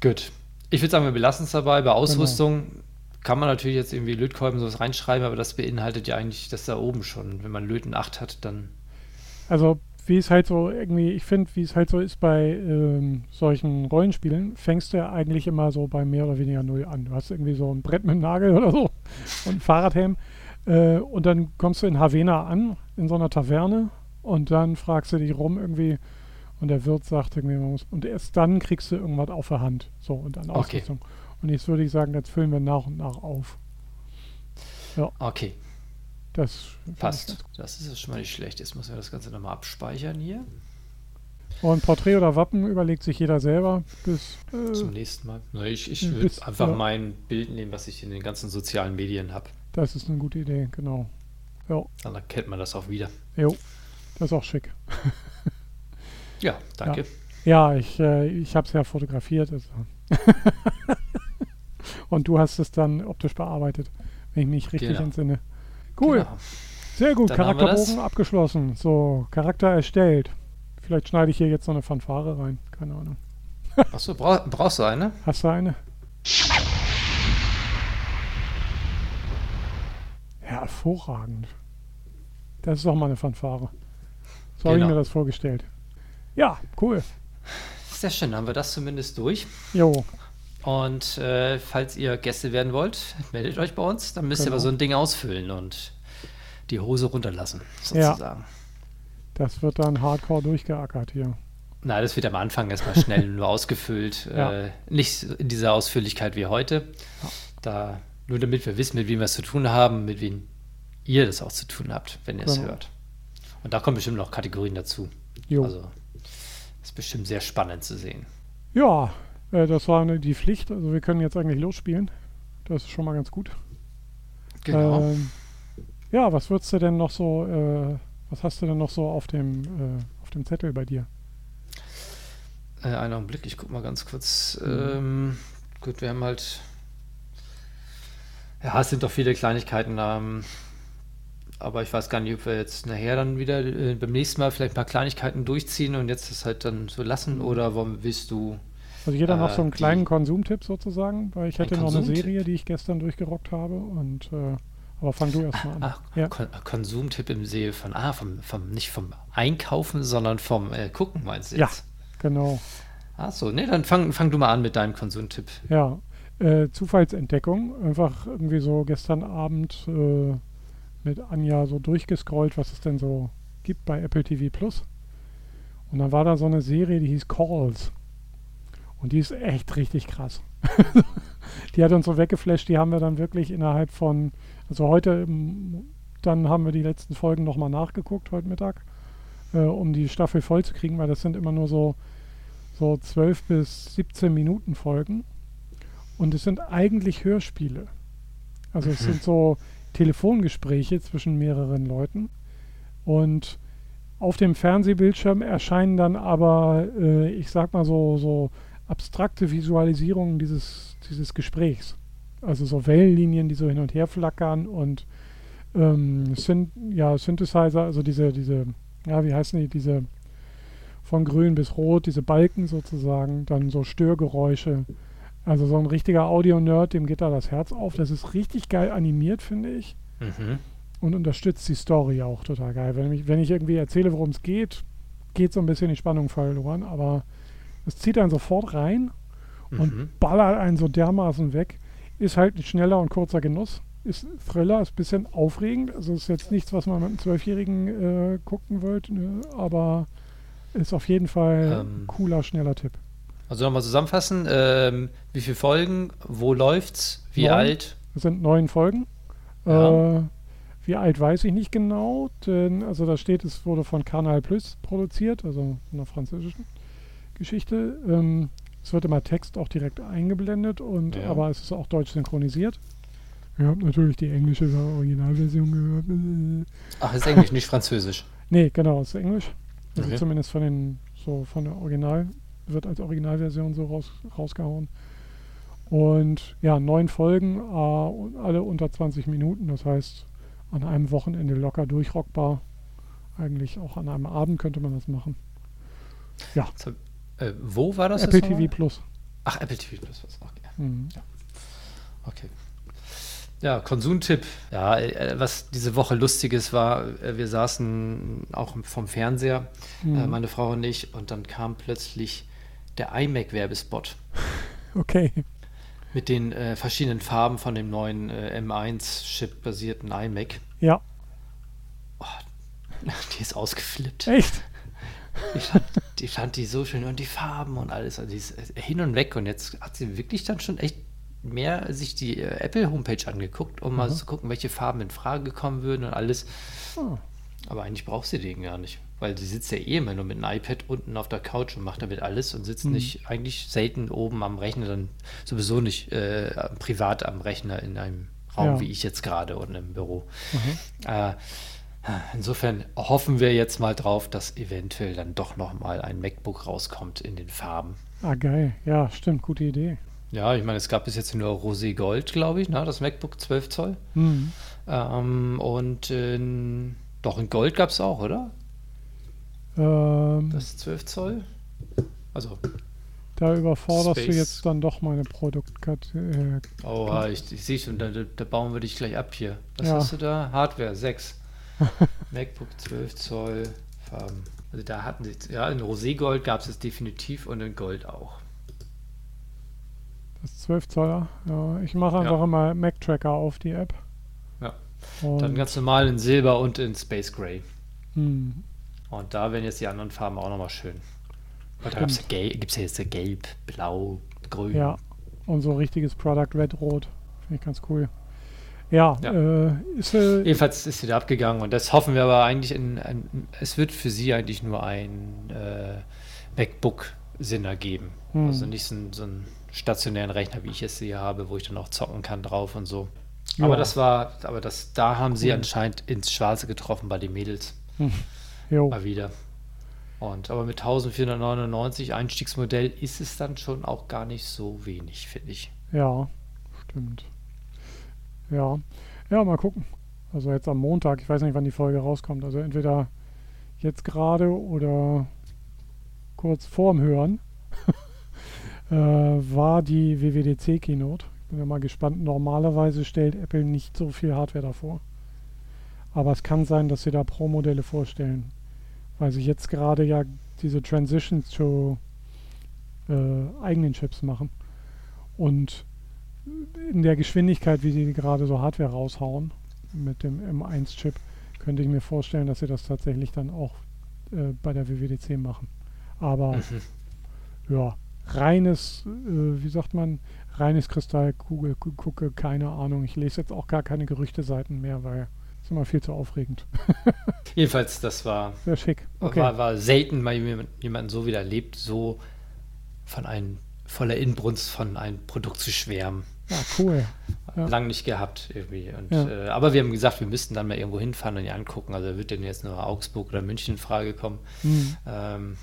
[SPEAKER 2] Gut. Ich würde sagen, wir belassen es dabei.
[SPEAKER 1] Genau.
[SPEAKER 2] Bei Ausrüstung kann man natürlich jetzt irgendwie Lötkolben sowas reinschreiben, aber das beinhaltet ja eigentlich das da oben schon. Wenn man Löten 8 hat, dann.
[SPEAKER 1] also wie es halt so irgendwie, ich finde, wie es halt so ist bei ähm, solchen Rollenspielen, fängst du ja eigentlich immer so bei mehr oder weniger null an. Du hast irgendwie so ein Brett mit einem Nagel (laughs) oder so und ein Fahrradhelm äh, und dann kommst du in Havena an, in so einer Taverne und dann fragst du dich rum irgendwie und der Wirt sagt irgendwie, man muss, und erst dann kriegst du irgendwas auf der Hand. So, und dann
[SPEAKER 2] Okay.
[SPEAKER 1] Ausrüstung. Und jetzt würde ich sagen, das füllen wir nach und nach auf.
[SPEAKER 2] Okay,
[SPEAKER 1] Das
[SPEAKER 2] passt. Das ist ja schon mal nicht schlecht. Jetzt müssen wir das Ganze nochmal abspeichern hier.
[SPEAKER 1] Und Porträt oder Wappen überlegt sich jeder selber. Bis, äh,
[SPEAKER 2] Zum nächsten Mal. Na, ich ich würde einfach
[SPEAKER 1] ja.
[SPEAKER 2] mein Bild nehmen, was ich in den ganzen sozialen Medien habe.
[SPEAKER 1] das ist eine gute Idee, genau. Ja,
[SPEAKER 2] Dann erkennt man das auch wieder.
[SPEAKER 1] jo, das ist auch schick. (laughs)
[SPEAKER 2] Ja, danke.
[SPEAKER 1] Ja, ich, äh, ich habe es ja fotografiert. Also. (laughs) Und du hast es dann optisch bearbeitet, wenn ich mich richtig
[SPEAKER 2] Genau.
[SPEAKER 1] entsinne. Cool,
[SPEAKER 2] Genau.
[SPEAKER 1] sehr gut.
[SPEAKER 2] Dann
[SPEAKER 1] Charakterbogen abgeschlossen. So, Charakter erstellt. Vielleicht schneide ich hier jetzt so eine Fanfare rein. Keine Ahnung. (laughs)
[SPEAKER 2] Achso, brauch, brauchst du eine?
[SPEAKER 1] Hast du eine? Ja, hervorragend. Das ist doch mal eine Fanfare. So habe ich
[SPEAKER 2] Genau.
[SPEAKER 1] mir das vorgestellt. Ja, cool.
[SPEAKER 2] Sehr schön, haben wir das zumindest durch.
[SPEAKER 1] Jo,
[SPEAKER 2] Und äh, falls ihr Gäste werden wollt, meldet euch bei uns. Dann müsst ihr
[SPEAKER 1] Genau.
[SPEAKER 2] aber so ein Ding ausfüllen und die Hose runterlassen,
[SPEAKER 1] Ja.
[SPEAKER 2] sozusagen.
[SPEAKER 1] das wird dann hardcore durchgeackert hier.
[SPEAKER 2] Na, das wird am Anfang erstmal schnell nur ausgefüllt. (laughs)
[SPEAKER 1] Ja.
[SPEAKER 2] Äh, nicht in dieser Ausführlichkeit wie heute. Da, nur damit wir wissen, mit wem wir es zu tun haben, mit wem ihr das auch zu tun habt, wenn ihr es
[SPEAKER 1] Genau.
[SPEAKER 2] hört. Und da kommen bestimmt noch Kategorien dazu.
[SPEAKER 1] Jo.
[SPEAKER 2] Also, ist bestimmt sehr spannend zu sehen.
[SPEAKER 1] Ja, äh, das war eine, die Pflicht. Also wir können jetzt eigentlich losspielen. Das ist schon mal ganz gut.
[SPEAKER 2] Genau.
[SPEAKER 1] Ähm, ja, was würdest du denn noch so, äh, was hast du denn noch so auf dem, äh, auf dem Zettel bei dir?
[SPEAKER 2] Äh, einen Augenblick, ich guck mal ganz kurz.
[SPEAKER 1] Mhm.
[SPEAKER 2] Ähm, gut, wir haben halt. Ja, es sind doch viele Kleinigkeiten. Ähm, aber ich weiß gar nicht, ob wir jetzt nachher dann wieder äh, beim nächsten Mal vielleicht ein paar Kleinigkeiten durchziehen und jetzt das halt dann so lassen.
[SPEAKER 1] Mhm.
[SPEAKER 2] Oder wollen, willst du.
[SPEAKER 1] Also jeder noch
[SPEAKER 2] Äh,
[SPEAKER 1] so einen kleinen Konsumtipp sozusagen, weil ich
[SPEAKER 2] Ein
[SPEAKER 1] hätte noch eine? Serie, die ich gestern durchgerockt habe und äh, aber fang du erst mal an.
[SPEAKER 2] Ach,
[SPEAKER 1] Ja.
[SPEAKER 2] Kon Konsumtipp im See von, ah, vom, vom, nicht vom Einkaufen, sondern vom äh, Gucken, meinst du
[SPEAKER 1] Ja.
[SPEAKER 2] jetzt?
[SPEAKER 1] Genau.
[SPEAKER 2] Ach so, nee, dann fang, fang du mal an mit deinem Konsumtipp.
[SPEAKER 1] Ja. Äh, Zufallsentdeckung. Einfach irgendwie so gestern Abend äh, mit Anja so durchgescrollt, was es denn so gibt bei Apple TV Plus. Und dann war da so eine Serie, die hieß Calls. Und die ist echt richtig krass. (laughs) die hat uns so weggeflasht, die haben wir dann wirklich innerhalb von, also heute, dann haben wir die letzten Folgen nochmal nachgeguckt heute Mittag, äh, um die Staffel voll zu kriegen, weil das sind immer nur so, so 12 bis 17 Minuten Folgen. Und es sind eigentlich Hörspiele. Also es
[SPEAKER 2] Mhm.
[SPEAKER 1] sind so Telefongespräche zwischen mehreren Leuten. Und auf dem Fernsehbildschirm erscheinen dann aber, äh, ich sag mal so, so abstrakte Visualisierungen dieses, dieses Gesprächs. Also so Wellenlinien, die so hin und her flackern und ähm, Syn ja, Synthesizer, also diese, diese, ja, wie heißen die, diese von grün bis rot, diese Balken sozusagen, dann so Störgeräusche. Also so ein richtiger Audio-Nerd, dem geht da das Herz auf. Das ist richtig geil animiert, finde ich.
[SPEAKER 2] Mhm.
[SPEAKER 1] Und unterstützt die Story auch total geil. Wenn ich, wenn ich irgendwie erzähle, worum es geht, geht so ein bisschen die Spannung verloren, aber es zieht einen sofort rein und
[SPEAKER 2] Mhm.
[SPEAKER 1] ballert einen so dermaßen weg. Ist halt ein schneller und kurzer Genuss. Ist Thriller, ist ein bisschen aufregend. Also ist jetzt nichts, was man mit einem Zwölfjährigen äh, gucken wollte, ne? aber ist auf jeden Fall
[SPEAKER 2] Ähm.
[SPEAKER 1] ein cooler, schneller Tipp.
[SPEAKER 2] Also nochmal zusammenfassen, ähm, wie viele Folgen, wo läuft's, wie
[SPEAKER 1] Neun.
[SPEAKER 2] alt?
[SPEAKER 1] Es sind neun Folgen.
[SPEAKER 2] Ja.
[SPEAKER 1] Äh, wie alt weiß ich nicht genau, denn also da steht, es wurde von Canal Plus produziert, also einer französischen Geschichte. Ähm, es wird immer Text auch direkt eingeblendet und
[SPEAKER 2] Ja.
[SPEAKER 1] aber es ist auch deutsch synchronisiert. Ich habe natürlich die englische Originalversion gehört.
[SPEAKER 2] Ach, ist Englisch, nicht Französisch. (laughs)
[SPEAKER 1] Nee, genau, es ist Englisch. Also
[SPEAKER 2] Okay.
[SPEAKER 1] zumindest von den, so von der Original, wird als Originalversion so raus, rausgehauen. Und ja, neun Folgen, äh, und alle unter 20 Minuten. Das heißt, an einem Wochenende locker durchrockbar. Eigentlich auch an einem Abend könnte man das machen.
[SPEAKER 2] Äh, wo war das?
[SPEAKER 1] Apple? TV Plus.
[SPEAKER 2] Ach, Apple TV Plus. was- Okay.
[SPEAKER 1] Mhm.
[SPEAKER 2] okay. Ja, Konsumtipp. Ja, äh, was diese Woche lustiges war, äh, wir saßen auch vom Fernseher, äh,
[SPEAKER 1] Mhm.
[SPEAKER 2] meine Frau und ich, und dann kam plötzlich der iMac-Werbespot (laughs)
[SPEAKER 1] Okay.
[SPEAKER 2] mit den äh, verschiedenen Farben von dem neuen äh, M1-Chip-basierten iMac.
[SPEAKER 1] Ja, (laughs)
[SPEAKER 2] Die ist ausgeflippt.
[SPEAKER 1] echt.
[SPEAKER 2] Ich fand, die fand die so schön und die Farben und alles. Also die ist äh, hin und weg. Und jetzt hat sie wirklich dann schon echt mehr sich die äh, Apple-Homepage angeguckt, um mal
[SPEAKER 1] Mhm.
[SPEAKER 2] zu gucken, welche Farben in Frage kommen würden und alles.
[SPEAKER 1] Ah,
[SPEAKER 2] Aber eigentlich braucht sie den gar nicht. Weil sie sitzt ja eh immer nur mit einem iPad unten auf der Couch und macht damit alles und sitzt
[SPEAKER 1] Mhm.
[SPEAKER 2] nicht eigentlich selten oben am Rechner, dann sowieso nicht äh, privat am Rechner in einem Raum
[SPEAKER 1] Ja.
[SPEAKER 2] wie ich jetzt gerade und im Büro.
[SPEAKER 1] mhm.
[SPEAKER 2] Äh, insofern hoffen wir jetzt mal drauf, dass eventuell dann doch noch mal ein MacBook rauskommt in den Farben.
[SPEAKER 1] ah, geil. Ja, stimmt. Gute Idee.
[SPEAKER 2] Ja, ich meine, es gab bis jetzt nur Rosé Gold, glaube ich, ne? das MacBook 12 Zoll.
[SPEAKER 1] Mhm.
[SPEAKER 2] Ähm, und in, doch in Gold gab es auch, oder?
[SPEAKER 1] Ähm,
[SPEAKER 2] Das 12 Zoll? Also,
[SPEAKER 1] da überforderst du
[SPEAKER 2] Space.
[SPEAKER 1] jetzt dann doch meine Produktkategorie. Äh,
[SPEAKER 2] oh, ich, ich sehe schon, da, da bauen wir dich gleich ab hier. Was
[SPEAKER 1] Ja.
[SPEAKER 2] hast du da? Hardware 6. (laughs) MacBook 12 Zoll Farben. Also da hatten sie, ja, in Roségold gab es es definitiv und in Gold auch.
[SPEAKER 1] Das 12 Zoller. Ja, ich mache einfach
[SPEAKER 2] Ja.
[SPEAKER 1] immer Mac Tracker auf die App.
[SPEAKER 2] Ja.
[SPEAKER 1] Und,
[SPEAKER 2] Dann ganz normal in Silber und in Space Gray.
[SPEAKER 1] hm,
[SPEAKER 2] Und da werden jetzt die anderen Farben auch nochmal schön. Weil da gibt es ja jetzt ja Gelb, Blau, Grün.
[SPEAKER 1] ja, und so richtiges Product Red Rot. Finde ich ganz cool. Ja,
[SPEAKER 2] Ja.
[SPEAKER 1] Äh, ist äh,
[SPEAKER 2] Jedenfalls ist sie da abgegangen und das hoffen wir aber eigentlich in, in es wird für sie eigentlich nur ein äh, MacBook Sinn ergeben.
[SPEAKER 1] Hm.
[SPEAKER 2] Also nicht so, so einen stationären Rechner, wie ich es hier habe, wo ich dann auch zocken kann drauf und so.
[SPEAKER 1] Ja.
[SPEAKER 2] Aber das war, aber das, da haben sie
[SPEAKER 1] Cool.
[SPEAKER 2] anscheinend ins Schwarze getroffen bei den Mädels.
[SPEAKER 1] jo,
[SPEAKER 2] Mal wieder. Und aber mit 1499 Einstiegsmodell ist es dann schon auch gar nicht so wenig, finde ich.
[SPEAKER 1] ja, stimmt. Ja, ja, mal gucken. Also jetzt am Montag, ich weiß nicht, wann die Folge rauskommt. Also entweder jetzt gerade oder kurz vorm Hören (laughs) äh, war die WWDC Keynote. Ich bin ja mal gespannt. Normalerweise stellt Apple nicht so viel Hardware davor. Aber es kann sein, dass sie da Pro-Modelle vorstellen. Weil sie jetzt gerade ja diese Transitions zu äh, eigenen Chips machen. Und in der Geschwindigkeit, wie sie gerade so Hardware raushauen mit dem M1-Chip, könnte ich mir vorstellen, dass sie das tatsächlich dann auch äh, bei der WWDC machen. Aber
[SPEAKER 2] Mhm.
[SPEAKER 1] ja, reines, äh, wie sagt man, reines Kristallkugel, gu- gucke, keine Ahnung. Ich lese jetzt auch gar keine Gerüchteseiten mehr, weil es immer viel zu aufregend. (laughs)
[SPEAKER 2] Jedenfalls, das war,
[SPEAKER 1] Sehr schick. Okay.
[SPEAKER 2] war, war selten mal jemand, jemanden so wieder erlebt, so von einem voller Inbrunst von einem Produkt zu schwärmen.
[SPEAKER 1] Ja, cool. Ja.
[SPEAKER 2] Lang nicht gehabt irgendwie. Und,
[SPEAKER 1] Ja.
[SPEAKER 2] äh, aber wir haben gesagt, wir müssten dann mal irgendwo hinfahren und die angucken. Also wird denn jetzt nur Augsburg oder München in Frage kommen.
[SPEAKER 1] Hm.
[SPEAKER 2] Ähm,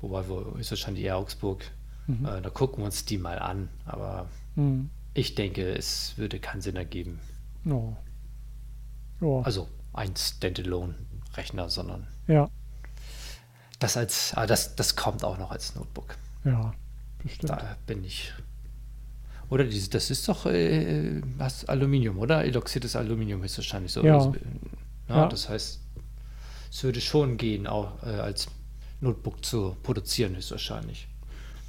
[SPEAKER 2] wobei, wo ist wahrscheinlich eher Augsburg.
[SPEAKER 1] Mhm.
[SPEAKER 2] Äh, da gucken wir uns die mal an. Aber
[SPEAKER 1] Hm.
[SPEAKER 2] ich denke, es würde keinen Sinn ergeben.
[SPEAKER 1] Ja. Ja.
[SPEAKER 2] Also ein Standalone-Rechner, sondern
[SPEAKER 1] ja,
[SPEAKER 2] das als, ah, das, das kommt auch noch als Notebook.
[SPEAKER 1] ja, bestimmt.
[SPEAKER 2] Da bin ich. Oder diese, das ist doch äh, was Aluminium, oder? Eloxiertes Aluminium ist wahrscheinlich so.
[SPEAKER 1] Ja.
[SPEAKER 2] Also, ja,
[SPEAKER 1] Ja.
[SPEAKER 2] Das heißt, es würde schon gehen, auch äh, als Notebook zu produzieren, höchstwahrscheinlich.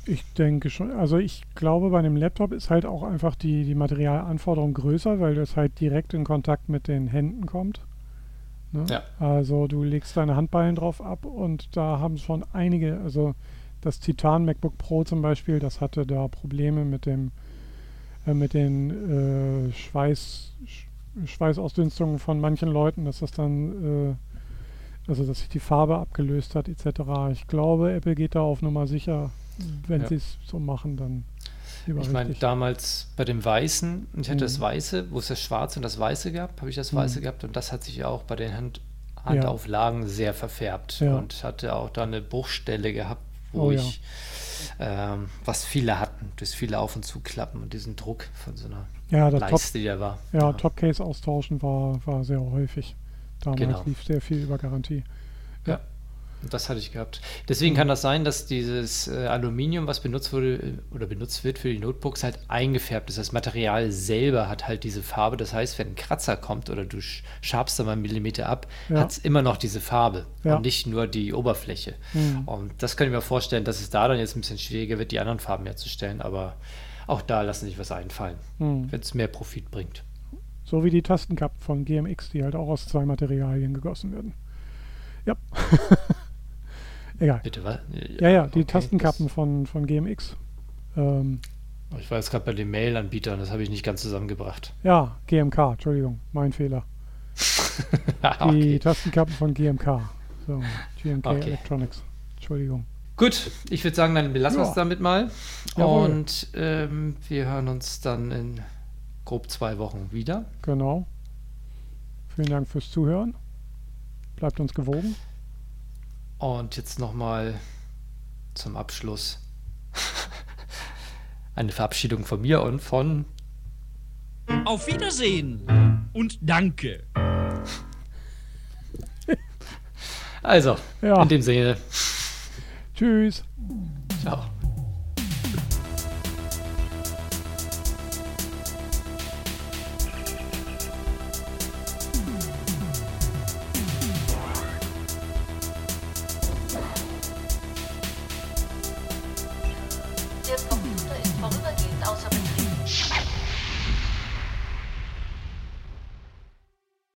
[SPEAKER 1] Ich denke schon. Also ich glaube, bei einem Laptop ist halt auch einfach die, die Materialanforderung größer, weil das halt direkt in Kontakt mit den Händen kommt. Ne?
[SPEAKER 2] Ja.
[SPEAKER 1] Also du legst deine Handballen drauf ab und da haben schon einige, also das Titan MacBook Pro zum Beispiel, das hatte da Probleme mit dem äh, mit den äh, Schweiß, Sch- Schweißausdünstungen von manchen Leuten, dass das dann äh, also dass sich die Farbe abgelöst hat etc. Ich glaube, Apple geht da auf Nummer sicher. Wenn
[SPEAKER 2] Ja.
[SPEAKER 1] sie es so machen, dann
[SPEAKER 2] Ich meine, damals bei dem Weißen, ich hatte
[SPEAKER 1] Mhm.
[SPEAKER 2] das Weiße, wo es das Schwarze und das Weiße gab, habe ich das Weiße
[SPEAKER 1] Mhm.
[SPEAKER 2] gehabt und das hat sich ja auch bei den Hand Handauflagen sehr verfärbt
[SPEAKER 1] Ja.
[SPEAKER 2] und hatte auch da eine Bruchstelle gehabt, wo
[SPEAKER 1] Oh ja.
[SPEAKER 2] ähm, was viele hatten, das viele Auf- und Zuklappen und diesen Druck von so einer
[SPEAKER 1] ja, das Top,
[SPEAKER 2] Leiste, die da war.
[SPEAKER 1] ja, Topcase austauschen war, war sehr häufig. Damals
[SPEAKER 2] Genau.
[SPEAKER 1] lief sehr viel über Garantie.
[SPEAKER 2] Und Das hatte ich gehabt. Deswegen kann das sein, dass dieses äh, Aluminium, was benutzt wurde äh, oder benutzt wird für die Notebooks, halt eingefärbt ist. Das Material selber hat halt diese Farbe. Das heißt, wenn ein Kratzer kommt oder du sch- schabst da mal einen Millimeter ab,
[SPEAKER 1] Ja.
[SPEAKER 2] hat es immer noch diese Farbe
[SPEAKER 1] Ja.
[SPEAKER 2] und nicht nur die Oberfläche.
[SPEAKER 1] Mhm.
[SPEAKER 2] Und das kann ich mir vorstellen, dass es da dann jetzt ein bisschen schwieriger wird, die anderen Farben herzustellen. Aber auch da lassen sich was einfallen,
[SPEAKER 1] Mhm.
[SPEAKER 2] wenn es mehr Profit bringt.
[SPEAKER 1] So wie die Tastenkappen von GMX, die halt auch aus zwei Materialien gegossen werden. Ja. (laughs) Egal.
[SPEAKER 2] Bitte, was?
[SPEAKER 1] Ja, ja, die
[SPEAKER 2] Okay,
[SPEAKER 1] Tastenkappen von, von GMX. Ähm,
[SPEAKER 2] Das, ich war jetzt gerade bei den Mail-Anbietern, das habe ich nicht ganz zusammengebracht.
[SPEAKER 1] ja, GMK, Entschuldigung, mein Fehler. (laughs) Die
[SPEAKER 2] okay.
[SPEAKER 1] Tastenkappen von GMK. So, GMK
[SPEAKER 2] Okay.
[SPEAKER 1] Electronics. Entschuldigung.
[SPEAKER 2] Gut, ich würde sagen, dann belassen wir
[SPEAKER 1] Ja.
[SPEAKER 2] es damit mal.
[SPEAKER 1] Jawohl.
[SPEAKER 2] Und ähm, wir hören uns dann in grob zwei Wochen wieder.
[SPEAKER 1] Genau. Vielen Dank fürs Zuhören. Bleibt uns gewogen.
[SPEAKER 2] Und jetzt nochmal zum Abschluss (laughs) eine Verabschiedung von mir und von
[SPEAKER 3] Auf Wiedersehen und danke.
[SPEAKER 2] Also,
[SPEAKER 1] Ja.
[SPEAKER 2] in dem Sinne,
[SPEAKER 1] Tschüss.
[SPEAKER 2] ciao.